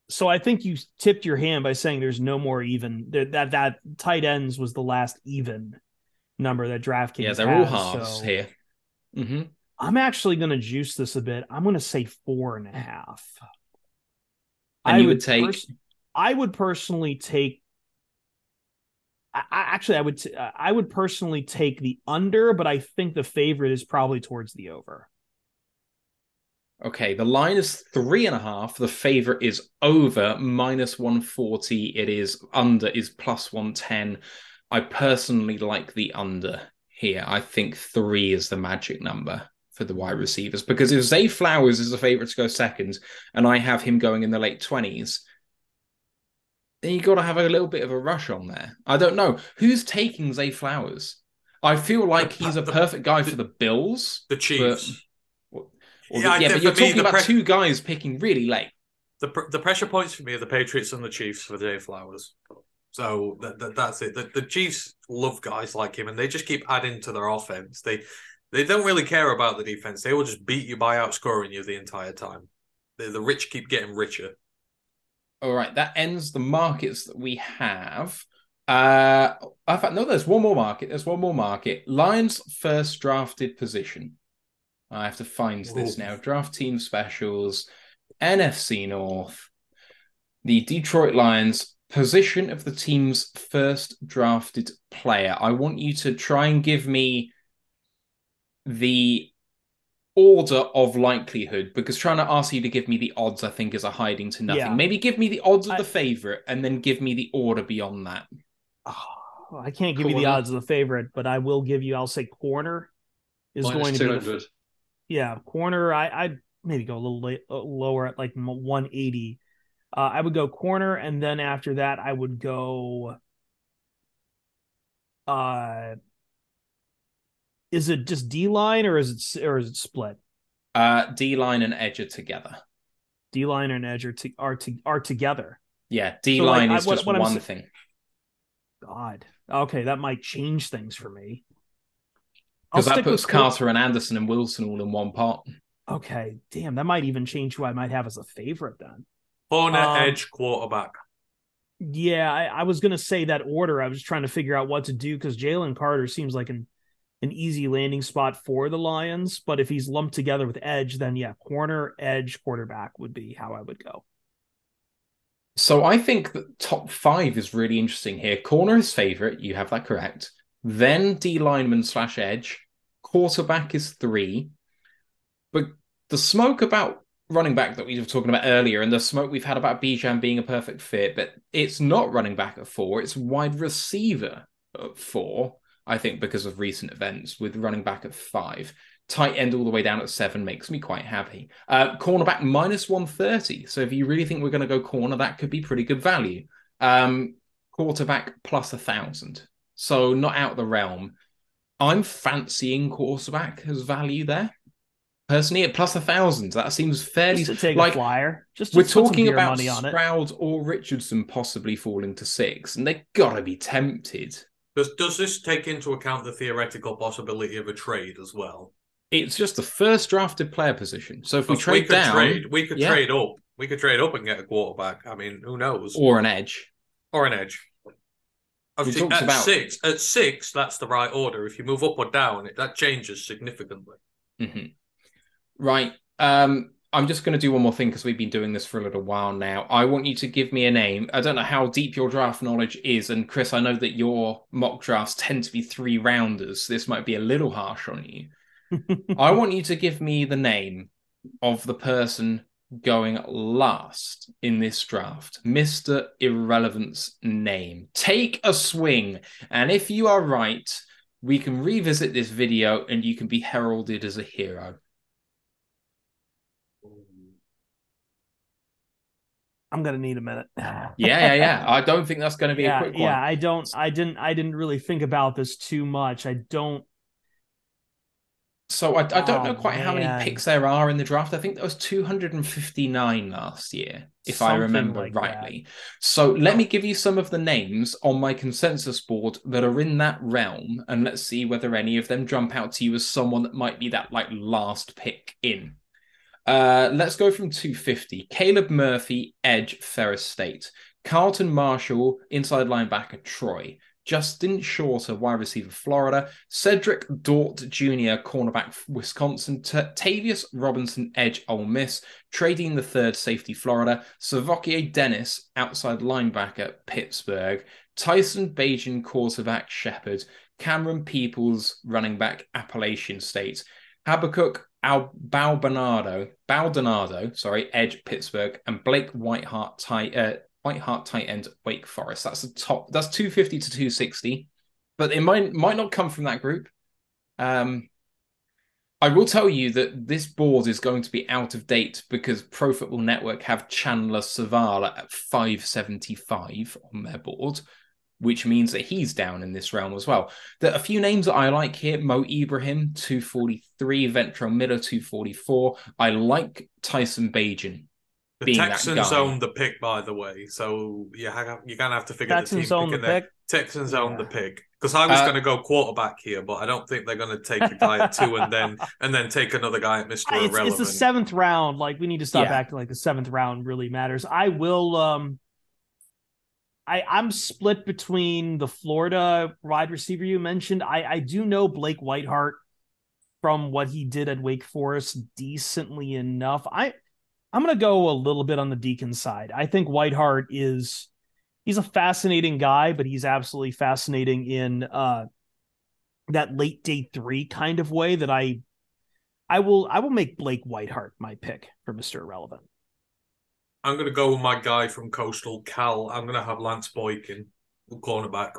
[SPEAKER 5] So I think you tipped your hand by saying there's no more even that that, that tight ends was the last even number that DraftKings.
[SPEAKER 4] yeah, they're all halves
[SPEAKER 5] so
[SPEAKER 4] here. hmm
[SPEAKER 5] I'm actually going to juice this a bit. I'm going to say four and a half.
[SPEAKER 4] And
[SPEAKER 5] I
[SPEAKER 4] you would take-
[SPEAKER 5] pers- I would personally take. I, I actually, I would. T- I would personally take the under, but I think the favorite is probably towards the over.
[SPEAKER 4] Okay, the line is three and a half. The favorite is over minus 140. It is under is plus 110. I personally like the under here. I think three is the magic number for the wide receivers because if Zay Flowers is the favorite to go second and I have him going in the late 20s, then you got to have a little bit of a rush on there. I don't know. Who's taking Zay Flowers? I feel like
[SPEAKER 7] The-
[SPEAKER 4] he's a [laughs]
[SPEAKER 7] the-
[SPEAKER 4] perfect guy for the Bills.
[SPEAKER 7] The Chiefs. Yeah,
[SPEAKER 4] the- yeah, but you're talking about
[SPEAKER 7] pre-
[SPEAKER 4] two guys picking really late.
[SPEAKER 7] The pr- the pressure points for me are the Patriots and the Chiefs for Zay Flowers. So that, that that's it. The, the Chiefs love guys like him, and they just keep adding to their offense. They they don't really care about the defense. They will just beat you by outscoring you the entire time. The, the rich keep getting richer.
[SPEAKER 4] All right, that ends the markets that we have. Uh, I fact, no, there's one more market. There's one more market. Lions first drafted position. I have to find this now. Draft team specials, NFC North, the Detroit Lions position of the team's first drafted player. I want you to try and give me the order of likelihood because trying to ask you to give me the odds, I think, is a hiding to nothing.
[SPEAKER 5] Yeah.
[SPEAKER 4] Maybe give me the odds of
[SPEAKER 5] I-
[SPEAKER 4] the favorite and then give me the order beyond that.
[SPEAKER 5] Oh, I can't give you the odds of the favorite, but I will give you. I'll say corner is
[SPEAKER 6] Minus
[SPEAKER 5] going to be the
[SPEAKER 6] 200.
[SPEAKER 5] Yeah, corner. I I'd maybe go a little la- uh, lower at like 180. Uh, I would go corner, and then after that, I would go. Uh, is it just D line or is it or is it split?
[SPEAKER 4] Uh, D line and edge are together.
[SPEAKER 5] D line and edge are to, are to, are together.
[SPEAKER 4] Yeah, D
[SPEAKER 5] So, like,
[SPEAKER 4] line
[SPEAKER 5] I-
[SPEAKER 4] is
[SPEAKER 5] what-
[SPEAKER 4] just
[SPEAKER 5] what
[SPEAKER 4] one thing.
[SPEAKER 5] God. Okay, that might change things for me. I'll
[SPEAKER 4] Because that
[SPEAKER 5] stick with
[SPEAKER 4] puts
[SPEAKER 5] cor-
[SPEAKER 4] Carter and Anderson and Wilson all in one pot.
[SPEAKER 5] Okay, damn, that might even change who I might have as a favorite then.
[SPEAKER 7] Corner,
[SPEAKER 5] Um,
[SPEAKER 7] edge, quarterback.
[SPEAKER 5] Yeah, I, I was gonna say that order. I was trying to figure out what to do because Jalen Carter seems like an an easy landing spot for the Lions. But if he's lumped together with edge, then yeah, corner, edge, quarterback would be how I would go.
[SPEAKER 4] So I think that top five is really interesting here. Corner is favorite. You have that correct. Then D lineman slash edge. Quarterback is three. But the smoke about running back that we were talking about earlier, and the smoke we've had about Bijan being a perfect fit, but it's not running back at four. It's wide receiver at four. I think because of recent events with running back at five. Tight end all the way down at seven makes me quite happy. Uh, cornerback minus 130. So if you really think we're going to go corner, that could be pretty good value. Um, quarterback plus a thousand. So not out of the realm. I'm fancying quarterback as value there. Personally, at plus a thousand, that seems fairly
[SPEAKER 5] Just to take
[SPEAKER 4] like
[SPEAKER 5] a flyer. Just, just
[SPEAKER 4] we're talking about
[SPEAKER 5] money on it.
[SPEAKER 4] Stroud or Richardson possibly falling to six, and they gotta be tempted.
[SPEAKER 7] Does does this take into account the theoretical possibility of a trade as well?
[SPEAKER 4] It's just the first drafted player position. So if we
[SPEAKER 7] Because
[SPEAKER 4] trade
[SPEAKER 7] could
[SPEAKER 4] down
[SPEAKER 7] trade, we could
[SPEAKER 4] yeah.
[SPEAKER 7] trade up. We could trade up and get a quarterback. I mean, who knows?
[SPEAKER 4] or an edge,
[SPEAKER 7] or an edge. Obviously,
[SPEAKER 4] talked
[SPEAKER 7] at
[SPEAKER 4] about-
[SPEAKER 7] six, at six, that's the right order. If you move up or down, it, that changes significantly.
[SPEAKER 4] Mhm. right? Um, I'm just going to do one more thing because we've been doing this for a little while now. I want you to give me a name. I don't know how deep your draft knowledge is, and Chris, I know that your mock drafts tend to be three rounders. This might be a little harsh on you. [laughs] I want you to give me the name of the person going last in this draft. Mr. Irrelevant's name. Take a swing. And if you are right, we can revisit this video and you can be heralded as a hero.
[SPEAKER 5] I'm gonna need a minute.
[SPEAKER 4] Yeah, yeah, yeah. [laughs] I don't think that's going to be
[SPEAKER 5] yeah,
[SPEAKER 4] a quick one.
[SPEAKER 5] yeah. I don't. I didn't. I didn't really think about this too much. I don't.
[SPEAKER 4] So I, I don't know
[SPEAKER 5] Oh,
[SPEAKER 4] quite how many picks there are in the draft. I think there was 259 last year, if I remember
[SPEAKER 5] like that.
[SPEAKER 4] rightly. So let me give you some of the names on my consensus board that are in that realm, and let's see whether any of them jump out to you as someone that might be that like last pick in. Uh, let's go from 250. Caleb Murphy, Edge, Ferris State. Carlton Martial, inside linebacker, Troy. Justin Shorter, wide receiver, Florida. Cedric Dort Jr., cornerback, Wisconsin. Tavius Robinson, edge, Ole Miss. Trey Dean the third, safety, Florida. SirVocea Dennis, outside linebacker, Pittsburgh. Tyson Bagent, quarterback, Shepherd. Camerun Peoples, running back, Appalachian State. Habakkuk Al Baldonado, Baldonado, sorry, edge Pittsburgh, and Blake Whiteheart tight uh, Whiteheart tight end Wake Forest. That's the top. That's two fifty to two sixty, but it might might not come from that group. Um, I will tell you that this board is going to be out of date because Pro Football Network have Chandler Zavala at five seventy five on their board which means that he's down in this realm as well. There are a few names that I like here Mo Ibrahim, 243, Ventrell Miller, 244. I like Tyson Bagent.
[SPEAKER 7] The
[SPEAKER 4] being that
[SPEAKER 7] Texans
[SPEAKER 4] guy.
[SPEAKER 7] own the pick, by the way. So yeah, you're gonna have to figure the
[SPEAKER 5] Texans
[SPEAKER 7] team
[SPEAKER 5] own the pick.
[SPEAKER 7] Texans own the pick because I was
[SPEAKER 4] Uh,
[SPEAKER 7] going to go quarterback here, but I don't think they're going to take a guy at two and then [laughs] and then take another guy at Mister
[SPEAKER 5] it's,
[SPEAKER 7] Irrelevant.
[SPEAKER 5] it's the seventh round. Like we need to stop
[SPEAKER 4] Yeah.
[SPEAKER 5] acting like the seventh round really matters. I will. Um, I I'm split between the Florida wide receiver you mentioned. I I do know Blake Whiteheart from what he did at Wake Forest decently enough. I I'm gonna go a little bit on the Deacon side. I think Whiteheart is he's a fascinating guy, but he's absolutely fascinating in uh that late day three kind of way that I I will I will make Blake Whiteheart my pick for Mr. Irrelevant.
[SPEAKER 7] I'm going to go with my guy from Coastal Cal. I'm going to have Lance Boykin, cornerback.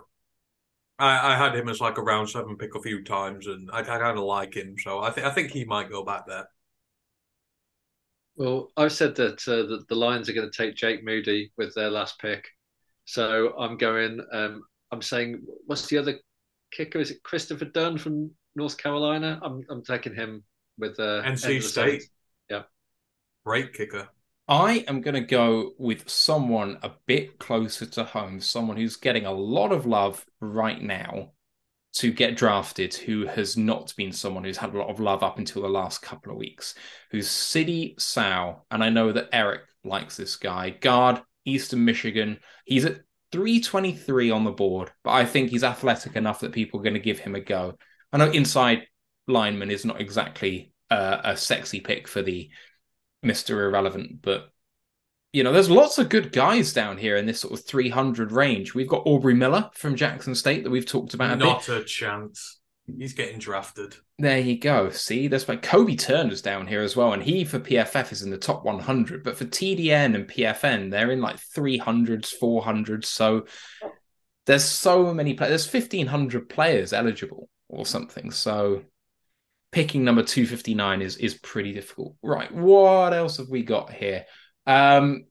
[SPEAKER 7] I, I had him as like a round seven pick a few times, and I, I kind of like him, so I think I think he might go back there.
[SPEAKER 6] Well, I've said that uh, the, the Lions are going to take Jake Moody with their last pick. So I'm going. Um, I'm saying, what's the other kicker? Is it Christopher Dunn from North Carolina? I'm I'm taking him with uh, end of
[SPEAKER 7] NC
[SPEAKER 6] the
[SPEAKER 7] State.
[SPEAKER 6] Yeah.
[SPEAKER 7] Great kicker.
[SPEAKER 4] I am going to go with someone a bit closer to home, someone who's getting a lot of love right now to get drafted, who has not been someone who's had a lot of love up until the last couple of weeks, who's Sidy Sow. And I know that Eric likes this guy, guard, Eastern Michigan. He's at 323 on the board, but I think he's athletic enough that people are going to give him a go. I know inside lineman is not exactly uh, a sexy pick for the Mr. Irrelevant, but you know, there's lots of good guys down here in this sort of 300 range. We've got Aubrey Miller from Jackson State that we've talked about a bit.
[SPEAKER 7] Not a chance. He's getting drafted.
[SPEAKER 4] There you go. See, there's like Kobie Turner's down here as well, and he for PFF is in the top 100, but for TDN and PFN, they're in like 300s, 400s. So there's so many players. There's 1,500 players eligible or something. So picking number 259 is is pretty difficult. Right. What else have we got here? Um,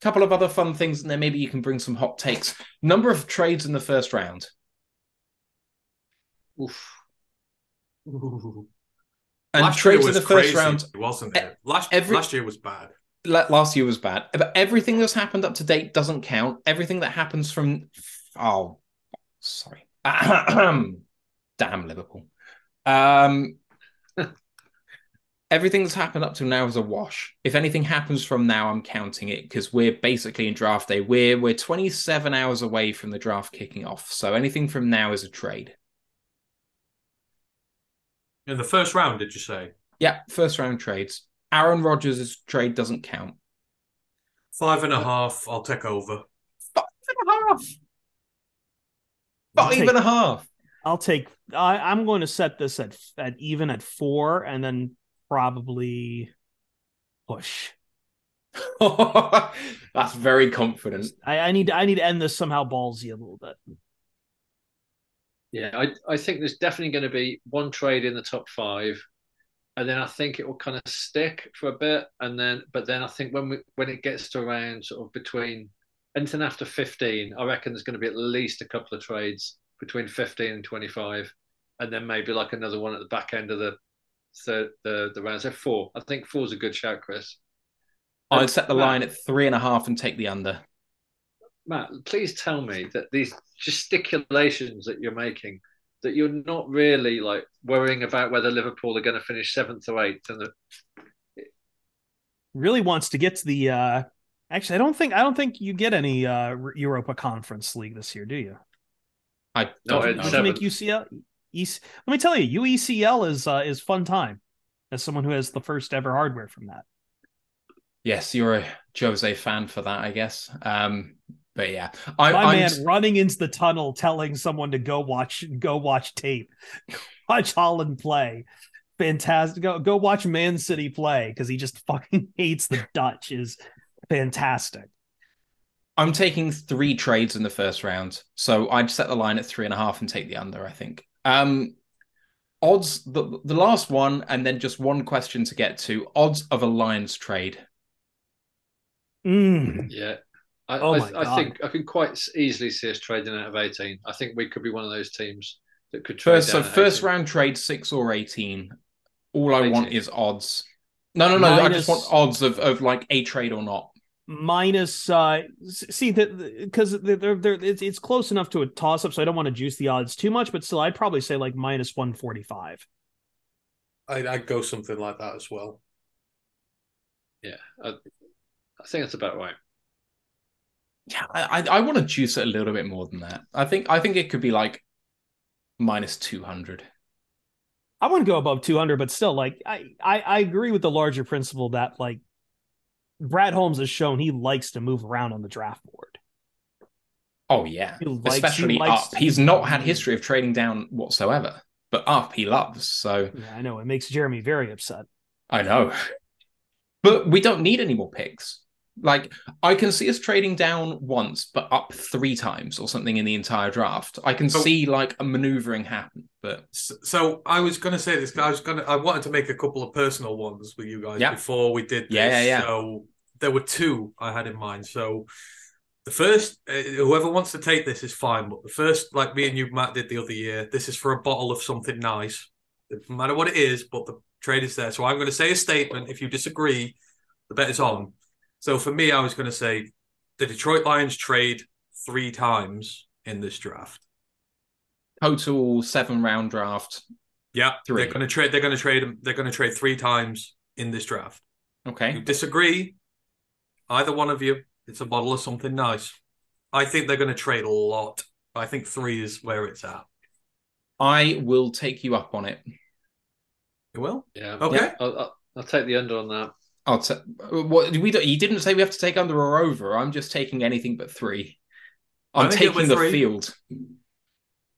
[SPEAKER 4] couple of other fun things, and then maybe you can bring some hot takes. Number of trades in the first round.
[SPEAKER 6] Oof.
[SPEAKER 4] And
[SPEAKER 7] last year
[SPEAKER 4] trades in the first
[SPEAKER 7] crazy,
[SPEAKER 4] round
[SPEAKER 7] wasn't it? Last
[SPEAKER 4] every-
[SPEAKER 7] last year was bad.
[SPEAKER 4] la- last year was bad, but everything that's happened up to date doesn't count. Everything that happens from oh, sorry, [clears throat] damn Liverpool. Um, [laughs] everything that's happened up to now is a wash. If anything happens from now, I'm counting it because we're basically in draft day. We're we're 27 hours away from the draft kicking off, so anything from now is a trade.
[SPEAKER 7] In the first round, did you say?
[SPEAKER 4] Yeah, first round trades. Aaron Rodgers' trade doesn't count.
[SPEAKER 7] Five and a half. I'll take over.
[SPEAKER 4] Five and a half.
[SPEAKER 5] I'll
[SPEAKER 4] Five
[SPEAKER 5] take-
[SPEAKER 4] and a half.
[SPEAKER 5] I'll take. I, I'm going to set this at at even at four, and then probably push. [laughs]
[SPEAKER 4] That's very confident.
[SPEAKER 5] I, I need I need to end this somehow ballsy a little bit.
[SPEAKER 6] Yeah, I, I think there's definitely going to be one trade in the top five, and then I think it will kind of stick for a bit, and then but then I think when we when it gets to around sort of between anything after 15, I reckon there's going to be at least a couple of trades between 15 and 25, and then maybe like another one at the back end of the third the the round. So four, I think four's a good shout, Chris.
[SPEAKER 4] I'd set the
[SPEAKER 6] Matt,
[SPEAKER 4] line at three and a half and take the under.
[SPEAKER 6] Matt, please tell me that these gesticulations that you're making, that you're not really like worrying about whether Liverpool are going to finish seventh or eighth, and the,
[SPEAKER 5] Really wants to get to the. uh Actually, I don't think I don't think you get any uh Europa Conference League this year, do you?
[SPEAKER 4] I don't
[SPEAKER 6] it's
[SPEAKER 4] know.
[SPEAKER 5] Would you
[SPEAKER 6] seven.
[SPEAKER 5] make UCL? EC, let me tell you, UECL is uh, is fun time. As someone who has the first ever hardware from that.
[SPEAKER 4] Yes, you're a Jose fan for that, I guess. Um, but yeah, I,
[SPEAKER 5] My
[SPEAKER 4] I'm
[SPEAKER 5] man running into the tunnel, telling someone to go watch go watch tape, [laughs] watch Holland play. Fantastic. Go go watch Man City play because he just fucking [laughs] hates the Dutch. Is fantastic.
[SPEAKER 4] I'm taking three trades in the first round, so I'd set the line at three and a half and take the under. I think. Um, odds the the last one, and then just one question to get to. Odds of a Lions trade.
[SPEAKER 5] Mm.
[SPEAKER 6] yeah. I,
[SPEAKER 5] Oh
[SPEAKER 6] I, I think I can quite easily see us trading out of 18. I think we could be one of those teams that could trade
[SPEAKER 4] First, so
[SPEAKER 6] down at
[SPEAKER 4] first
[SPEAKER 6] 18.
[SPEAKER 4] round trade six or eighteen. All I want is odds. No, no, no. I just want odds of of like a trade or not.
[SPEAKER 5] Minus uh see that because they're, they're, they're it's, it's close enough to a toss up so i don't want to juice the odds too much but still i'd probably say like minus 145
[SPEAKER 7] I'd, I'd go something like that as well.
[SPEAKER 6] Yeah, I, I think that's about right.
[SPEAKER 4] Yeah, I I, I want to juice it a little bit more than that. I think I think it could be like minus two hundred.
[SPEAKER 5] i wouldn't go above 200 but still like I, I i agree with the larger principle that like brad holmes has shown he likes to move around on the draft board
[SPEAKER 4] Oh yeah,
[SPEAKER 5] He likes-
[SPEAKER 4] especially
[SPEAKER 5] likes
[SPEAKER 4] up.
[SPEAKER 5] to-
[SPEAKER 4] He's not had history of trading down whatsoever, but up he loves. So
[SPEAKER 5] yeah i know it makes jeremy very upset
[SPEAKER 4] I know, but we don't need any more picks. Like I can see us trading down once, but up three times or something in the entire draft. I can
[SPEAKER 7] So-
[SPEAKER 4] see like a maneuvering happen, but
[SPEAKER 7] So I was going to say this. I was going to. I wanted to make a couple of personal ones with you guys
[SPEAKER 4] Yeah.
[SPEAKER 7] before we did. This.
[SPEAKER 4] Yeah, yeah, yeah.
[SPEAKER 7] So there were two I had in mind. So the first, uh, whoever wants to take this is fine. But the first, like me and you, Matt, did the other year. This is for a bottle of something nice. It doesn't matter what it is, but the trade is there. So I'm going to say a statement. If you disagree, the bet is on. So for me, I was going to say the Detroit Lions trade three times in this draft.
[SPEAKER 4] total seven round draft.
[SPEAKER 7] Yeah,
[SPEAKER 4] Three.
[SPEAKER 7] they're going to trade. They're going to trade. They're going to trade three times in this draft. If you
[SPEAKER 4] Okay,
[SPEAKER 7] disagree, either one of you, it's a bottle of something nice. I think they're going to trade a lot. I think three is where it's at.
[SPEAKER 4] I will take you up on it.
[SPEAKER 7] You will?
[SPEAKER 6] Yeah.
[SPEAKER 7] Okay.
[SPEAKER 6] Yeah, I'll, I'll, I'll take the under on that.
[SPEAKER 4] I'll t- what we don't, you didn't say we have to take under or over. I'm just taking anything but three. I'm
[SPEAKER 7] I think it
[SPEAKER 4] taking the
[SPEAKER 7] three.
[SPEAKER 4] field.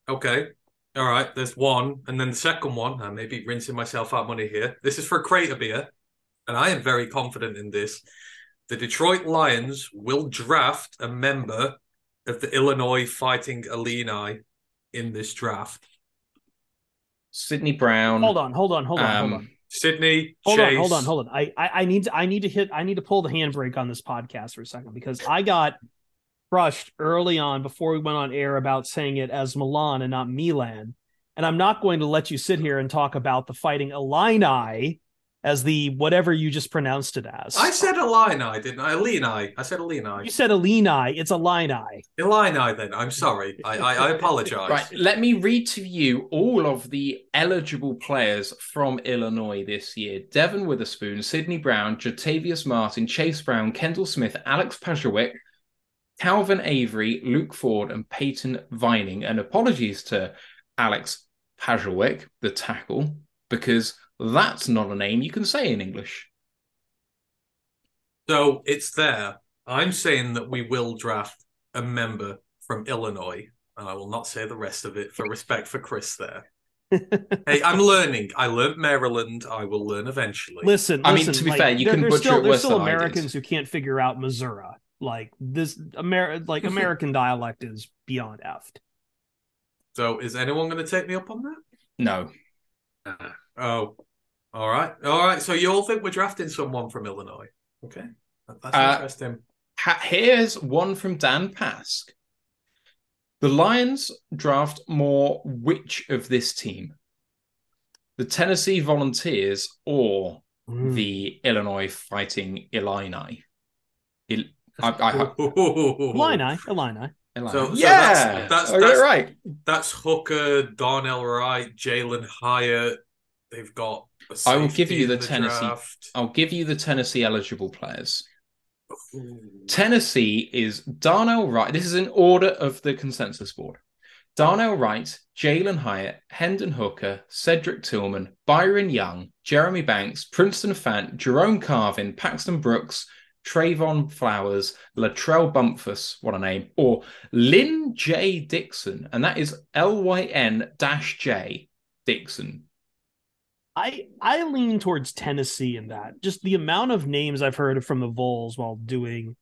[SPEAKER 7] Okay. All right. There's one, and then the second one. I may be rinsing myself out money here. This is for Crater Beer, and I am very confident in this. The Detroit Lions will draft a member of the Illinois Fighting Illini in this draft.
[SPEAKER 4] Sydney Brown.
[SPEAKER 5] hold on hold on hold on hold on
[SPEAKER 4] um,
[SPEAKER 7] Sydney,
[SPEAKER 5] Hold
[SPEAKER 7] Chase.
[SPEAKER 5] on, hold on, hold on. I, I I need to I need to hit I need to pull the handbrake on this podcast for a second because I got crushed early on before we went on air about saying it as Milan and not Milan. And I'm not going to let you sit here and talk about the fighting Illini as the whatever you just pronounced it as.
[SPEAKER 7] I said Illini, didn't I? Illini. I said Illini.
[SPEAKER 5] you said Illini, it's Illini.
[SPEAKER 7] Illini, then. I'm sorry. I, I, I apologize.
[SPEAKER 4] Right, let me read to you all of the eligible players from Illinois this year. Devon Witherspoon, Sydney Brown, Jartavius Martin, Chase Brown, Kendall Smith, Alex Pajowick, Calvin Avery, Luke Ford, and Peyton Vining. And apologies to Alex Pajowick, the tackle, because that's not a name you can say in English.
[SPEAKER 7] So it's there. I'm saying that we will draft a member from Illinois, and I will not say the rest of it for respect for Chris there. [laughs] hey, I'm learning. I learned Maryland. I will learn eventually.
[SPEAKER 5] Listen,
[SPEAKER 4] I mean,
[SPEAKER 5] listen,
[SPEAKER 4] to be
[SPEAKER 5] like,
[SPEAKER 4] fair, you
[SPEAKER 5] there-
[SPEAKER 4] can
[SPEAKER 5] there's
[SPEAKER 4] butcher
[SPEAKER 5] still,
[SPEAKER 4] it
[SPEAKER 5] there's still
[SPEAKER 4] than I.
[SPEAKER 5] Americans who can't figure out Missouri. Like this Amer like [laughs] American dialect is beyond effed.
[SPEAKER 7] So is anyone going to take me up on that?
[SPEAKER 4] No.
[SPEAKER 6] Uh,
[SPEAKER 7] Oh, all right. All right. So you all think we're drafting someone from Illinois? Okay. That- That's
[SPEAKER 4] Uh,
[SPEAKER 7] interesting.
[SPEAKER 4] Ha- Here's one from Dan Pask. The Lions draft more which of this team? The Tennessee Volunteers or
[SPEAKER 5] Mm.
[SPEAKER 4] the Illinois Fighting Illini? Il- I, I,
[SPEAKER 5] Illini, Illini.
[SPEAKER 4] Illini.
[SPEAKER 7] So- so
[SPEAKER 4] yeah,
[SPEAKER 7] that's- that's-
[SPEAKER 4] I
[SPEAKER 7] that's-
[SPEAKER 4] right.
[SPEAKER 7] That's Hooker, Darnell Wright, Jalin Hyatt. They've got. a
[SPEAKER 4] I will give you
[SPEAKER 7] in
[SPEAKER 4] the Tennessee-
[SPEAKER 7] draft.
[SPEAKER 4] I'll give you the Tennessee eligible players.
[SPEAKER 7] Ooh.
[SPEAKER 4] Tennessee is Darnell Wright. This is in order of the consensus board. Darnell Wright, Jalin Hyatt, Hendon Hooker, Cedric Tillman, Byron Young, Jeremy Banks, Princeton Fant, Jerome Carvin, Paxton Brooks, Trayvon Flowers, Latrell Bumphus, what a name, or Lynn J. Dixon, and that is L Y N dash J Dixon.
[SPEAKER 5] I I lean towards Tennessee in that. Just the amount of names I've heard from the Vols while doing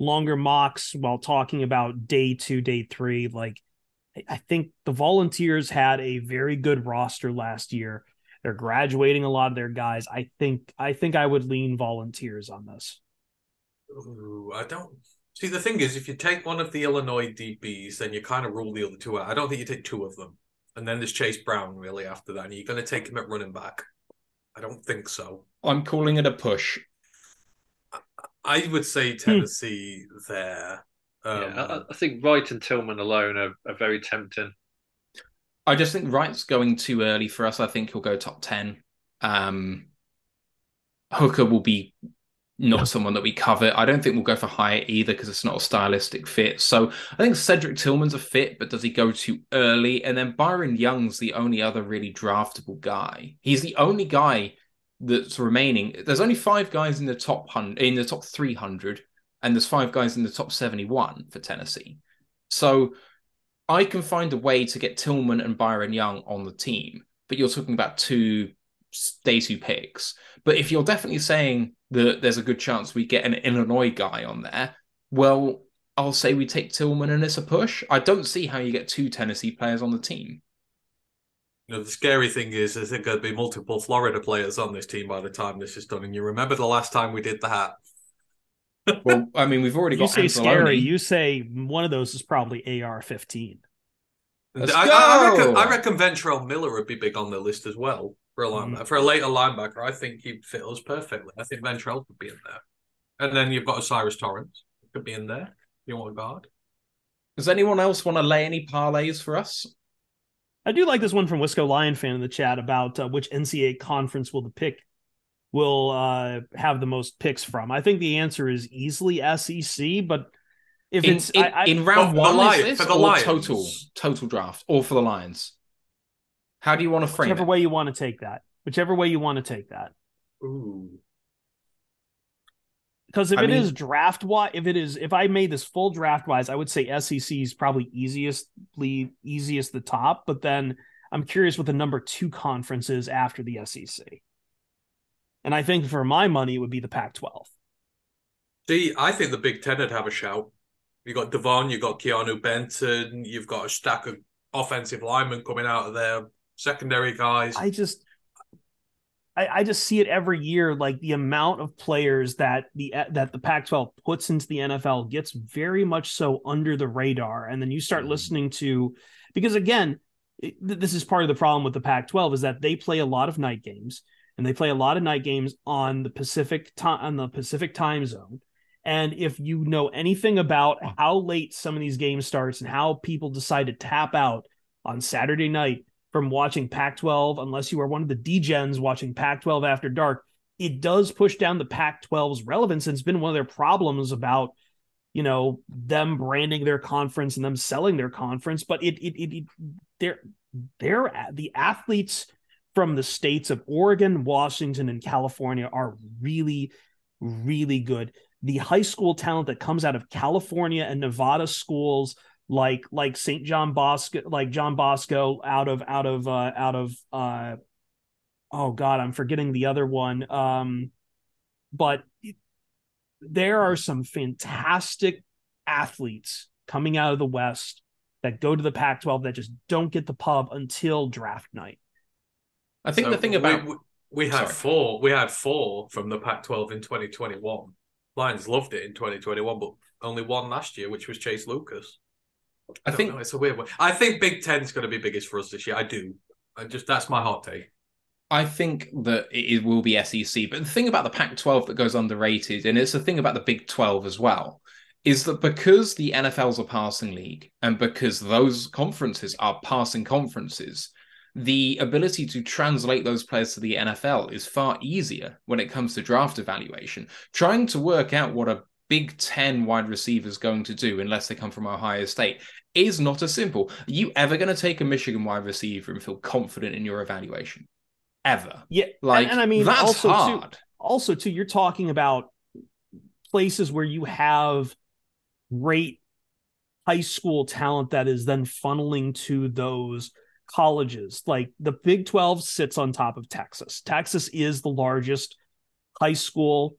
[SPEAKER 5] longer mocks, while talking about day two, day three. Like I- think the Volunteers had a very good roster last year. They're graduating a lot of their guys. I think I think I would lean Volunteers on this.
[SPEAKER 7] Ooh, I don't see. The thing is, if you take one of the Illinois DBs, then you kind of rule the other two out. I don't think you take two of them, and then there's Chase Brown really after that. And you're going to take him at running back? I don't think so.
[SPEAKER 4] I'm calling it a push.
[SPEAKER 7] I would say Tennessee there. Um,
[SPEAKER 6] yeah, I, I think Wright and Tillman alone are, are very tempting.
[SPEAKER 4] I just think Wright's going too early for us. I think he'll go top 10. Um, Hooker will be not someone that we cover. I don't think we'll go for higher either because it's not a stylistic fit. So I think Cedric Tillman's a fit, but does he go too early? And then Byron Young's the only other really draftable guy. He's the only guy that's remaining. There's only five guys in the top hundred, in the top 300, and there's five guys in the top 71 for Tennessee. So I can find a way to get Tillman and Byron Young on the team, but you're talking about two day two picks. But if you're definitely saying that there's a good chance we get an Illinois guy on there, well, I'll say we take Tillman and it's a push. I don't see how you get two Tennessee players on the team.
[SPEAKER 7] You know, the scary thing is, is there going to be multiple Florida players on this team by the time this is done. And you remember the last time we did that? [laughs]
[SPEAKER 4] well, I mean, we've already got.
[SPEAKER 5] you
[SPEAKER 4] got
[SPEAKER 5] say
[SPEAKER 4] Anzalone.
[SPEAKER 5] scary. You say one of those is probably AR-15.
[SPEAKER 7] I, I, reckon. I reckon Ventrell Miller would be big on the list as well for a line, for a later linebacker. I think he fits us perfectly. I think Ventrell could be in there, and then you've got O'Cyrus Torrence could be in there. You want a guard?
[SPEAKER 4] Does anyone else want to lay any parlays for us?
[SPEAKER 5] I do like this one from Wisco Lion fan in the chat about uh, which NCAA conference will the pick will uh, have the most picks from. I think the answer is easily SEC, but if
[SPEAKER 4] In,
[SPEAKER 5] it's
[SPEAKER 4] in,
[SPEAKER 5] I, I,
[SPEAKER 4] in round
[SPEAKER 7] for the
[SPEAKER 4] one,
[SPEAKER 7] Lions- for the
[SPEAKER 4] or
[SPEAKER 7] Lions.
[SPEAKER 4] total total draft, or for the Lions? How do you want to frame
[SPEAKER 5] whichever
[SPEAKER 4] it?
[SPEAKER 5] way you want to take that, whichever way you want to take that,
[SPEAKER 7] Ooh.
[SPEAKER 5] because if
[SPEAKER 4] I
[SPEAKER 5] it is
[SPEAKER 4] mean-
[SPEAKER 5] draft wise, if it is if I made this full draft wise, I would say SEC is probably easiest easiest the top, but then I'm curious what the number two conference is after the SEC. And I think for my money, it would be the Pac-12.
[SPEAKER 7] See, I think the Big Ten would have a shout. You got Devon, you got Keanu Benton, you've got a stack of offensive linemen coming out of there, secondary guys.
[SPEAKER 5] I just I, I just see it every year like the amount of players that the that the Pac-12 puts into the NFL gets very much so under the radar. And then you start mm-hmm. listening to because again this is part of the problem with the Pac-12 is that they play a lot of night games and they play a lot of night games on the Pacific time on the Pacific time zone. And if you know anything about how late some of these games starts and how people decide to tap out on Saturday night from watching Pac 12, unless you are one of the degens watching Pac 12 after dark, it does push down the Pac 12's relevance. And it's been one of their problems about, you know, them branding their conference and them selling their conference. But it, it, it, it they're, they're, the athletes from the states of Oregon, Washington, and California are really, really good. The high school talent that comes out of California and Nevada schools like like St. John Bosco, like John Bosco out of out of uh out of uh oh god, I'm forgetting the other one. Um but there are some fantastic athletes coming out of the West that go to the Pac-12 that just don't get the pub until draft night.
[SPEAKER 4] I think
[SPEAKER 7] So
[SPEAKER 4] the thing about
[SPEAKER 7] we, we, we had
[SPEAKER 4] Sorry.
[SPEAKER 7] four. We had four from the Pac-12 in 2021. Lions loved it in 2021, but only one last year, which was Chase Lucas.
[SPEAKER 4] I think
[SPEAKER 7] know, it's a weird one. I think Big Ten's going to be biggest for us this year. I do. I just that's my hot take.
[SPEAKER 4] I think that it will be SEC. But the thing about the Pac 12 that goes underrated, and it's the thing about the Big 12 as well, is that because the NFL's a passing league and because those conferences are passing conferences, the ability to translate those players to the NFL is far easier when it comes to draft evaluation. Trying to work out what a Big 10 wide receivers going to do, unless they come from Ohio State, is not as simple. Are you ever going to take a Michigan wide receiver and feel confident in your evaluation? Ever.
[SPEAKER 5] Yeah,
[SPEAKER 4] Like,
[SPEAKER 5] and, and I mean
[SPEAKER 4] that's
[SPEAKER 5] also
[SPEAKER 4] hard.
[SPEAKER 5] too also too you're talking about places where you have great high school talent that is then funneling to those colleges like the big 12 sits on top of texas texas is the largest high school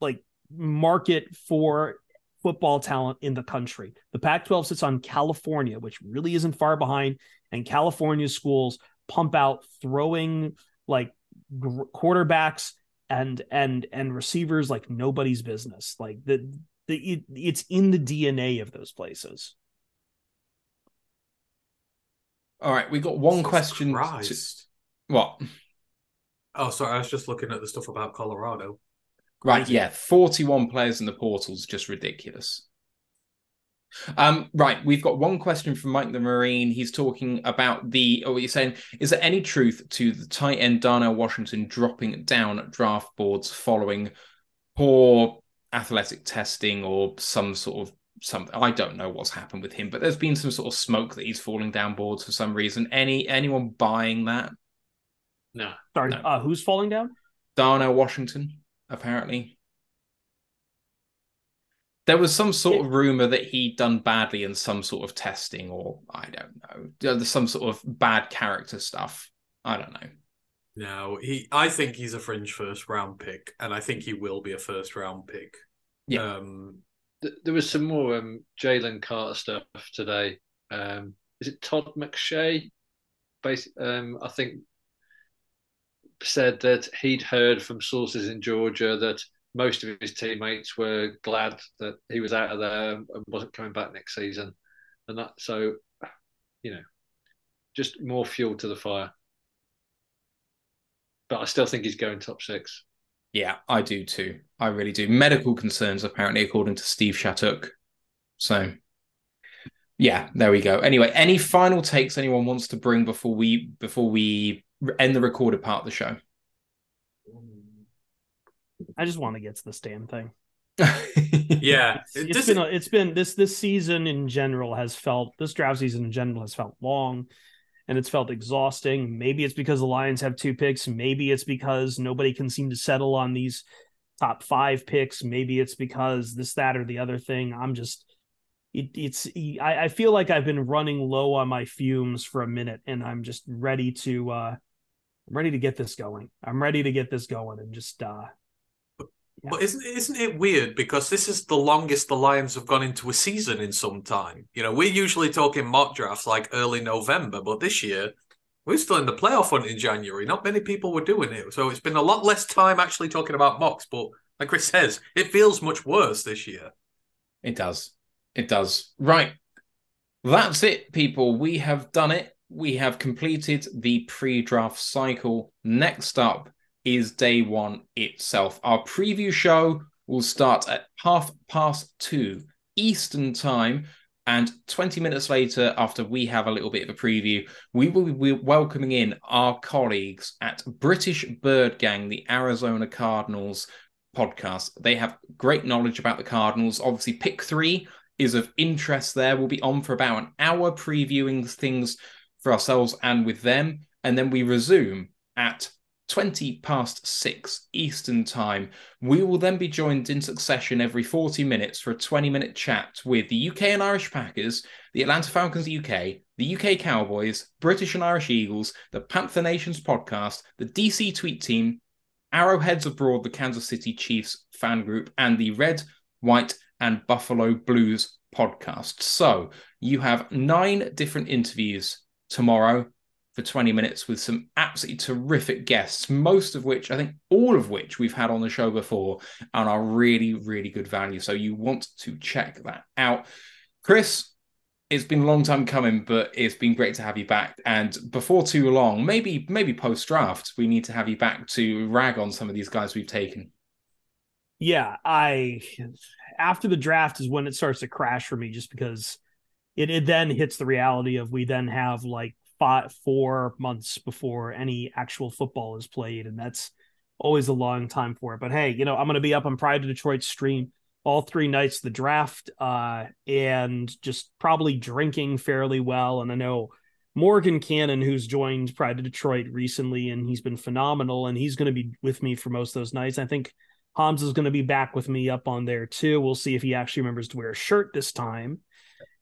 [SPEAKER 5] like market for football talent in the country the pac 12 sits on california which really isn't far behind and california schools pump out throwing like gr- quarterbacks and and and receivers like nobody's business like the the it, it's in the dna of those places
[SPEAKER 4] All right, we got one
[SPEAKER 7] Jesus
[SPEAKER 4] question. To, what?
[SPEAKER 7] Oh, sorry. I was just looking at the stuff about Colorado.
[SPEAKER 4] Right, yeah, 41 players in the portal is just ridiculous. Um, right, we've got one question from Mike the Marine. He's talking about the, or he's saying, is there any truth to the tight end Darnell Washington dropping down draft boards following poor athletic testing or some sort of something? I don't know what's happened with him, but there's been some sort of smoke that he's falling down boards for some reason. Any anyone buying that?
[SPEAKER 6] No.
[SPEAKER 5] Sorry,
[SPEAKER 4] No.
[SPEAKER 5] uh, who's falling down?
[SPEAKER 4] Darnell Washington, apparently. There was some sort of rumor that he'd done badly in some sort of testing, or I don't know. There's some sort of bad character stuff. I don't know.
[SPEAKER 7] No, he. I think he's a fringe first round pick, and I think he will be a first round pick.
[SPEAKER 4] Yeah.
[SPEAKER 7] Um,
[SPEAKER 6] There was some more um, Jalen Carter stuff today. Um, is it Todd McShay? Basi- um, I think said that he'd heard from sources in Georgia that most of his teammates were glad that he was out of there and wasn't coming back next season, and that so you know just more fuel to the fire. But I still think he's going top six.
[SPEAKER 4] Yeah, I do too. I really do. Medical concerns, apparently, according to Steve Shattuck. So, yeah, there we go. Anyway, any final takes anyone wants to bring before we before we end the recorded part of the show?
[SPEAKER 5] I just want to get to this damn thing. [laughs]
[SPEAKER 7] yeah,
[SPEAKER 5] It's,
[SPEAKER 7] it
[SPEAKER 5] it's
[SPEAKER 7] doesn't-
[SPEAKER 5] been a, it's been this this season in general has felt this draft season in general has felt long and it's felt exhausting. Maybe it's because the Lions have two picks. Maybe it's because nobody can seem to settle on these top five picks. Maybe it's because this, that, or the other thing. I'm just it, it's I, I feel like I've been running low on my fumes for a minute and I'm just ready to uh I'm ready to get this going. I'm ready to get this going and just uh
[SPEAKER 7] But isn't isn't it weird because this is the longest the Lions have gone into a season in some time? You know, we're usually talking mock drafts like early November, but this year we're still in the playoff hunt in January. Not many people were doing it, so it's been a lot less time actually talking about mocks. But like Chris says, it feels much worse this year.
[SPEAKER 4] It does. It does. Right. That's it, people. We have done it. We have completed the pre draft cycle. Next up is day one itself. Our preview show will start at half past two Eastern time. And 20 minutes later, after we have a little bit of a preview, we will be welcoming in our colleagues at British Bird Gang, the Arizona Cardinals podcast. They have great knowledge about the Cardinals. Obviously, pick three is of interest there. We'll be on for about an hour previewing things for ourselves and with them. And then we resume at 20 past six Eastern time. We will then be joined in succession every 40 minutes for a 20 minute chat with the UK and Irish Packers, the Atlanta Falcons UK, the UK Cowboys, British and Irish Eagles, the Panther Nations podcast, the DC Tweet Team, Arrowheads Abroad, the Kansas City Chiefs fan group, and the Red, White, and Buffalo Blues podcast. So you have nine different interviews tomorrow for 20 minutes with some absolutely terrific guests, most of which, I think all of which we've had on the show before and are really, really good value. So you want to check that out. Chris, it's been a long time coming, but it's been great to have you back. And before too long, maybe maybe post draft, we need to have you back to rag on some of these guys we've taken.
[SPEAKER 5] yeah, I after the draft is when it starts to crash for me just because it, it then hits the reality of we then have like five four months before any actual football is played, and that's always a long time for it. But hey, you know, I'm gonna be up on Pride of Detroit stream all three nights the draft, uh, and just probably drinking fairly well. And I know Morgan Cannon, who's joined Pride of Detroit recently, and he's been phenomenal, and he's going to be with me for most of those nights. I think Hams is going to be back with me up on there too. We'll see if he actually remembers to wear a shirt this time.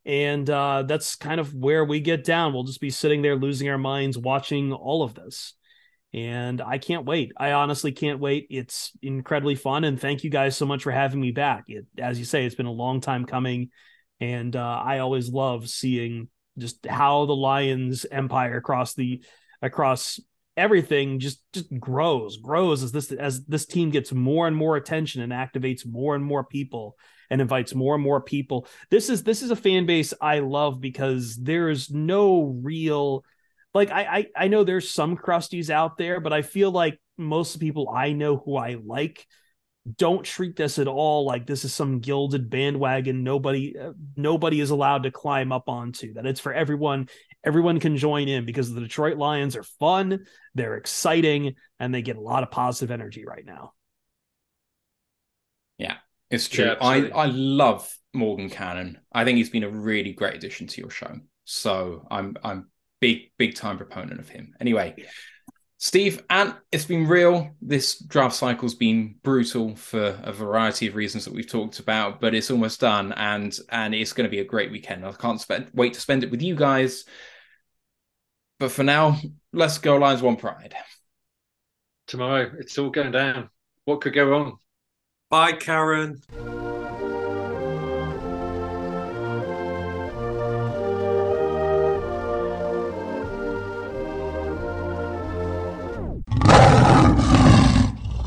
[SPEAKER 5] And uh, that's kind of where we get down. We'll just be sitting there losing our minds watching all of this. And I can't wait. I honestly can't wait. It's incredibly fun. And thank you guys so much for having me back. It, as you say, it's been a long time coming. And uh, I always love seeing just how the Lions empire across the across everything just just grows grows as this as this team gets more and more attention and activates more and more people and invites more and more people. This is this is a fan base i love because there's no real like i i, I know there's some crusties out there but i feel like most of people i know who i like don't treat this at all like this is some gilded bandwagon nobody nobody is allowed to climb up onto that it's for everyone. Everyone can join in because the detroit lions are fun they're exciting and they get a lot of positive energy right now.
[SPEAKER 4] Yeah it's true
[SPEAKER 6] Yeah,
[SPEAKER 4] i i love morgan cannon i think he's been a really great addition to your show so i'm i'm big big time proponent of him anyway Steve, and it's been real. This draft cycle's been brutal for a variety of reasons that we've talked about, but it's almost done, and and it's going to be a great weekend. I can't spend, wait to spend it with you guys. But for now, let's go Lions One Pride.
[SPEAKER 6] Tomorrow, it's all going down. What could go wrong?
[SPEAKER 7] Bye, Karen.